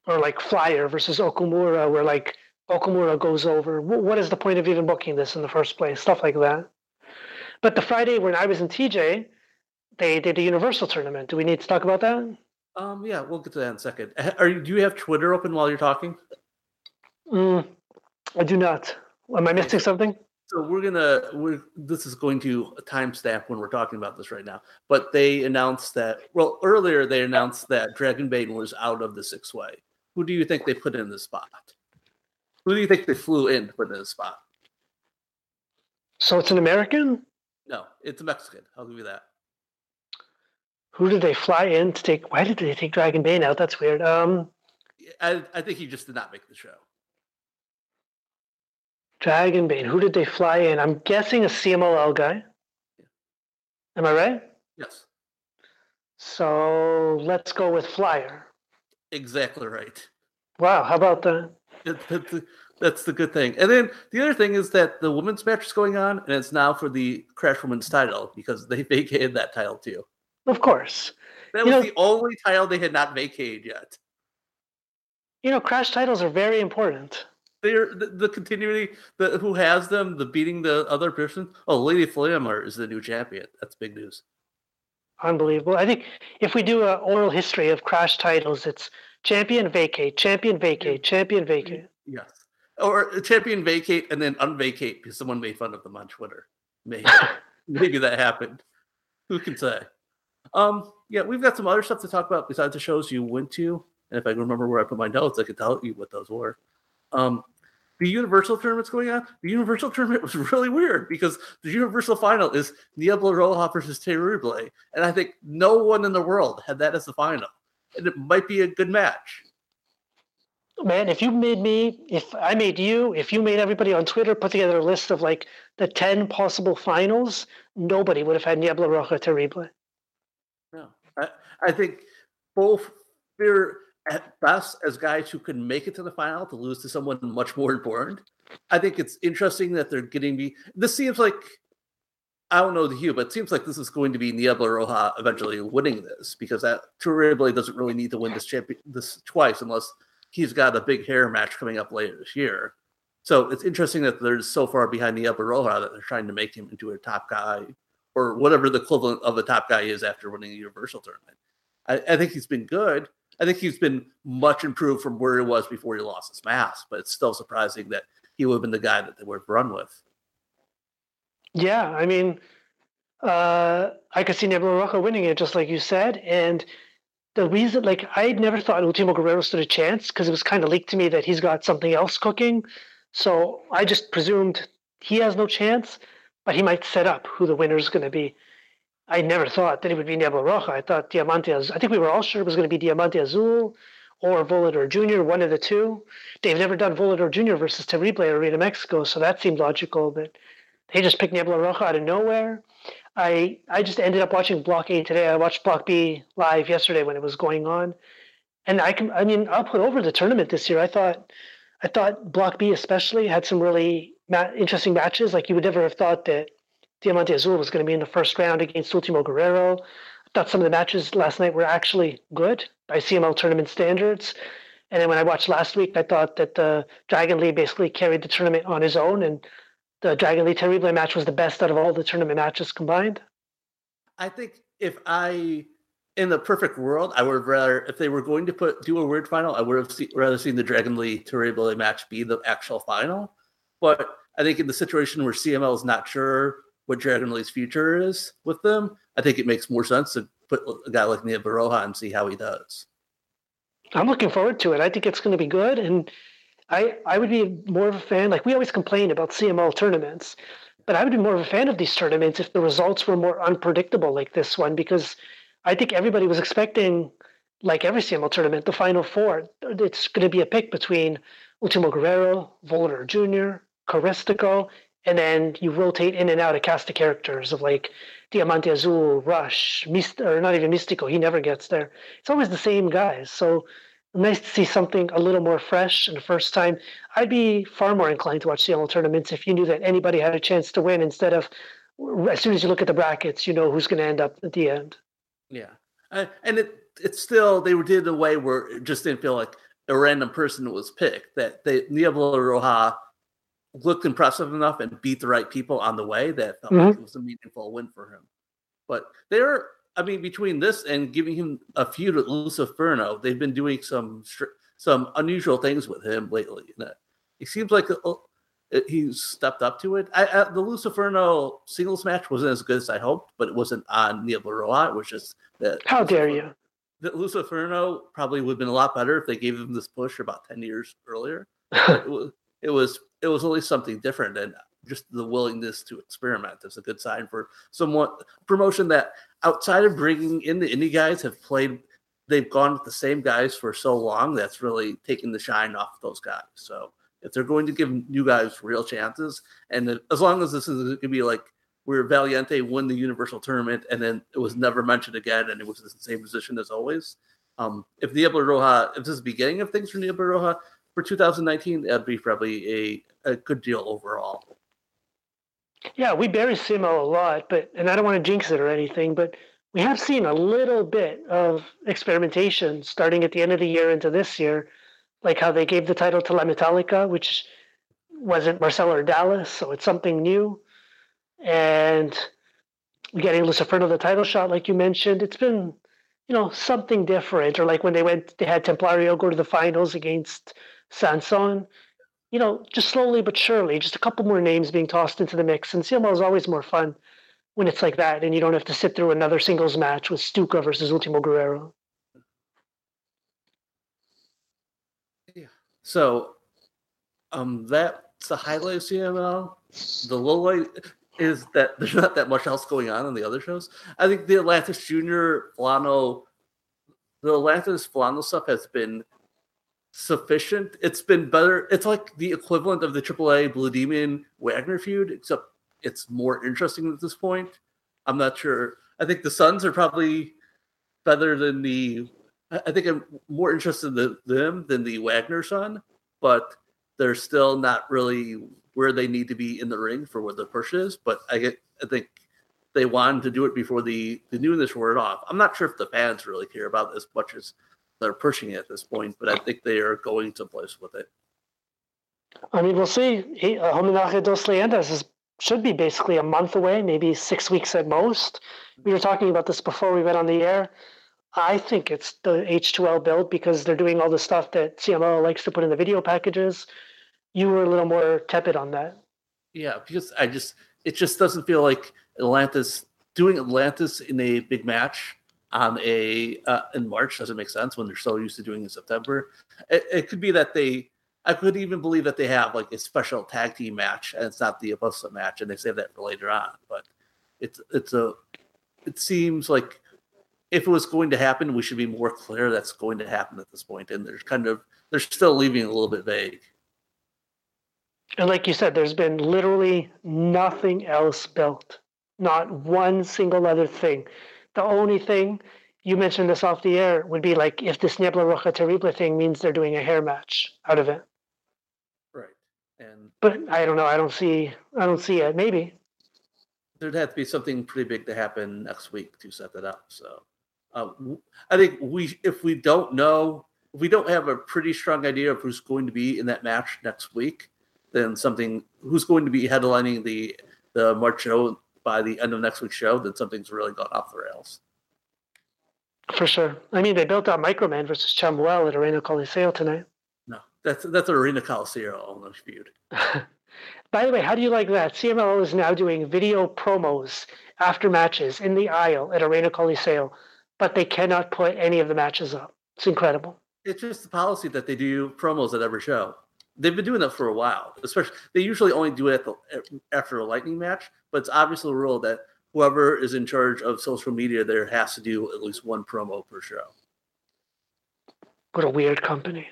Or like Flyer versus Okumura, where like Okumura goes over. What is the point of even booking this in the first place? Stuff like that. But the Friday when I was in TJ, they did a Universal tournament. Do we need to talk about that? Um, yeah, we'll get to that in a second. Are you? Do you have Twitter open while you're talking? Mm, I do not. Am I missing something? So we're gonna. We're this is going to timestamp when we're talking about this right now. But they announced that. Well, earlier they announced that Dragon Bane was out of the six way. Who do you think they put in the spot? Who do you think they flew in to put in the spot? So it's an American? No, it's a Mexican. I'll give you that. Who did they fly in to take? Why did they take Dragon Bane out? That's weird. Um, I, I think he just did not make the show. Dragon Bane. Who did they fly in? I'm guessing a CMLL guy. Am I right? Yes. So let's go with Flyer. Exactly right. Wow, how about that? that's the good thing. And then the other thing is that the women's match is going on, and it's now for the Crash Women's title because they vacated that title too. Of course. That you was know, the only title they had not vacated yet. You know, crash titles are very important. They're the, the continuity, the who has them, the beating the other person. Oh, Lady Flammer is the new champion. That's big news. Unbelievable. I think if we do an oral history of crash titles, it's champion vacate, champion vacate, champion vacate. Yes. Or champion vacate and then unvacate because someone made fun of them on Twitter. Maybe maybe that happened. Who can say? Um, yeah, we've got some other stuff to talk about besides the shows you went to. And if I can remember where I put my notes, I can tell you what those were. Um, the Universal tournament's going on. The Universal tournament was really weird because the Universal final is Niebla Roja versus Terrible. And I think no one in the world had that as the final. And it might be a good match. Man, if you made me, if I made you, if you made everybody on Twitter put together a list of like the 10 possible finals, nobody would have had Niebla Roja Terrible. No, I, I think both they're at best as guys who can make it to the final to lose to someone much more important. I think it's interesting that they're getting me. This seems like I don't know the hue, but it seems like this is going to be Niebla Roja eventually winning this because that Terrible doesn't really need to win this champion this twice unless he's got a big hair match coming up later this year. So it's interesting that they're so far behind Niebla Roja that they're trying to make him into a top guy or whatever the equivalent of a top guy is after winning a Universal tournament. I, I think he's been good. I think he's been much improved from where he was before he lost his mask, but it's still surprising that he would have been the guy that they would have run with. Yeah, I mean, uh, I could see Roja winning it, just like you said. And the reason, like, I never thought Ultimo Guerrero stood a chance because it was kind of leaked to me that he's got something else cooking. So I just presumed he has no chance, but he might set up who the winner is going to be. I never thought that it would be Niebla Roja. I thought Diamante Azul. I think we were all sure it was going to be Diamante Azul or Volador Jr., one of the two. They've never done Volador Jr. versus Terrible Arena Mexico, so that seemed logical, but they just picked Niebla Roja out of nowhere. I I just ended up watching Block A today. I watched Block B live yesterday when it was going on, and I can I mean I'll put over the tournament this year. I thought I thought Block B especially had some really ma- interesting matches. Like you would never have thought that Diamante Azul was going to be in the first round against Ultimo Guerrero. I thought some of the matches last night were actually good by CML tournament standards. And then when I watched last week, I thought that the Dragon Lee basically carried the tournament on his own, and the Dragon Lee Terrible match was the best out of all the tournament matches combined. I think if I, in the perfect world, I would have rather if they were going to put do a weird final, I would have see, rather seen the Dragon Lee Terrible match be the actual final. But I think in the situation where CML is not sure what Dragon Lee's future is with them, I think it makes more sense to put a guy like Niebla Roja and see how he does. I'm looking forward to it. I think it's going to be good, and I I would be more of a fan. Like we always complain about CML tournaments, but I would be more of a fan of these tournaments if the results were more unpredictable like this one, because I think everybody was expecting, like every CML tournament, the final four. It's going to be a pick between Ultimo Guerrero, Volador Jr., Caristico, and then you rotate in and out a cast of characters of like Diamante Azul, Rush, Mist, or not even Mistico. He never gets there. It's always the same guys. So nice to see something a little more fresh and the first time. I'd be far more inclined to watch CML tournaments if you knew that anybody had a chance to win instead of as soon as you look at the brackets, you know who's going to end up at the end. Yeah, uh, and it it's still they did in a way where it just didn't feel like a random person was picked. That they Niebla Roja looked impressive enough and beat the right people on the way that felt mm-hmm. like it was a meaningful win for him. But they're, I mean, between this and giving him a feud with Luciferno, they've been doing some some unusual things with him lately. It seems like uh, he's stepped up to it. I, I, the Luciferno singles match wasn't as good as I hoped, but it wasn't on Niebla Roja. It was just that. How dare you? That Luciferno probably would have been a lot better if they gave him this push about 10 years earlier. it, was, it was always something different and just the willingness to experiment is a good sign for someone promotion that outside of bringing in the indie guys have played they've gone with the same guys for so long that's really taking the shine off those guys so if they're going to give new guys real chances and as long as this is going to be like where Valiente won the Universal Tournament and then it was never mentioned again and it was in the same position as always. Um, if Niebla Roja, if this is the beginning of things for Niebla Roja, for 2019, that'd be probably a, a good deal overall. Yeah, we bury CML a lot, but and I don't want to jinx it or anything, but we have seen a little bit of experimentation starting at the end of the year into this year, like how they gave the title to La Metalica, which wasn't Marcela or Dalys, so it's something new. And getting Luciferno the title shot, like you mentioned, it's been, you know, something different. Or like when they went, they had Templario go to the finals against Sanson. You know, just slowly but surely, just a couple more names being tossed into the mix. And CML is always more fun when it's like that, and you don't have to sit through another singles match with Stuka versus Ultimo Guerrero. Yeah. So, um, that's the highlight of CMLL. The low light is that there's not that much else going on in the other shows. I think the Atlantis Junior Villano, the Atlantis Villano stuff has been sufficient. It's been better. It's like the equivalent of the AAA Blue Demon Wagner feud, except it's more interesting at this point. I'm not sure. I think the Suns are probably better than the. I think I'm more interested in them than the Wagner Son, but they're still not really where they need to be in the ring for what the push is. But I get, I think they wanted to do it before the the newness wore it off. I'm not sure if the fans really care about it as much as they're pushing it at this point, but I think they are going to place with it. I mean, we'll see. He, uh, Homenaje dos Leyendas is should be basically a month away, maybe six weeks at most. We were talking about this before we went on the air. I think it's the H2L build because they're doing all the stuff that CMLL likes to put in the video packages. You were a little more tepid on that. Yeah, because I just it just doesn't feel like Atlantis doing Atlantis in a big match on a uh, in March doesn't make sense when they're so used to doing in September. It, it could be that they I could even believe that they have like a special tag team match and it's not the Apuesta match and they save that for later on. But it's it's a it seems like if it was going to happen, we should be more clear that's going to happen at this point. And there's kind of they're still leaving a little bit vague. And like you said, there's been literally nothing else built. Not one single other thing. The only thing you mentioned this off the air would be like if this Niebla Roja Terrible thing means they're doing a hair match out of it. Right. And but I don't know. I don't see. I don't see it. Maybe there'd have to be something pretty big to happen next week to set that up. So uh, I think we, if we don't know, if we don't have a pretty strong idea of who's going to be in that match next week, then something who's going to be headlining the the March by the end of next week's show, then something's really gone off the rails. For sure. I mean, they built out Microman versus Chamuel at Arena Coliseo tonight. No, that's that's an Arena Coliseum almost feud. By the way, how do you like that? CMLL is now doing video promos after matches in the aisle at Arena Coliseo, but they cannot put any of the matches up. It's incredible. It's just the policy that they do promos at every show. They've been doing that for a while. Especially, they usually only do it the, after a lightning match, but it's obviously a rule that whoever is in charge of social media there has to do at least one promo per show. What a weird company.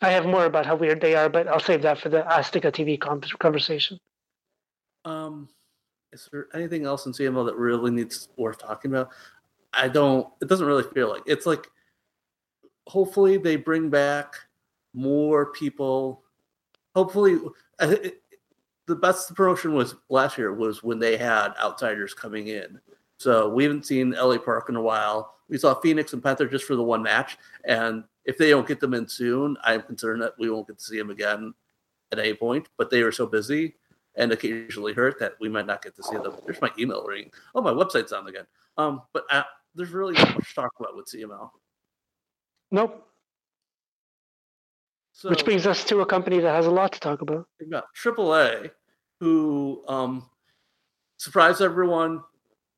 I have more about how weird they are, but I'll save that for the Azteca TV conversation. Um, is there anything else in CMLL that really needs worth talking about? I don't. It doesn't really feel like it's like. Hopefully, they bring back more people. Hopefully, it, the best promotion was last year was when they had outsiders coming in. So we haven't seen LA Park in a while. We saw Fenix and Panther just for the one match, and if they don't get them in soon, I'm concerned that we won't get to see them again at any point. But they are so busy and occasionally hurt that we might not get to see them. There's my email ring. Oh, my website's on again. Um, but uh, there's really not much to talk about with cml Nope. So, Which brings us to a company that has a lot to talk about. We've got AAA, who um, surprised everyone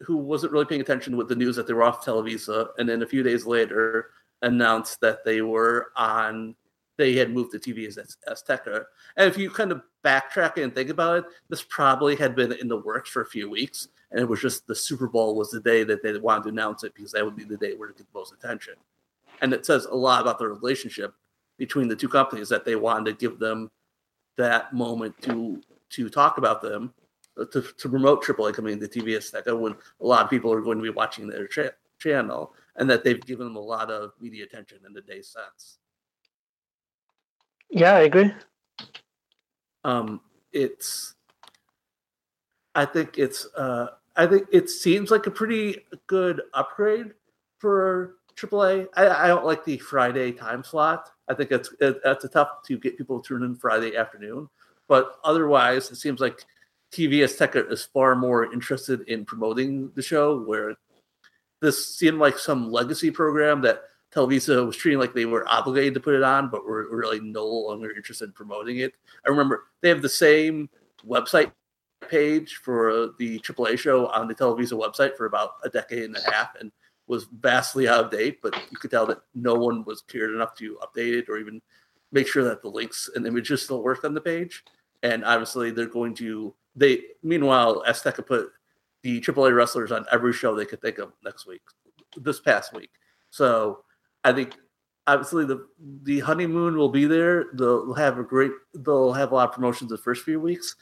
who wasn't really paying attention with the news that they were off Televisa, and then a few days later announced that they were on they had moved to TV as Azteca. And if you kind of backtrack and think about it, this probably had been in the works for a few weeks. And it was just the Super Bowl was the day that they wanted to announce it because that would be the day where it get the most attention. And it says a lot about the relationship between the two companies that they wanted to give them that moment to to talk about them, uh, to, to promote AAA coming into TV Azteca when a lot of people are going to be watching their cha- channel and that they've given them a lot of media attention in the day since. Yeah, I agree. Um, it's, I think it's, uh, I think it seems like a pretty good upgrade for AAA. I, I don't like the Friday time slot. I think it's it, it's tough to get people to tune in Friday afternoon. But otherwise, it seems like TV Azteca is far more interested in promoting the show, where this seemed like some legacy program that Televisa was treating like they were obligated to put it on, but were really no longer interested in promoting it. I remember they have the same website page for the AAA show on the Televisa website for about a decade and a half and was vastly out of date, but you could tell that no one was cared enough to update it or even make sure that the links and images still work on the page. And obviously, they're going to they. Meanwhile, Azteca put the AAA wrestlers on every show they could think of next week, this past week. So I think obviously the the honeymoon will be there. They'll have a great. They'll have a lot of promotions the first few weeks.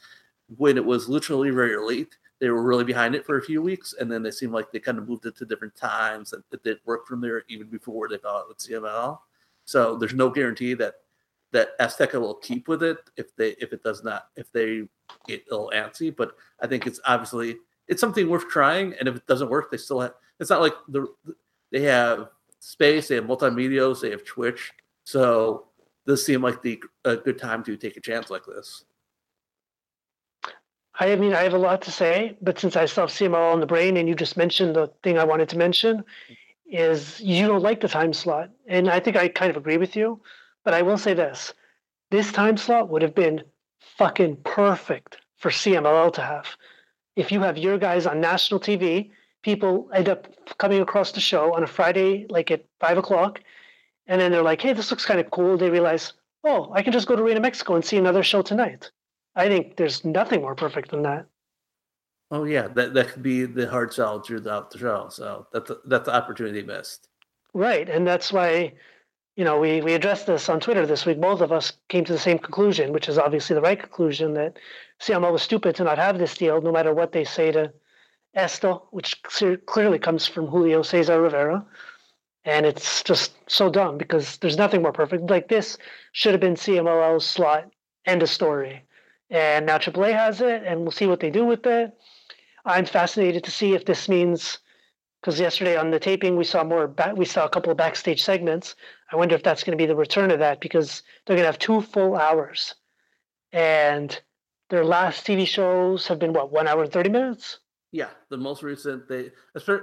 When it was literally very late, they were really behind it for a few weeks, and then they seemed like they kind of moved it to different times, and it didn't work from there even before they thought it would CMLL. So there's no guarantee that that Azteca will keep with it if they if it does not if they get ill antsy. But I think it's obviously it's something worth trying, and if it doesn't work, they still have. It's not like the they have space, they have multimedia, they have Twitch, so this seemed like the a good time to take a chance like this. I mean, I have a lot to say, but since I still have CMLL in the brain, and you just mentioned the thing I wanted to mention, is you don't like the time slot, and I think I kind of agree with you. But I will say this: this time slot would have been fucking perfect for CMLL to have. If you have your guys on national TV, people end up coming across the show on a Friday, like at five o'clock, and then they're like, "Hey, this looks kind of cool." They realize, "Oh, I can just go to Arena Mexico and see another show tonight." I think there's nothing more perfect than that. Oh yeah, that that could be the hard sell throughout the show. So that's that's the opportunity missed. Right, and that's why you know, we, we addressed this on Twitter this week. Both of us came to the same conclusion, which is obviously the right conclusion that CMLL was stupid to not have this deal, no matter what they say to Esto, which clearly comes from Julio Cesar Rivera. And it's just so dumb because there's nothing more perfect. Like this should have been CMLL's slot, end of story. And now AAA has it, and we'll see what they do with it. I'm fascinated to see if this means because yesterday on the taping we saw more back, we saw a couple of backstage segments. I wonder if that's going to be the return of that because they're going to have two full hours. And their last tv shows have been what one hour and 30 minutes? Yeah the most recent they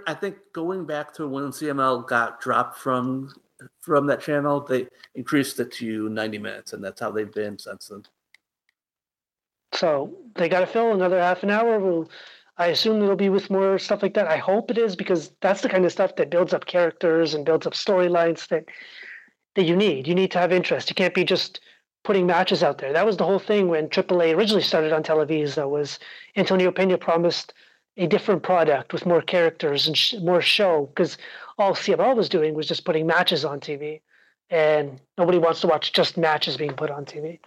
i think going back to when cml got dropped from from that channel they increased it to 90 minutes and that's how they've been since then so they got to fill another half an hour we'll I assume it'll be with more stuff like that. I hope it is because that's the kind of stuff that builds up characters and builds up storylines that that you need. You need to have interest. You can't be just putting matches out there. That was the whole thing when AAA originally started on Televisa. Was Antonio Pena promised a different product with more characters and sh- more show because all CMLL was doing was just putting matches on TV, and nobody wants to watch just matches being put on TV.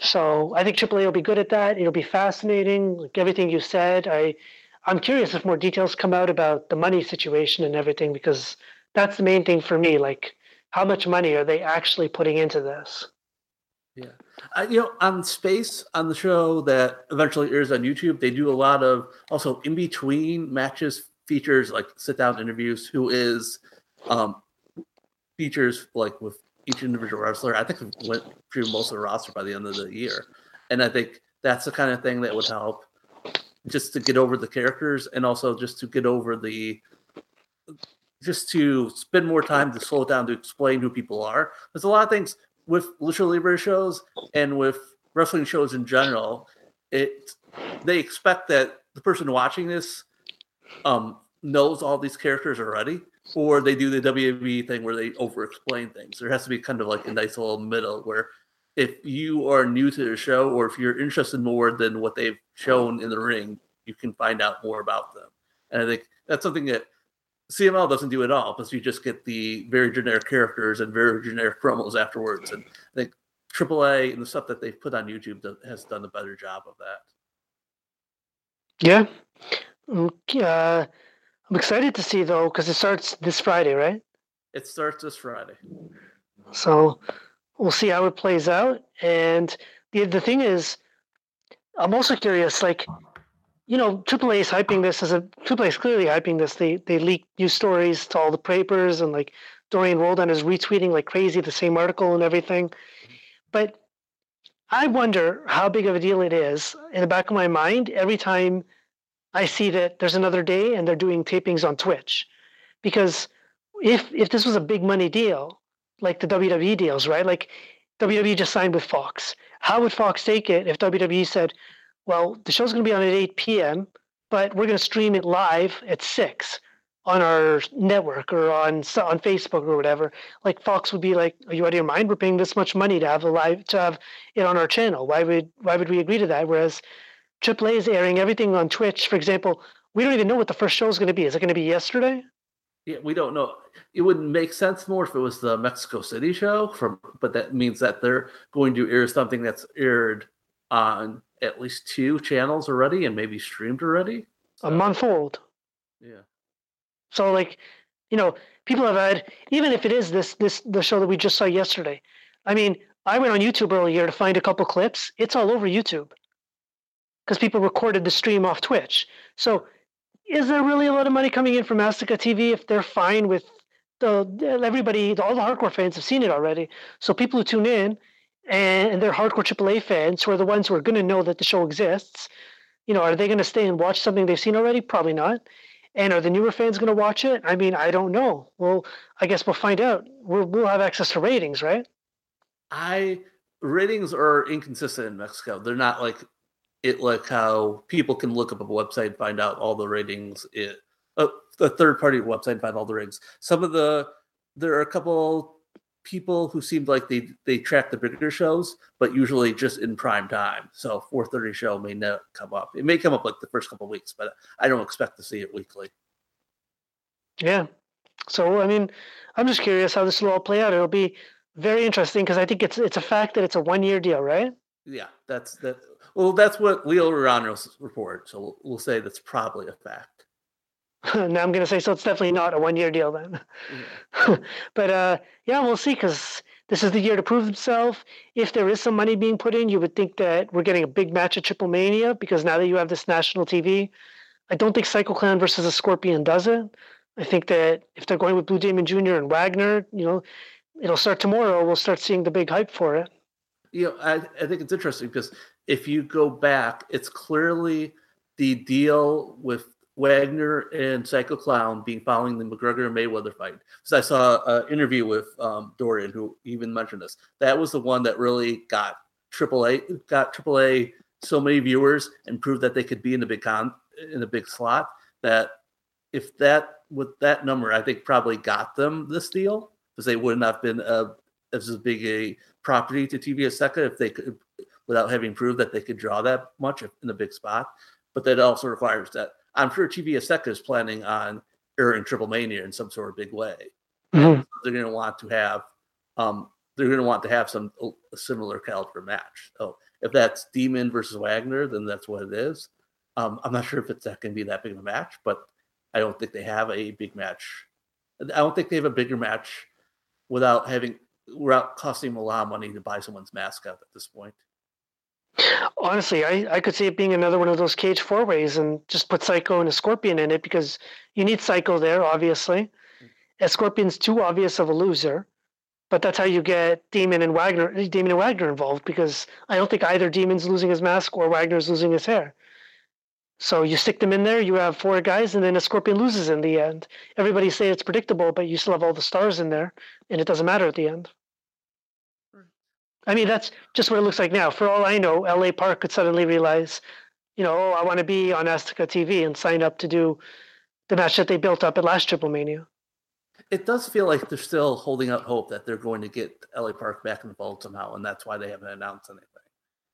So I think AAA will be good at that. It'll be fascinating, like everything you said. I, I'm curious if more details come out about the money situation and everything because that's the main thing for me. Like, how much money are they actually putting into this? Yeah, uh, you know, on Space on the show that eventually airs on YouTube, they do a lot of also in between matches features like sit down interviews. Who is um, features like with each individual wrestler. I think went through most of the roster by the end of the year, and I think that's the kind of thing that would help just to get over the characters and also just to get over the just to spend more time to slow down to explain who people are. There's a lot of things with Lucha Libre shows and with wrestling shows in general. It they expect that the person watching this um, knows all these characters already, or they do the WWE thing where they over explain things. There has to be kind of like a nice little middle where if you are new to the show or if you're interested more than what they've shown in the ring, you can find out more about them. And I think that's something that CML doesn't do at all because you just get the very generic characters and very generic promos afterwards. And I think AAA and the stuff that they've put on YouTube has done a better job of that. Yeah. Uh, I'm excited to see though because it starts this Friday, right? It starts this Friday. So we'll see how it plays out. And the the thing is, I'm also curious. Like, you know, AAA is hyping this as a AAA is clearly hyping this. They they leak news stories to all the papers, and like Dorian Roldan is retweeting like crazy the same article and everything. But I wonder how big of a deal it is in the back of my mind every time I see that there's another day and they're doing tapings on Twitch. Because if if this was a big money deal, like the WWE deals, right? Like WWE just signed with Fox. How would Fox take it if WWE said, well, the show's going to be on at 8 p.m., but we're going to stream it live at 6 on our network or on on Facebook or whatever. Like Fox would be like, "Are you out of your mind? We're paying this much money to have a live to have it on our channel. Why would why would we agree to that?" Whereas AAA is airing everything on Twitch. For example, we don't even know what the first show is going to be. Is it going to be yesterday? Yeah, we don't know. It wouldn't make sense more if it was the Mexico City show, from but that means that they're going to air something that's aired on at least two channels already and maybe streamed already. So, a month old. Yeah. So like, you know, people have had even if it is this this the show that we just saw yesterday. I mean, I went on YouTube earlier to find a couple clips. It's all over YouTube because people recorded the stream off Twitch. So, is there really a lot of money coming in from Azteca TV if they're fine with the everybody? All the hardcore fans have seen it already. So people who tune in and they're hardcore AAA fans who are the ones who are going to know that the show exists. You know, are they going to stay and watch something they've seen already? Probably not. And are the newer fans going to watch it? I mean, I don't know. Well, I guess we'll find out. We'll, we'll have access to ratings, right? I ratings are inconsistent in Mexico. They're not like it like how people can look up a website find out all the ratings. It uh, a third party website find all the ratings. Some of the there are a couple people who seemed like they they track the bigger shows, but usually just in prime time. So 4:30 show may not come up. It may come up like the first couple weeks, but I don't expect to see it weekly. Yeah. So I mean, I'm just curious how this will all play out. It'll be very interesting because I think it's it's a fact that it's a one year deal, right? Yeah, that's that. Well, that's what Leo Rano's report. So we'll, we'll say that's probably a fact. now I'm going to say so. It's definitely not a one year deal then. Yeah. but uh, yeah, we'll see because this is the year to prove himself. If there is some money being put in, you would think that we're getting a big match at Triple Mania because now that you have this national TV, I don't think Psycho Clown versus a Scorpion does it. I think that if they're going with Blue Demon Jr. and Wagner, you know, it'll start tomorrow. We'll start seeing the big hype for it. You know, I, I think it's interesting because if you go back, it's clearly the deal with Wagner and Psycho Clown being following the McGregor Mayweather fight. Because I saw an interview with um, Dorian who even mentioned this. That was the one that really got AAA got AAA so many viewers and proved that they could be in the big con in a big slot. That if that with that number, I think probably got them this deal because they wouldn't have been a, as big a property to TV Azteca if they could without having proved that they could draw that much in a big spot. But that also requires that I'm sure TV Azteca is planning on airing Triple Mania in some sort of big way. Mm-hmm. They're going to want to have, um, they're going to want to have some a similar caliber match. So if that's Demon versus Wagner, then that's what it is. Um, I'm not sure if it's that going to be that big of a match, but I don't think they have a big match. I don't think they have a bigger match without having without costing them a lot of money to buy someone's mascot at this point. Honestly, I, I could see it being another one of those cage four ways and just put Psycho and a Scorpion in it because you need Psycho there, obviously. Mm-hmm. A Scorpion's too obvious of a loser, but that's how you get Demon and Wagner Demon and Wagner involved because I don't think either Demon's losing his mask or Wagner's losing his hair. So you stick them in there, you have four guys, and then a Scorpion loses in the end. Everybody say it's predictable, but you still have all the stars in there, and it doesn't matter at the end. I mean, that's just what it looks like now. For all I know, LA Park could suddenly realize, you know, oh, I want to be on Azteca TV and sign up to do the match that they built up at last Triple Mania. It does feel like they're still holding out hope that they're going to get LA Park back involved somehow, and that's why they haven't announced anything.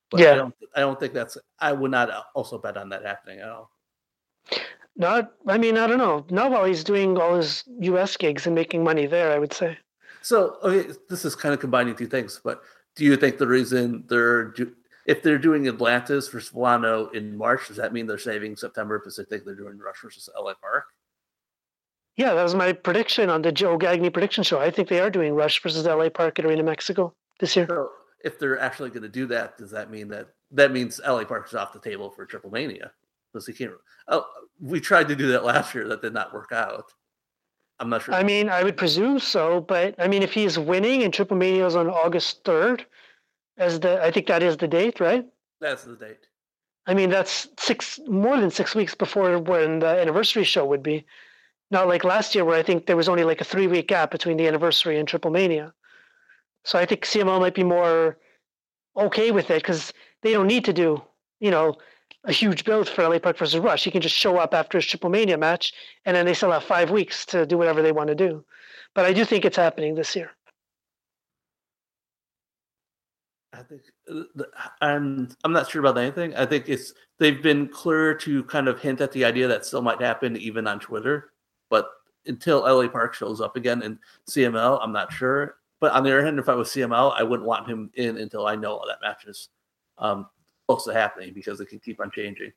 But yeah. I don't, I don't think that's. I would not uh, also bet on that happening at all. Not, I mean, I don't know. Not while he's doing all his U.S. gigs and making money there, I would say. So, okay, this is kind of combining two things, but do you think the reason they're do, if they're doing Atlantis versus Volcano in March, does that mean they're saving September because they think they're doing Rush versus LA Park? Yeah, that was my prediction on the Joe Gagne prediction show. I think they are doing Rush versus LA Park at Arena Mexico this year. So if they're actually going to do that, does that mean that that means LA Park is off the table for Triple Mania? Because he can't. Oh, we tried to do that last year. That did not work out. I'm not sure. I mean, I would presume so, but I mean, if he's winning and Triple Mania is on August 3rd, as the I think that is the date, right? That's the date. I mean, that's six more than six weeks before when the anniversary show would be. Not like last year, where I think there was only like a three week gap between the anniversary and Triple Mania. So I think CMLL might be more okay with it because they don't need to do, you know, a huge build for LA Park versus Rush. He can just show up after his Triple Mania match, and then they still have five weeks to do whatever they want to do. But I do think it's happening this year. I think, uh, and I'm not sure about anything. I think it's they've been clear to kind of hint at the idea that still might happen even on Twitter, but until LA Park shows up again in CMLL, I'm not sure. But on the other hand, if I was CMLL, I wouldn't want him in until I know that match is um, close to happening because it can keep on changing.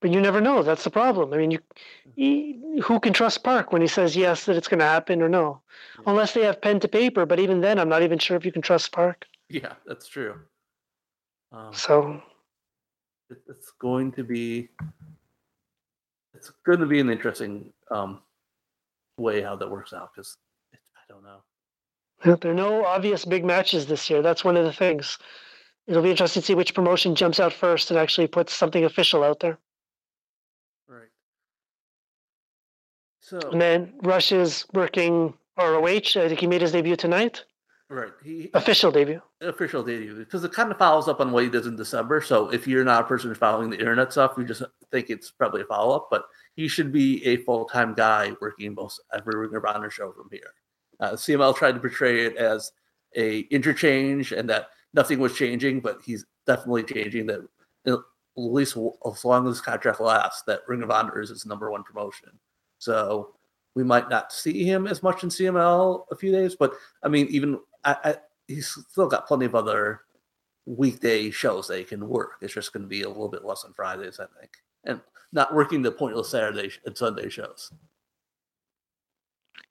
But you never know. That's the problem. I mean, you, he, who can trust Park when he says yes that it's going to happen or no, yeah. unless they have pen to paper. But even then, I'm not even sure if you can trust Park. Yeah, that's true. Um, so it, it's going to be it's going to be an interesting um, way how that works out because I don't know. There are no obvious big matches this year. That's one of the things. It'll be interesting to see which promotion jumps out first and actually puts something official out there. Right. So and then Rush is working ROH. I think he made his debut tonight. Right. He, official debut. Official debut. Because it kind of follows up on what he does in December. So if you're not a person who's following the internet stuff, you just think it's probably a follow up. But he should be a full time guy working most every Ring of Honor show from here. Uh, CMLL tried to portray it as a interchange and that nothing was changing, but he's definitely changing. That at least as long as this contract lasts, that Ring of Honor is his number one promotion. So we might not see him as much in CMLL a few days, but I mean, even I, I, he's still got plenty of other weekday shows that he can work. It's just going to be a little bit less on Fridays, I think, and not working the pointless Saturday and Sunday shows.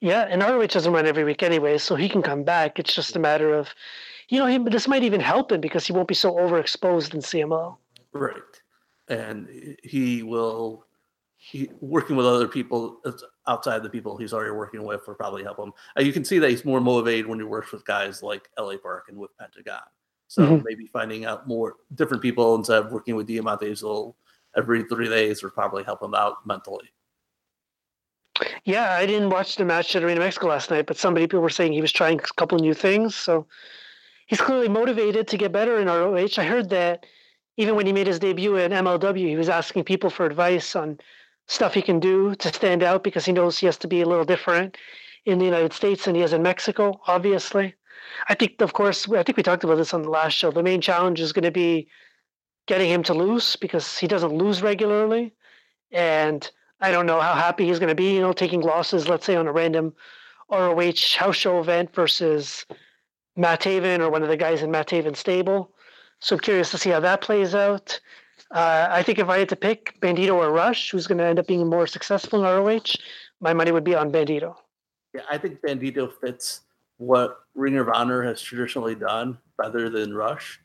Yeah, and ROH doesn't run every week anyway, so he can come back. It's just a matter of, you know, him. This might even help him because he won't be so overexposed in CMLL. Right, and he will. He, working with other people outside the people he's already working with will probably help him. Uh, you can see that he's more motivated when he works with guys like LA Park and with Pentagon. So mm-hmm. maybe finding out more different people instead of working with Diamante will every three days would probably help him out mentally. Yeah, I didn't watch the match at Arena Mexico last night, but some people were saying he was trying a couple new things. So he's clearly motivated to get better in ROH. I heard that even when he made his debut in MLW, he was asking people for advice on stuff he can do to stand out because he knows he has to be a little different in the United States than he is in Mexico, obviously. I think, of course, I think we talked about this on the last show. The main challenge is going to be getting him to lose because he doesn't lose regularly. And I don't know how happy he's going to be, you know, taking losses, let's say on a random ROH house show event versus Matt Taven or one of the guys in Matt Taven's stable. So curious to see how that plays out. Uh, I think if I had to pick Bandito or Rush, who's going to end up being more successful in ROH, my money would be on Bandito. Yeah, I think Bandito fits what Ring of Honor has traditionally done rather than Rush,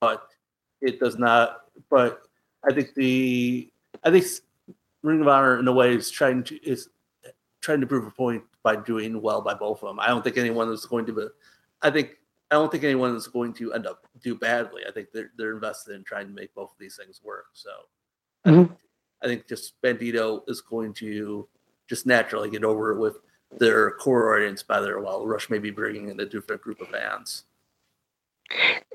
but it does not. But I think the I think Ring of Honor in a way is trying to is trying to prove a point by doing well by both of them. I don't think anyone is going to be. I think I don't think anyone is going to end up do badly. I think they're they're invested in trying to make both of these things work. So mm-hmm. I, think, I think just Bandito is going to just naturally get over it with their core audience better, while Rush may be bringing in a different group of fans.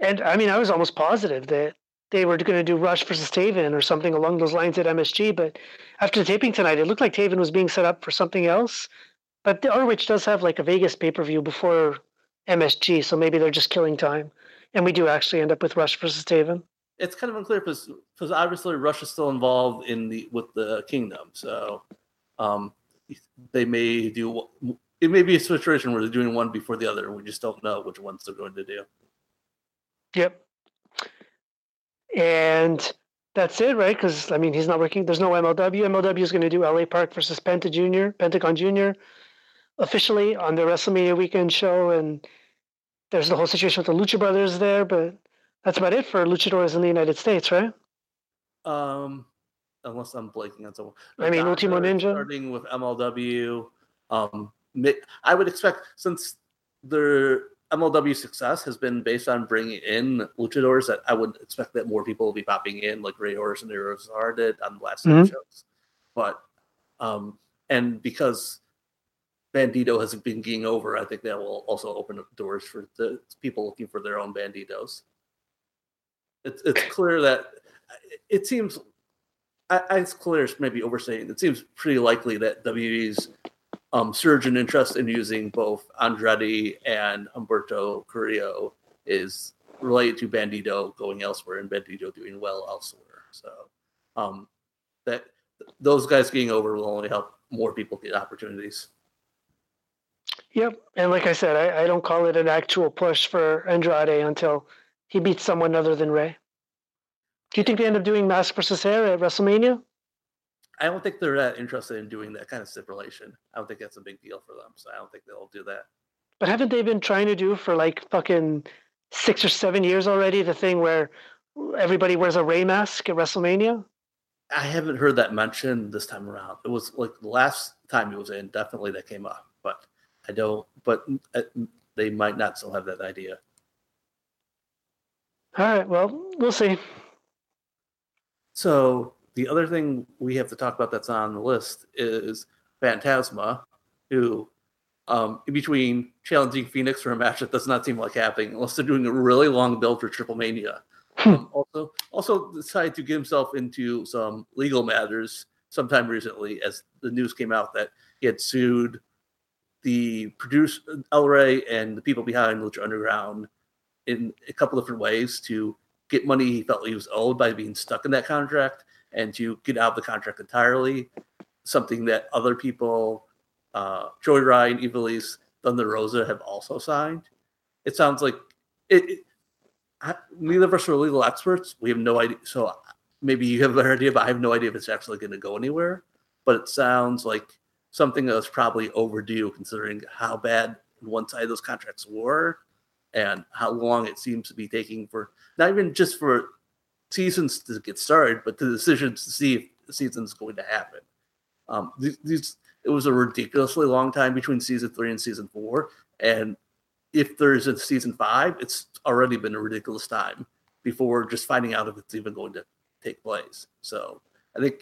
And I mean, I was almost positive that they were going to do Rush versus Taven or something along those lines at MSG. But after the taping tonight, it looked like Taven was being set up for something else. But the ROH does have like a Vegas pay per view before MSG, so maybe they're just killing time, and we do actually end up with Rush versus Taven. It's kind of unclear because because obviously Rush is still involved in the with the Kingdom, so um, they may do. It may be a situation where they're doing one before the other, and we just don't know which ones they're going to do. Yep. And that's it, right? Because I mean, he's not working. There's no MLW. MLW is going to do LA Park versus Penta Junior, Pentagon Junior officially on the WrestleMania weekend show, and there's the whole situation with the Lucha Brothers there, but that's about it for luchadors in the United States, right? Um, unless I'm blanking on someone. I mean, Ultimo Ninja. Starting with MLW, um, I would expect since their MLW success has been based on bringing in luchadors, that I would expect that more people will be popping in, like Rey Horus and Rosar did on the last mm-hmm. shows. But um, and because Bandito has been getting over, I think that will also open up doors for the people looking for their own Banditos. It's it's clear that it seems I, it's clear, maybe overstating. It seems pretty likely that WWE's um, surge in interest in using both Andrade and Humberto Carrillo is related to Bandito going elsewhere and Bandito doing well elsewhere. So um, that those guys getting over will only help more people get opportunities. Yep, and like I said, I, I don't call it an actual push for Andrade until he beats someone other than Rey. Do you think they end up doing Mask versus Hair at WrestleMania? I don't think they're that interested in doing that kind of stipulation. I don't think that's a big deal for them, so I don't think they'll do that. But haven't they been trying to do for like fucking six or seven years already the thing where everybody wears a Rey mask at WrestleMania? I haven't heard that mentioned this time around. It was like the last time he was in, definitely that came up, I don't. But uh, they might not still have that idea. All right. Well, we'll see. So the other thing we have to talk about that's on the list is Fantasma, who, um, in between challenging Fenix for a match that does not seem like happening, unless they're doing a really long build for Triple Mania. Hmm. um, also, also decided to get himself into some legal matters sometime recently, as the news came out that he had sued the producer El Rey and the people behind Lucha Underground in a couple different ways to get money he felt he was owed by being stuck in that contract and to get out of the contract entirely. Something that other people, uh, Joey Ryan, Ivelisse, Thunder Rosa have also signed. It sounds like it, it neither of us are legal experts. We have no idea. So maybe you have a better idea, but I have no idea if it's actually going to go anywhere. But it sounds like something that was probably overdue considering how bad one side of those contracts were and how long it seems to be taking for not even just for seasons to get started, but the decisions to see if the season's going to happen. Um, these, it was a ridiculously long time between season three and season four, and if there's a season five, it's already been a ridiculous time before just finding out if it's even going to take place. So I think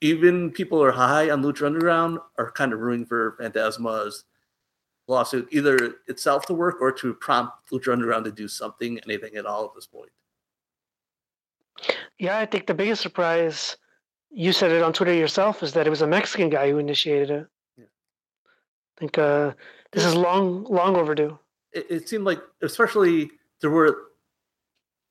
even people who are high on Lucha Underground are kind of rooting for Fantasma's lawsuit, either itself to work or to prompt Lucha Underground to do something, anything at all at this point. Yeah, I think the biggest surprise, you said it on Twitter yourself, is that it was a Mexican guy who initiated it. Yeah. I think uh, this is long, long overdue. It, it seemed like, especially there were,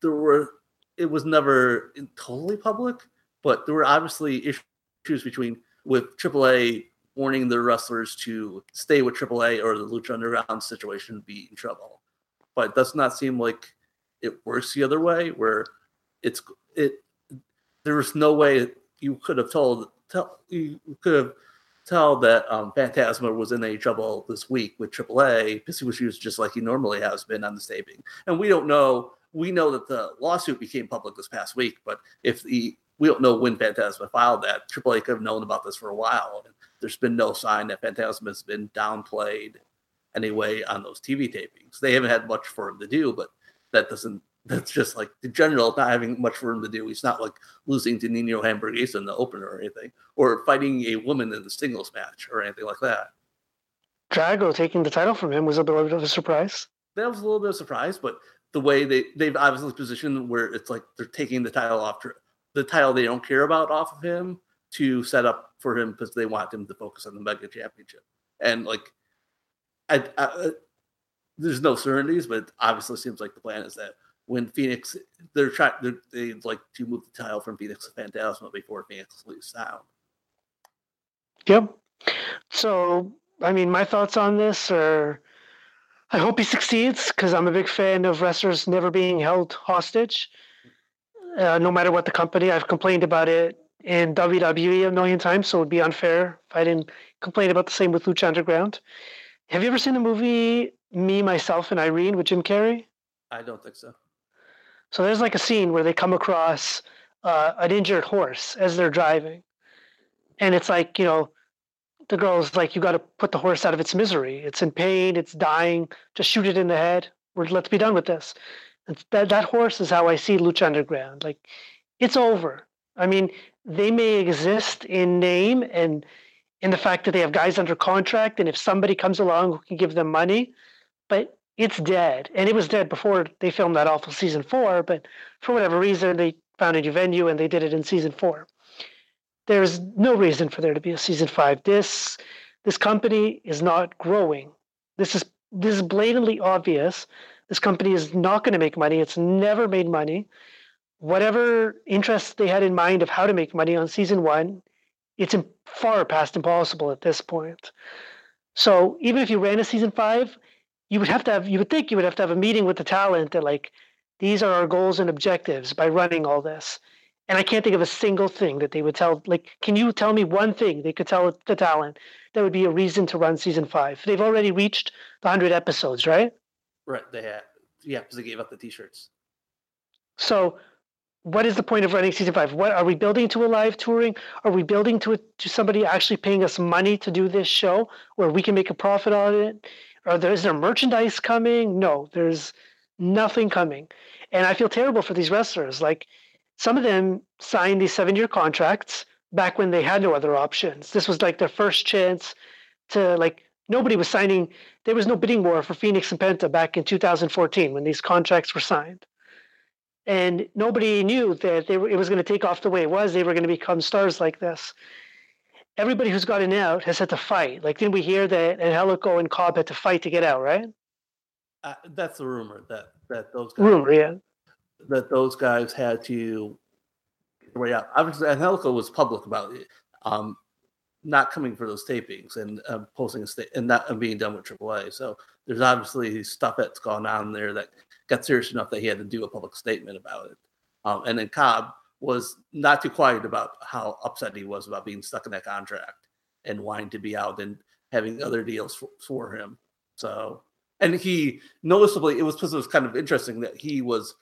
there were, it was never totally public, but there were obviously issues between with AAA warning the wrestlers to stay with AAA or the Lucha Underground situation be in trouble. But it does not seem like it works the other way, where it's it. There was no way you could have told tell you could have tell that um, Fantasma was in any trouble this week with AAA because he was used just like he normally has been on the taping. And we don't know. We know that the lawsuit became public this past week, but if the we don't know when Fantasma filed that. AAA could have known about this for a while. And there's been no sign that Fantasma has been downplayed anyway on those TV tapings. They haven't had much for him to do, but that doesn't. That's just like the general not having much for him to do. He's not like losing to Nino Hamburguesa in the opener or anything, or fighting a woman in the singles match or anything like that. Drago taking the title from him was a little bit of a surprise. That was a little bit of a surprise, but the way they they've obviously positioned where it's like they're taking the title off the title they don't care about off of him to set up for him because they want him to focus on the mega championship. And like, I, I, uh, there's no certainties, but obviously seems like the plan is that when Fenix, they're trying, they like to move the title from Fenix to Fantasma before Fenix leaves town. Yep. So, I mean, my thoughts on this are I hope he succeeds because I'm a big fan of wrestlers never being held hostage uh, no matter what the company. I've complained about it in WWE a million times, so it would be unfair if I didn't complain about the same with Lucha Underground. Have you ever seen the movie Me, Myself, and Irene with Jim Carrey? I don't think so. So there's like a scene where they come across uh, an injured horse as they're driving. And it's like, you know, the girl's like, you got to put the horse out of its misery. It's in pain. It's dying. Just shoot it in the head. We're, let's be done with this that that horse is how I see Lucha Underground. Like it's over. I mean, they may exist in name and in the fact that they have guys under contract, and if somebody comes along who can give them money, but it's dead. And it was dead before they filmed that awful season four. But for whatever reason, they found a new venue, and they did it in season four. There's no reason for there to be a season five. This this company is not growing. This is this is blatantly obvious. This company is not going to make money. It's never made money. Whatever interest they had in mind of how to make money on season one, it's far past impossible at this point. So even if you ran a season five, you would have to have you would think you would have to have a meeting with the talent that like these are our goals and objectives by running all this. And I can't think of a single thing that they would tell. Like, can you tell me one thing they could tell the talent that would be a reason to run season five? They've already reached the hundred episodes, right? Right. They had, yeah, because they gave up the t-shirts. So, what is the point of running season five? What are we building to a live touring? Are we building to a, to somebody actually paying us money to do this show where we can make a profit on it? Are there is there merchandise coming? No, there's nothing coming, and I feel terrible for these wrestlers. Like some of them signed these seven year contracts back when they had no other options. This was like their first chance to like nobody was signing. There was no bidding war for Fenix and Penta back in 2014 when these contracts were signed. And nobody knew that they were, it was going to take off the way it was. They were going to become stars like this. Everybody who's gotten out has had to fight. Like, didn't we hear that Angelico and Cobb had to fight to get out, right? Uh, that's a rumor that that those guys, rumor, yeah that those guys had to get way out. Obviously, Angelico was public about it, um, not coming for those tapings and uh, posting a state and not being done with AAA. So there's obviously stuff that's gone on there that got serious enough that he had to do a public statement about it. Um, and then Cobb was not too quiet about how upset he was about being stuck in that contract and wanting to be out and having other deals for, for him. So, and he noticeably, it was it was kind of interesting that he was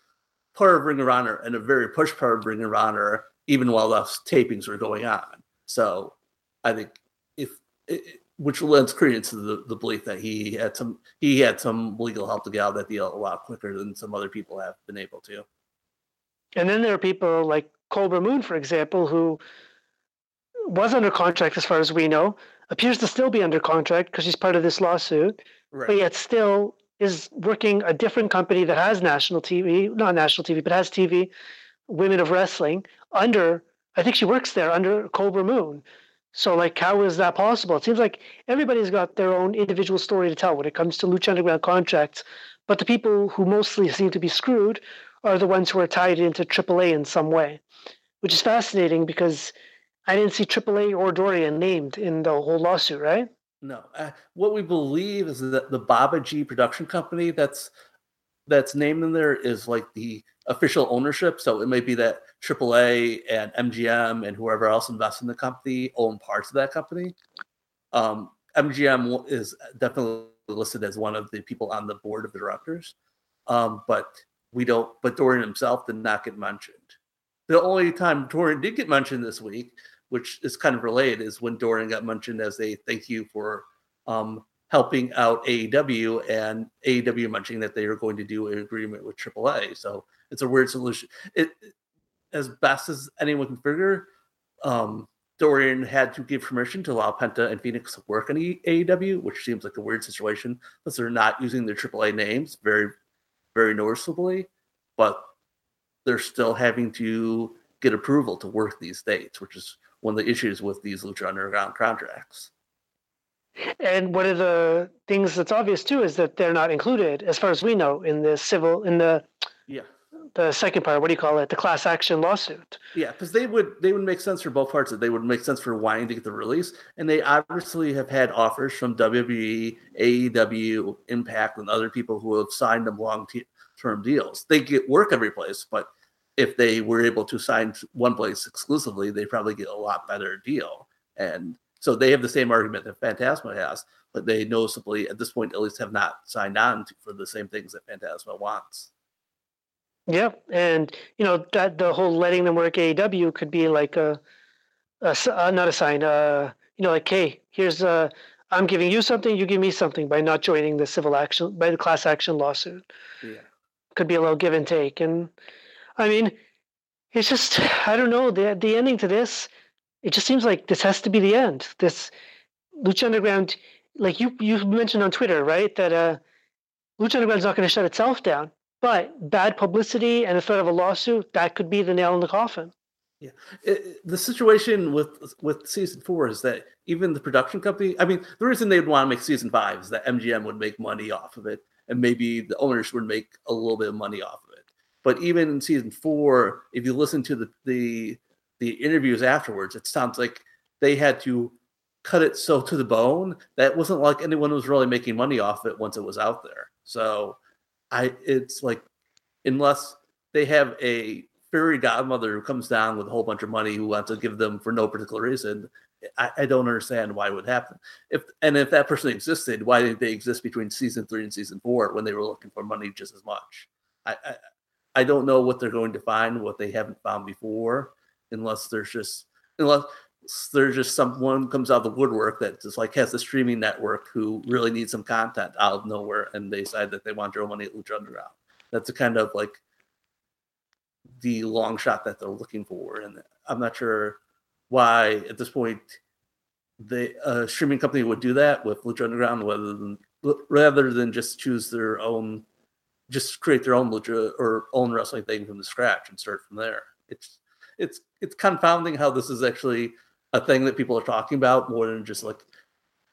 part of Ring of Honor and a very push part of Ring of Honor, even while those tapings were going on. So I think if it, which lends credence to the, the belief that he had some he had some legal help to get out of that deal a lot quicker than some other people have been able to. And then there are people like Kobra Moon, for example, who was under contract as far as we know, appears to still be under contract because he's part of this lawsuit, right. but yet still is working a different company that has national TV, not national TV, but has TV, Women of Wrestling, under, I think she works there under Kobra Moon. So, like, how is that possible? It seems like everybody's got their own individual story to tell when it comes to Lucha Underground contracts. But the people who mostly seem to be screwed are the ones who are tied into AAA in some way, which is fascinating because I didn't see AAA or Dorian named in the whole lawsuit, right? No, uh, what we believe is that the Baba G production company that's that's named in there is like the official ownership. So it might be that AAA and MGM and whoever else invests in the company own parts of that company. Um, MGM is definitely listed as one of the people on the board of the directors, um, but we don't. But Dorian himself did not get mentioned. The only time Dorian did get mentioned this week which is kind of related, is when Dorian got mentioned as a thank you for um, helping out AEW and AEW mentioning that they are going to do an agreement with AAA. So it's a weird solution. It, as best as anyone can figure, um, Dorian had to give permission to allow Penta and Fenix to work on AEW, which seems like a weird situation because they're not using their AAA names very, very noticeably, but they're still having to get approval to work these dates, which is one of the issues with these Lucha Underground contracts. And one of the things that's obvious too is that they're not included, as far as we know, in the civil in the yeah the second part. What do you call it? The class action lawsuit. Yeah, because they would they would make sense for both parts. That They would make sense for wanting to get the release, and they obviously have had offers from WWE, AEW, Impact, and other people who have signed them long term deals. They get work every place, but if they were able to sign one place exclusively, they probably get a lot better deal. And so they have the same argument that Fantasma has, but they noticeably at this point at least have not signed on to, for the same things that Fantasma wants. Yeah, and you know that the whole letting them work AEW could be like a, a uh, not a sign. Uh, you know, like hey, here's uh, I'm giving you something, you give me something by not joining the civil action by the class action lawsuit. Yeah, could be a little give and take, and I mean, it's just I don't know the the ending to this. It just seems like this has to be the end. This Lucha Underground, like you you mentioned on Twitter, right? That uh, Lucha Underground's not going to shut itself down, But bad publicity and the threat of a lawsuit that could be the nail in the coffin. Yeah, it, the situation with with season four is that even the production company. I mean, the reason they'd want to make season five is that MGM would make money off of it, and maybe the owners would make a little bit of money off of it. But even in season four, if you listen to the the, the interviews afterwards, it sounds like they had to cut it so to the bone that wasn't like anyone was really making money off it once it was out there. So I it's like unless they have a fairy godmother who comes down with a whole bunch of money who wants to give them for no particular reason, I, I don't understand why it would happen. If and if that person existed, why didn't they exist between season three and season four when they were looking for money just as much? I, I I don't know what they're going to find, what they haven't found before, unless there's just unless there's just someone comes out of the woodwork that just like has a streaming network who really needs some content out of nowhere and they decide that they want to throw money at Lucha Underground. That's a kind of like the long shot that they're looking for. And I'm not sure why at this point the uh, streaming company would do that with Lucha Underground rather than rather than just choose their own just create their own lucha or own wrestling thing from the scratch and start from there. It's it's it's confounding how this is actually a thing that people are talking about more than just like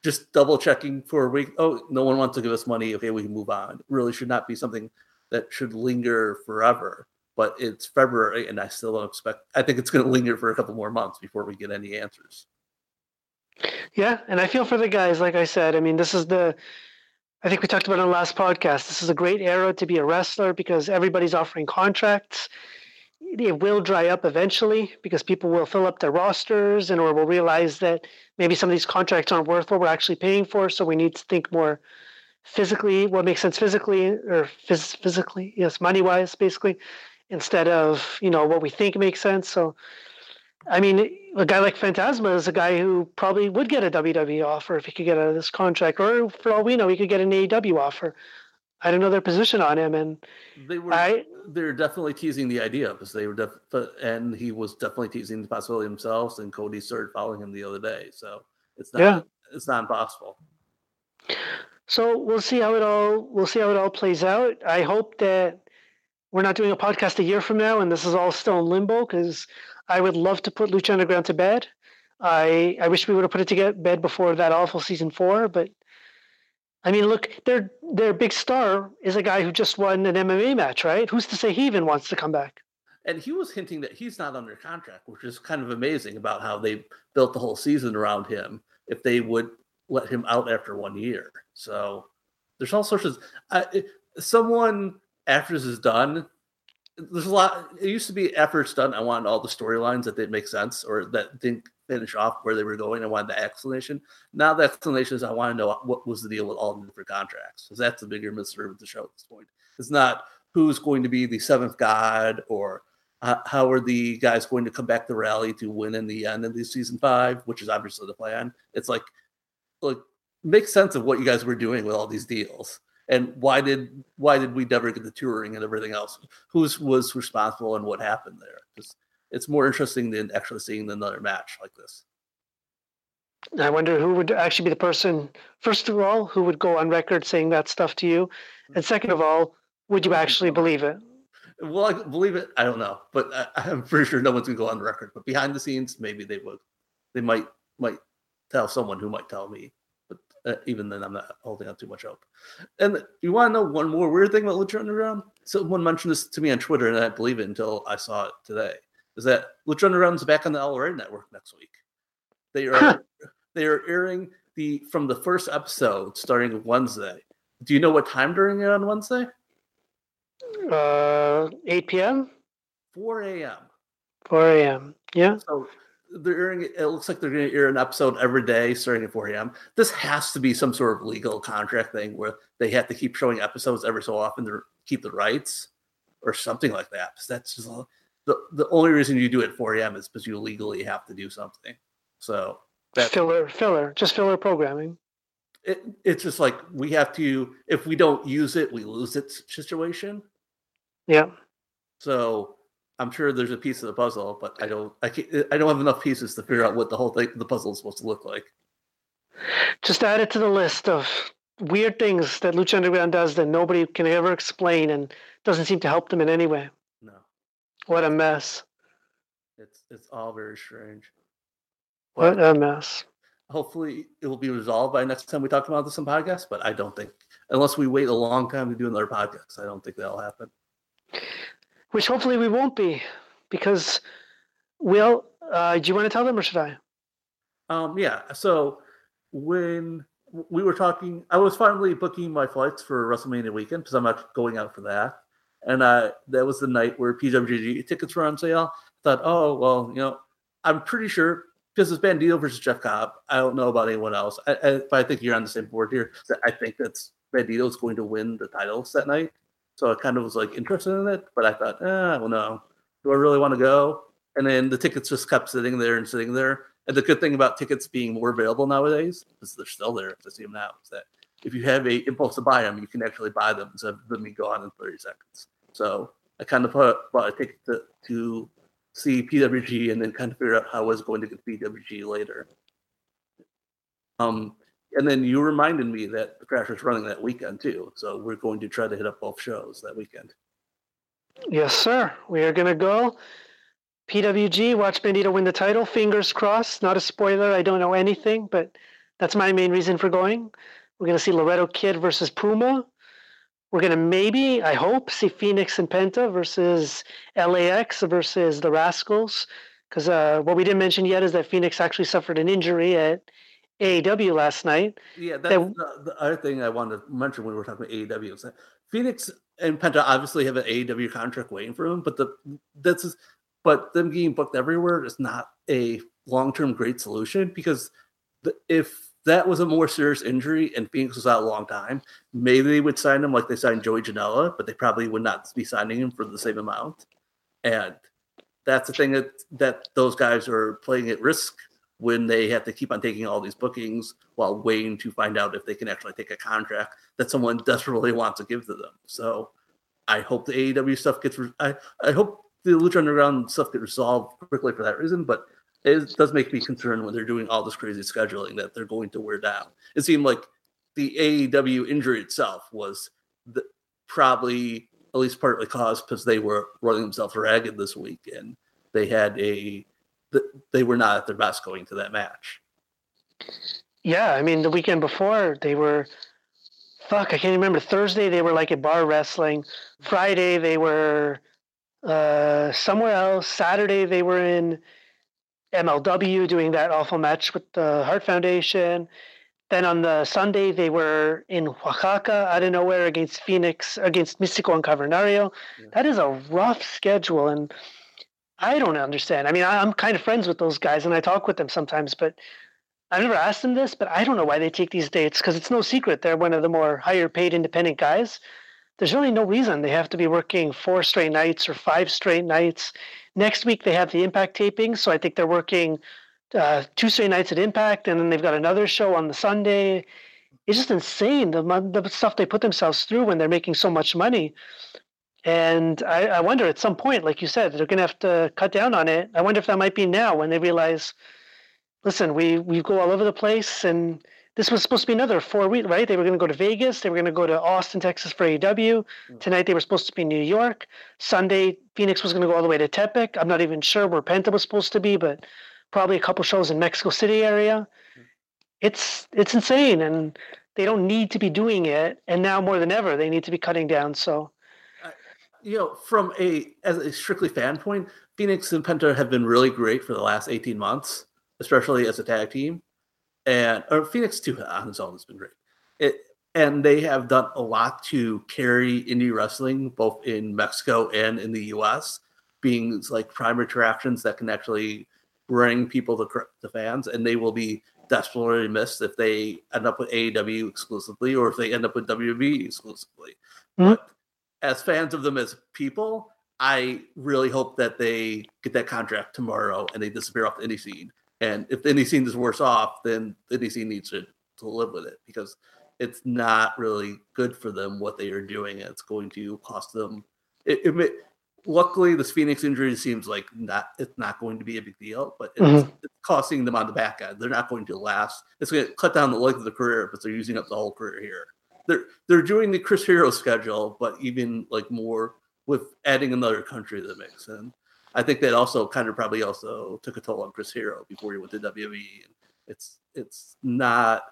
just double checking for a week. Oh, no one wants to give us money. Okay, we can move on. It really should not be something that should linger forever. But it's February, and I still don't expect. I think it's going to linger for a couple more months before we get any answers. Yeah, and I feel for the guys. Like I said, I mean, this is the. I think we talked about in the last podcast. This is a great era to be a wrestler because everybody's offering contracts it will dry up eventually because people will fill up their rosters and or will realize that maybe some of these contracts aren't worth what we're actually paying for. So we need to think more physically what makes sense physically or phys- physically yes money wise basically instead of you know what we think makes sense. So i mean a guy like fantasma is a guy who probably would get a wwe offer if he could get out of this contract or for all we know he could get an aew offer I don't know their position on him, and they were I, they're definitely teasing the idea because they were def- and he was definitely teasing the possibility themselves. And Cody started following him the other day, so it's not yeah. it's not impossible. So we'll see how it all we'll see how it all plays out. I hope that we're not doing a podcast a year from now, and this is all still in limbo because I would love to put Lucha Underground to bed. I I wish we would have put it to bed before that awful season four, but I mean, look, their their big star is a guy who just won an MMA match, right? Who's to say he even wants to come back? And he was hinting that he's not under contract, which is kind of amazing about how they built the whole season around him. If they would let him out after one year, so there's all sorts of someone after this is done. There's a lot. It used to be after it's done. I wanted all the storylines that didn't make sense or that didn't finish off where they were going. I wanted the explanation. Now the explanation is I want to know what was the deal with all the different contracts because that's the bigger mystery of the show at this point. It's not who's going to be the seventh god or uh, how are the guys going to come back to rally to win in the end of the season five, which is obviously the plan. It's like, like make sense of what you guys were doing with all these deals and why did why did we never get the touring and everything else? Who was responsible and what happened there? Just it's more interesting than actually seeing another match like this. I wonder who would actually be the person, first of all, who would go on record saying that stuff to you? And second of all, would you actually believe it? Well, I believe it. I don't know, but I, am pretty sure no one's gonna go on record. But behind the scenes, maybe they would. They might might tell someone who might tell me. Uh, even then, I'm not holding out too much hope. And you want to know one more weird thing about Lucha Underground? Someone mentioned this to me on Twitter, and I didn't believe it until I saw it today is that Lucha Underground's back on the El Rey network next week. They are they are airing the from the first episode starting Wednesday. Do you know what time during it on Wednesday? Uh, 8 p.m. 4 a.m. 4 a.m. Yeah. So they're airing. It looks like they're going to air an episode every day starting at 4 a.m. This has to be some sort of legal contract thing where they have to keep showing episodes every so often to keep the rights, or something like that. because That's just the, the only reason you do it at 4 a.m. is because you legally have to do something. So filler, filler, just filler programming. It, it's just like we have to, if we don't use it, we lose it situation. Yeah. So I'm sure there's a piece of the puzzle, but I don't, I can't, I don't have enough pieces to figure out what the whole thing, the puzzle is supposed to look like. Just add it to the list of weird things that Lucha Underground does that nobody can ever explain, and doesn't seem to help them in any way. No, What a mess. it's it's all very strange. What a mess. hopefully it will be resolved by next time we talk about this on podcast. But I don't think unless we wait a long time to do another podcast, I don't think that'll happen. Which hopefully we won't be, because Will, uh, do you want to tell them or should I? Um, yeah. So when we were talking, I was finally booking my flights for WrestleMania weekend because I'm not going out for that. And uh, that was the night where PWG tickets were on sale. I thought, oh well, you know, I'm pretty sure because it's Bandito versus Jeff Cobb. I don't know about anyone else, I, I, but I think you're on the same board here. That I think that's Bandito's going to win the titles that night. So I kind of was like interested in it, but I thought, eh, I don't know. Do I really want to go? And then the tickets just kept sitting there and sitting there. And the good thing about tickets being more available nowadays, because they're still there, I see them now, is that if you have a impulse to buy them, you can actually buy them instead of them being gone in 30 seconds. So I kind of put, bought a ticket to, to see PWG and then kind of figure out how I was going to get PWG later. Um, and then you reminded me that the Crasher's running that weekend too. So we're going to try to hit up both shows that weekend. Yes, sir. We are going to go. PWG, watch Bandito win the title. Fingers crossed. Not a spoiler. I don't know anything, but that's my main reason for going. We're going to see Laredo Kid versus Puma. We're going to maybe, I hope, see Fenix and Penta versus LAX versus the Rascals. Because uh, what we didn't mention yet is that Fenix actually suffered an injury at AAW last night. Yeah, that's the, the other thing I wanted to mention when we were talking about AEW is that Fenix and Penta obviously have an AEW contract waiting for them, but the that's just, but them getting booked everywhere is not a long term great solution because the, if that was a more serious injury and Fenix was out a long time, maybe they would sign him like they signed Joey Janela, but they probably would not be signing him for the same amount. And that's the thing that that those guys are playing at risk when they have to keep on taking all these bookings while waiting to find out if they can actually take a contract that someone desperately wants to give to them. So I hope the AEW stuff gets. Re- I I hope the Lucha Underground stuff gets resolved quickly for that reason. But it does make me concerned when they're doing all this crazy scheduling that they're going to wear down. It seemed like the AEW injury itself was the, probably at least partly caused because they were running themselves ragged this week and they had a they were not at their best going to that match. Yeah, I mean the weekend before they were fuck, I can't remember. Thursday they were like at bar wrestling. Friday they were uh somewhere else. Saturday they were in MLW doing that awful match with the Hart Foundation. Then on the Sunday they were in Oaxaca out of nowhere against Fenix against Mistico and Cavernario. Yeah. That is a rough schedule and I don't understand. I mean, I'm kind of friends with those guys and I talk with them sometimes, but I've never asked them this, but I don't know why they take these dates because it's no secret they're one of the more higher paid independent guys. There's really no reason they have to be working four straight nights or five straight nights. Next week they have the Impact taping, so I think they're working uh, two straight nights at Impact, and then they've got another show on the Sunday. It's just insane the, the stuff they put themselves through when they're making so much money. And I, I wonder at some point, like you said, they're going to have to cut down on it. I wonder if that might be now when they realize, listen, we we go all over the place, and this was supposed to be another four week, right? They were going to go to Vegas, they were going to go to Austin, Texas for AEW. Mm. Tonight they were supposed to be in New York. Sunday, Fenix was going to go all the way to Tepic. I'm not even sure where Penta was supposed to be, but probably a couple shows in Mexico City area. Mm. It's it's insane, and they don't need to be doing it. And now more than ever, they need to be cutting down. So you know, from a as a strictly fan point, Fenix and Penta have been really great for the last 18 months, especially as a tag team. And or Fenix too on its own has been great. It and they have done a lot to carry indie wrestling both in Mexico and in the US, being like primary attractions that can actually bring people to the fans, and they will be desperately missed if they end up with AEW exclusively or if they end up with WWE exclusively. Mm-hmm. But as fans of them as people, I really hope that they get that contract tomorrow and they disappear off the indie scene. And if the indie scene is worse off, then the indie scene needs to, to live with it because it's not really good for them what they are doing. It's going to cost them. It, it, luckily, this Fenix injury seems like not it's not going to be a big deal, but it's, mm-hmm. it's costing them on the back end. They're not going to last. It's going to cut down the length of the career, but they're using up the whole career here. They're they're doing the Chris Hero schedule, but even like more with adding another country to the mix. And I think that also kind of probably also took a toll on Chris Hero before he went to WWE. It's it's not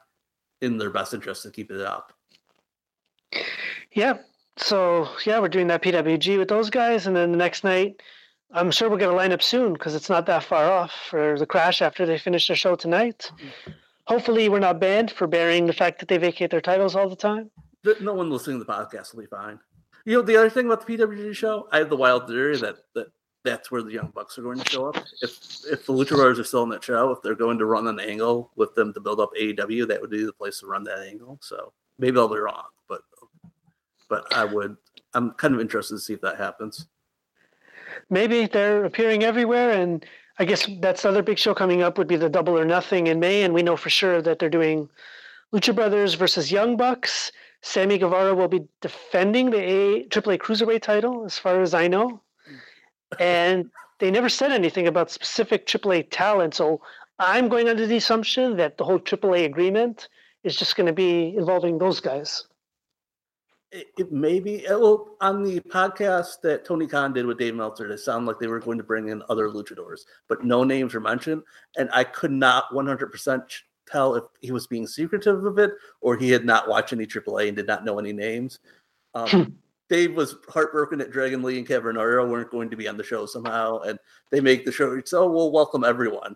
in their best interest to keep it up. Yeah. So yeah, we're doing that PWG with those guys, and then the next night, I'm sure we're gonna line up soon because it's not that far off for the crash after they finish their show tonight. Mm-hmm. Hopefully, we're not banned for bearing the fact that they vacate their titles all the time. No one listening to the podcast will be fine. You know, the other thing about the PWG show, I have the wild theory that that that's where the Young Bucks are going to show up. If if the Lucha Brothers are still in that show, if they're going to run an angle with them to build up AEW, that would be the place to run that angle. So maybe I'll be wrong, but but I would. I'm kind of interested to see if that happens. Maybe they're appearing everywhere, and I guess that's the other big show coming up would be the Double or Nothing in May, and we know for sure that they're doing Lucha Brothers versus Young Bucks. Sammy Guevara will be defending the A- AAA Cruiserweight title, as far as I know and they never said anything about specific AAA talent. So I'm going under the assumption that the whole AAA agreement is just going to be involving those guys. It, it may be uh, well on the podcast that Tony Khan did with Dave Meltzer. It sounded like they were going to bring in other luchadors, but no names were mentioned, and I could not 100 percent tell if he was being secretive of it or he had not watched any AAA and did not know any names. Um, Dave was heartbroken that Dragon Lee and Cavernario weren't going to be on the show somehow, and they make the show. So we'll welcome everyone.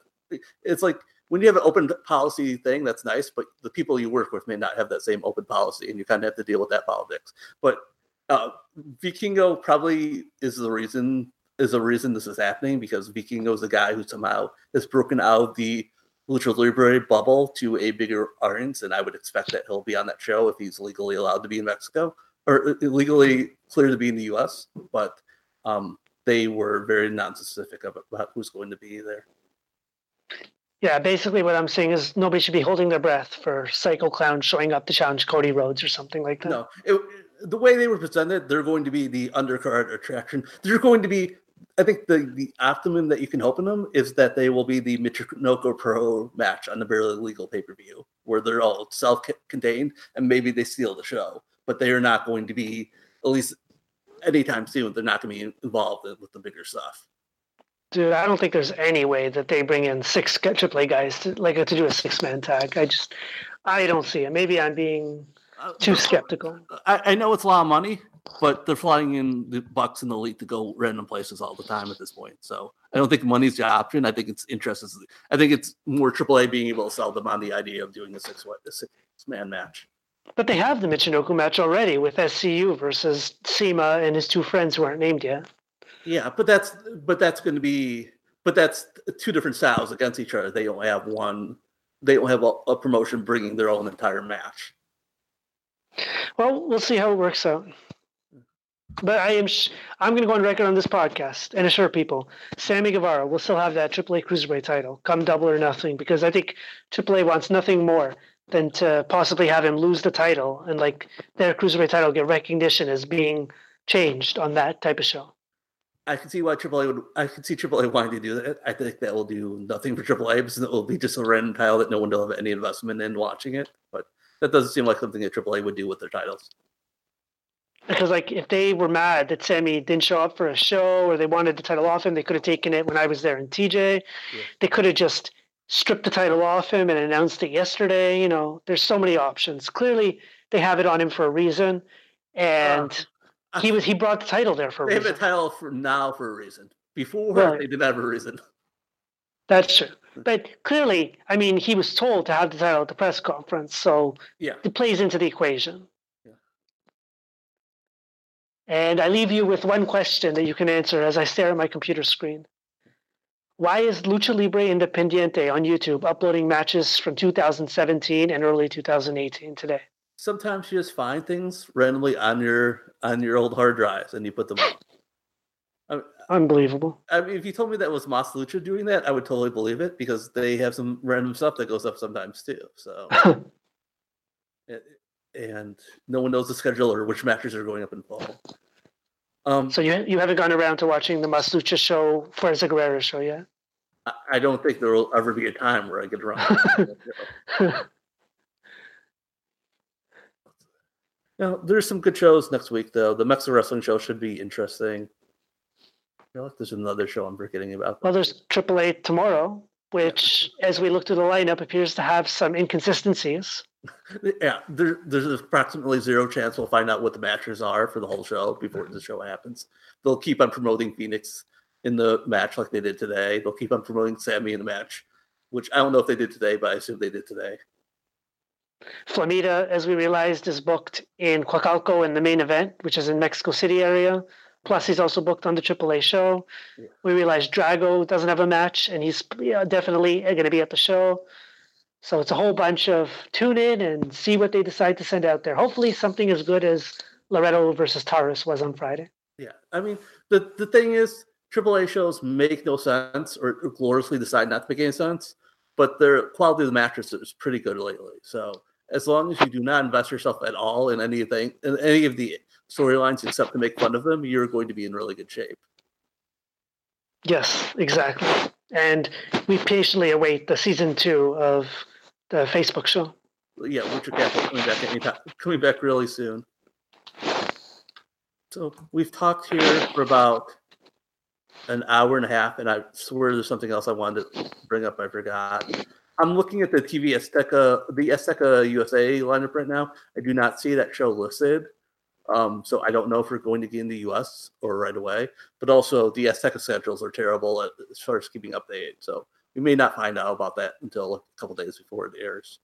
It's like when you have an open policy thing, that's nice, but the people you work with may not have that same open policy, and you kind of have to deal with that politics. But uh, Vikingo probably is the reason is the reason this is happening because Vikingo is a guy who somehow has broken out the Lucha Libre bubble to a bigger audience, and I would expect that he'll be on that show if he's legally allowed to be in Mexico or illegally clear to be in the U.S., but um, they were very non-specific about who's going to be there. Yeah, basically what I'm saying is nobody should be holding their breath for Psycho Clown showing up to challenge Cody Rhodes or something like that. No, it, the way they were presented, they're going to be the undercard attraction. They're going to be, I think, the the optimum that you can hope in them is that they will be the Michinoku Pro match on the barely legal pay per view, where they're all self-contained and maybe they steal the show but they are not going to be at least anytime soon. They're not going to be involved with the bigger stuff. Dude, I don't think there's any way that they bring in six AAA guys to like to do a six man tag. I just, I don't see it. Maybe I'm being uh, too skeptical. I, I know it's a lot of money, but they're flying in the Bucks and the Elite to go random places all the time at this point. So I don't think money's the option. I think it's interest. I think it's more AAA being able to sell them on the idea of doing a six a six man match. But they have the Michinoku match already with SCU versus CIMA and his two friends who aren't named yet. Yeah, but that's but that's going to be but that's two different styles against each other. They don't have one. They don't have a, a promotion bringing their own entire match. Well, we'll see how it works out. But I am sh- I'm going to go on record on this podcast and assure people Sammy Guevara will still have that AAA Cruiserweight title come double or nothing because I think AAA wants nothing more than to possibly have him lose the title and like their cruiserweight title get recognition as being changed on that type of show. I can see why AAA would. I can see AAA wanting to do that. I think that will do nothing for AAA because it will be just a random title that no one will have any investment in watching it. But that doesn't seem like something that AAA would do with their titles. Because like if they were mad that Sammy didn't show up for a show or they wanted the title off him, they could have taken it when I was there in TJ. Yeah. They could have just stripped the title off him and announced it yesterday. You know, there's so many options. Clearly, they have it on him for a reason, and uh, he was he brought the title there for a they reason. have a title for now for a reason. Before right. they did have a reason. That's true. Hmm. But clearly, I mean, he was told to have the title at the press conference, so yeah, it plays into the equation. Yeah. And I leave you with one question that you can answer as I stare at my computer screen. Why is Lucha Libre Independiente on YouTube uploading matches from 2017 and early 2018 today? Sometimes you just find things randomly on your on your old hard drives and you put them up. I Unbelievable. I mean, if you told me that was Mas Lucha doing that, I would totally believe it because they have some random stuff that goes up sometimes too. So, and no one knows the schedule or which matches are going up in fall. Um, so you you haven't gone around to watching the Mas Lucha show, Fuerza Guerrera show yet? I don't think there will ever be a time where I get around. Now, there's some good shows next week, though. The Mexican Wrestling Show should be interesting. I feel like there's another show I'm forgetting about. Well, there's AAA tomorrow, which, as we look through the lineup, appears to have some inconsistencies. Yeah, there, there's approximately zero chance we'll find out what the matches are for the whole show before the show happens. They'll keep on promoting Fenix in the match like they did today. They'll keep on promoting Sammy in the match, which I don't know if they did today, but I assume they did today. Flamita, as we realized, is booked in Coacalco in the main event, which is in Mexico City area. Plus, he's also booked on the AAA show. Yeah. We realized Drago doesn't have a match, and he's definitely going to be at the show. So it's a whole bunch of tune in and see what they decide to send out there. Hopefully, something as good as Laredo versus Taurus was on Friday. Yeah, I mean the the thing is, AAA shows make no sense or gloriously decide not to make any sense, but their quality of the matches is pretty good lately. So as long as you do not invest yourself at all in anything in any of the storylines except to make fun of them, you're going to be in really good shape. Yes, exactly. And we patiently await the season two of the Facebook show. Yeah, Lucha Capital coming back anytime, coming back really soon. So we've talked here for about an hour and a half, and I swear there's something else I wanted to bring up. I forgot. I'm looking at the TV Azteca, the Azteca USA lineup right now. I do not see that show listed. Um, so I don't know if we're going to get in the US or right away. But also, the Azteca schedules are terrible as far as keeping updated. So we may not find out about that until a couple days before it airs.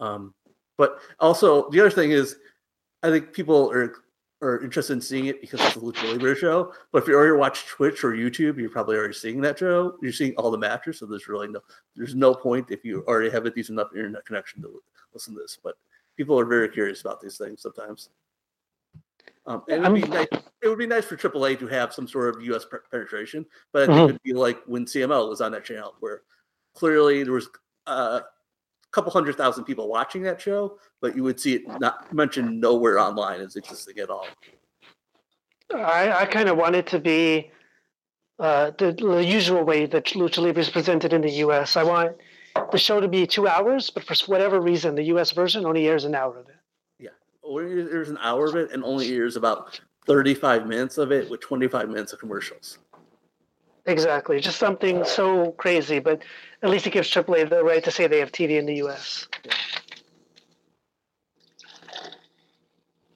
Um, but also, the other thing is, I think people are are interested in seeing it because it's a Lucha Libre show. But if you already watch Twitch or YouTube, you're probably already seeing that show. You're seeing all the matches, so there's really no there's no point if you already have a decent enough internet connection to listen to this. But people are very curious about these things sometimes. Um, it would, be nice, it would be nice for AAA to have some sort of U.S. penetration, but I think mm-hmm. it'd be like when CMLL was on that channel, where clearly there was uh, couple hundred thousand people watching that show, but you would see it not mentioned nowhere online as existing at all. I, I kind of want it to be uh, the, the, usual way that Lucha Libre is presented in the U.S. I want the show to be two hours, but for whatever reason, the U.S. version only airs an hour of it. Yeah, or there's an hour of it, and only airs about 35 minutes of it with 25 minutes of commercials. Exactly, just something so crazy, but at least it gives AAA the right to say they have TV in the U.S.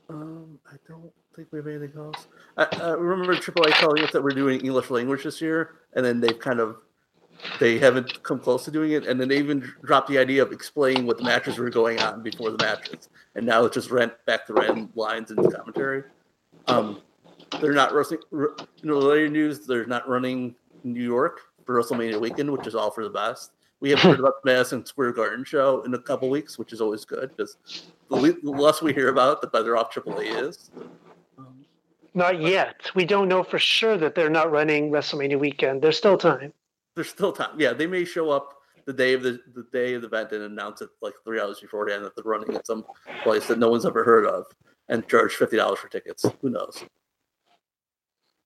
Um, I don't think we have anything else. I, I remember AAA telling us that we're doing English language this year, and then they've kind of they haven't come close to doing it, and then they even dropped the idea of explaining what the matches were going on before the matches, and now it's just rent back to random lines and commentary. Um, they're not roasting. You know, the later news. They're not running New York for WrestleMania weekend, which is all for the best. We haven't heard about the Madison Square Garden show in a couple weeks, which is always good because the, the, less we hear about it, the better off AAA is. Um, not yet. We don't know for sure that they're not running WrestleMania weekend. There's still time. There's still time. Yeah, they may show up the day of the, the day of the event and announce it like three hours beforehand that they're running at some place that no one's ever heard of and charge fifty dollars for tickets. Who knows?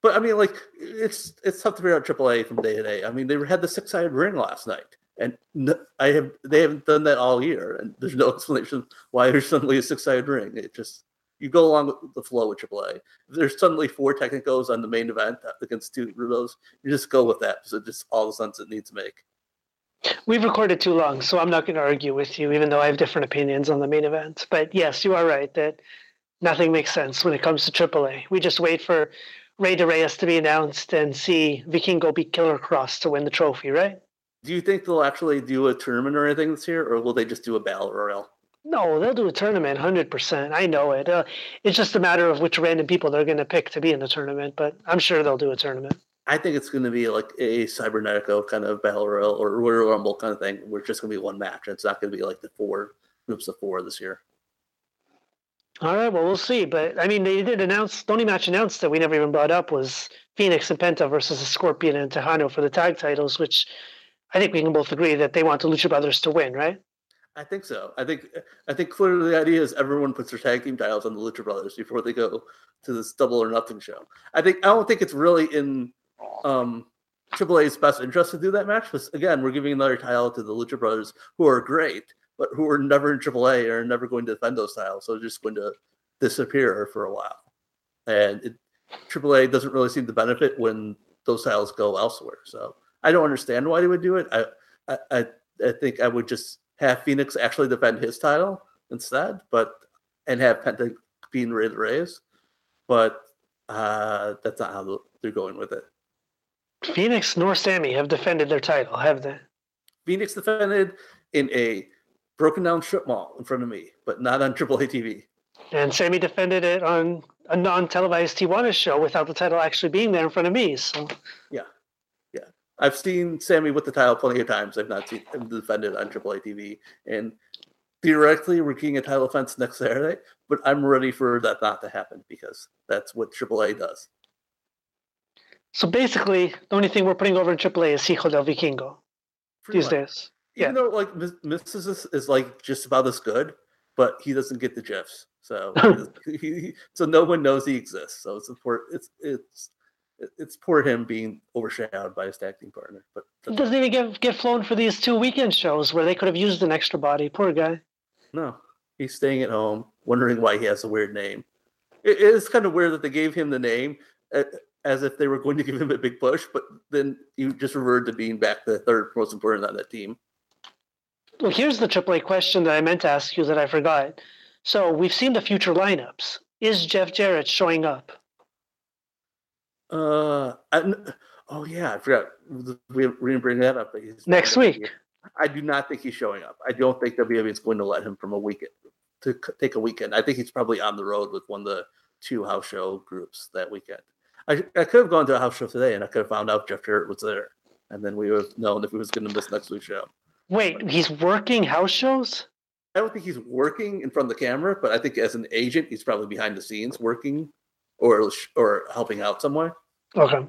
But I mean, like it's it's tough to figure out AAA from day to day. I mean, they had the six sided ring last night, and no, I have they haven't done that all year, and there's no explanation why there's suddenly a six sided ring. It just you go along with the flow with AAA. If there's suddenly four Technicos on the main event against two Rudos, you just go with that. So just all the sense it needs to make. We've recorded too long, so I'm not going to argue with you, even though I have different opinions on the main event. But yes, you are right that nothing makes sense when it comes to AAA. We just wait for Rey de Reyes to be announced and see Vikingo beat Killer Kross to win the trophy, right? Do you think they'll actually do a tournament or anything this year, or will they just do a battle royal? No, they'll do a tournament, hundred percent. I know it. Uh, it's just a matter of which random people they're going to pick to be in the tournament, but I'm sure they'll do a tournament. I think it's going to be like a Cybernetico kind of battle royal or Royal Rumble kind of thing, We're just going to be one match. It's not going to be like the four groups of four this year. All right, well, we'll see. But I mean, they did announce the only match announced that we never even brought up was Fenix and Penta versus the Scorpion and Texano for the tag titles, which I think we can both agree that they want the Lucha Brothers to win, right? I think so. I think I think clearly the idea is everyone puts their tag team titles on the Lucha Brothers before they go to this double or nothing show. I think I don't think it's really in um, AAA's best interest to do that match. Because again, we're giving another title to the Lucha Brothers, who are great but who are never in AAA are never going to defend those titles. So just going to disappear for a while, and it, AAA doesn't really seem to benefit when those titles go elsewhere. So I don't understand why they would do it. I I I, I think I would just have Fenix actually defend his title instead, but and have Penta being Rey de Reyes, but uh, that's not how they're going with it. Fenix nor Sammy have defended their title, have they? Fenix defended in a broken down strip mall in front of me, but not on AAA TV. And Sammy defended it on a non televised Tijuana show without the title actually being there in front of me. So yeah, yeah, I've seen Sammy with the title plenty of times. I've not seen him defended on AAA TV, and theoretically we're getting a title defense next Saturday. But I'm ready for that not to happen because that's what AAA does. So basically, the only thing we're putting over in AAA is Hijo del Vikingo Pretty these much. days. Even yeah. though like Myzteziz, like just about as good, but he doesn't get the gifs. So he, so no one knows he exists. So it's poor it's it's it's poor him being overshadowed by his team partner. But he doesn't even get get flown for these two weekend shows where they could have used an extra body. Poor guy. No, he's staying at home, wondering why he has a weird name. It is kind of weird that they gave him the name as if they were going to give him a big push, but then you just reverted to being back the third most important on that team. Well, here's the AAA question that I meant to ask you that I forgot. So we've seen the future lineups. Is Jeff Jarrett showing up? Uh, I, oh yeah, I forgot. We, we didn't bring that up. Next week. I do not think he's showing up. I don't think WWE is going to let him from a weekend to take a weekend. I think he's probably on the road with one of the two house show groups that weekend. I, I could have gone to a house show today and I could have found out Jeff Jarrett was there, and then we would have known if he was going to miss next week's show. Wait, he's working house shows? I don't think he's working in front of the camera, but I think as an agent, he's probably behind the scenes working or or helping out somewhere. Okay.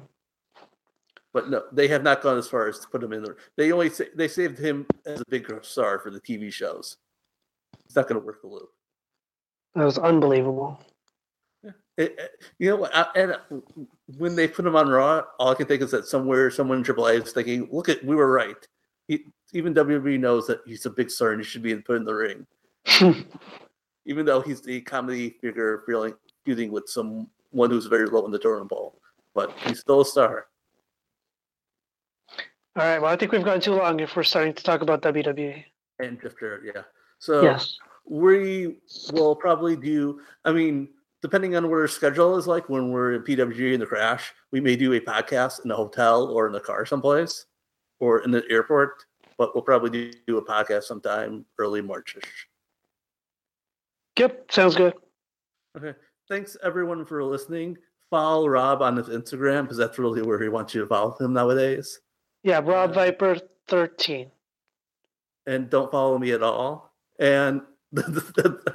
But no, they have not gone as far as to put him in there. They only say, they saved him as a big star for the TV shows. It's not going to work the loop. That was unbelievable. It, you know, I, and when they put him on Raw, all I can think is that somewhere, someone in AAA is thinking, "Look at, we were right." He, even WWE knows that he's a big star and he should be put in the ring. even though he's the comedy figure feeling feuding with someone who's very low in the totem pole, but he's still a star. All right. Well, I think we've gone too long if we're starting to talk about WWE. And Jeff Jarrett, yeah. So yes. we will probably do. I mean, depending on what our schedule is like when we're in PWG in the crash, we may do a podcast in a hotel or in the car someplace or in the airport, but we'll probably do a podcast sometime early Marchish. Yep, sounds good. Okay. Thanks everyone for listening. Follow Rob on his Instagram because that's really where he wants you to follow him nowadays. Yeah, Rob Viper 13. And don't follow me at all. And I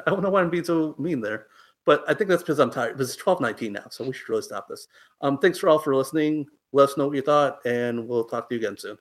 don't know why I'm being so mean there. But I think that's because I'm tired. This is 1219 now, so we should really stop this. Um, thanks for all for listening. Let us know what you thought, and we'll talk to you again soon.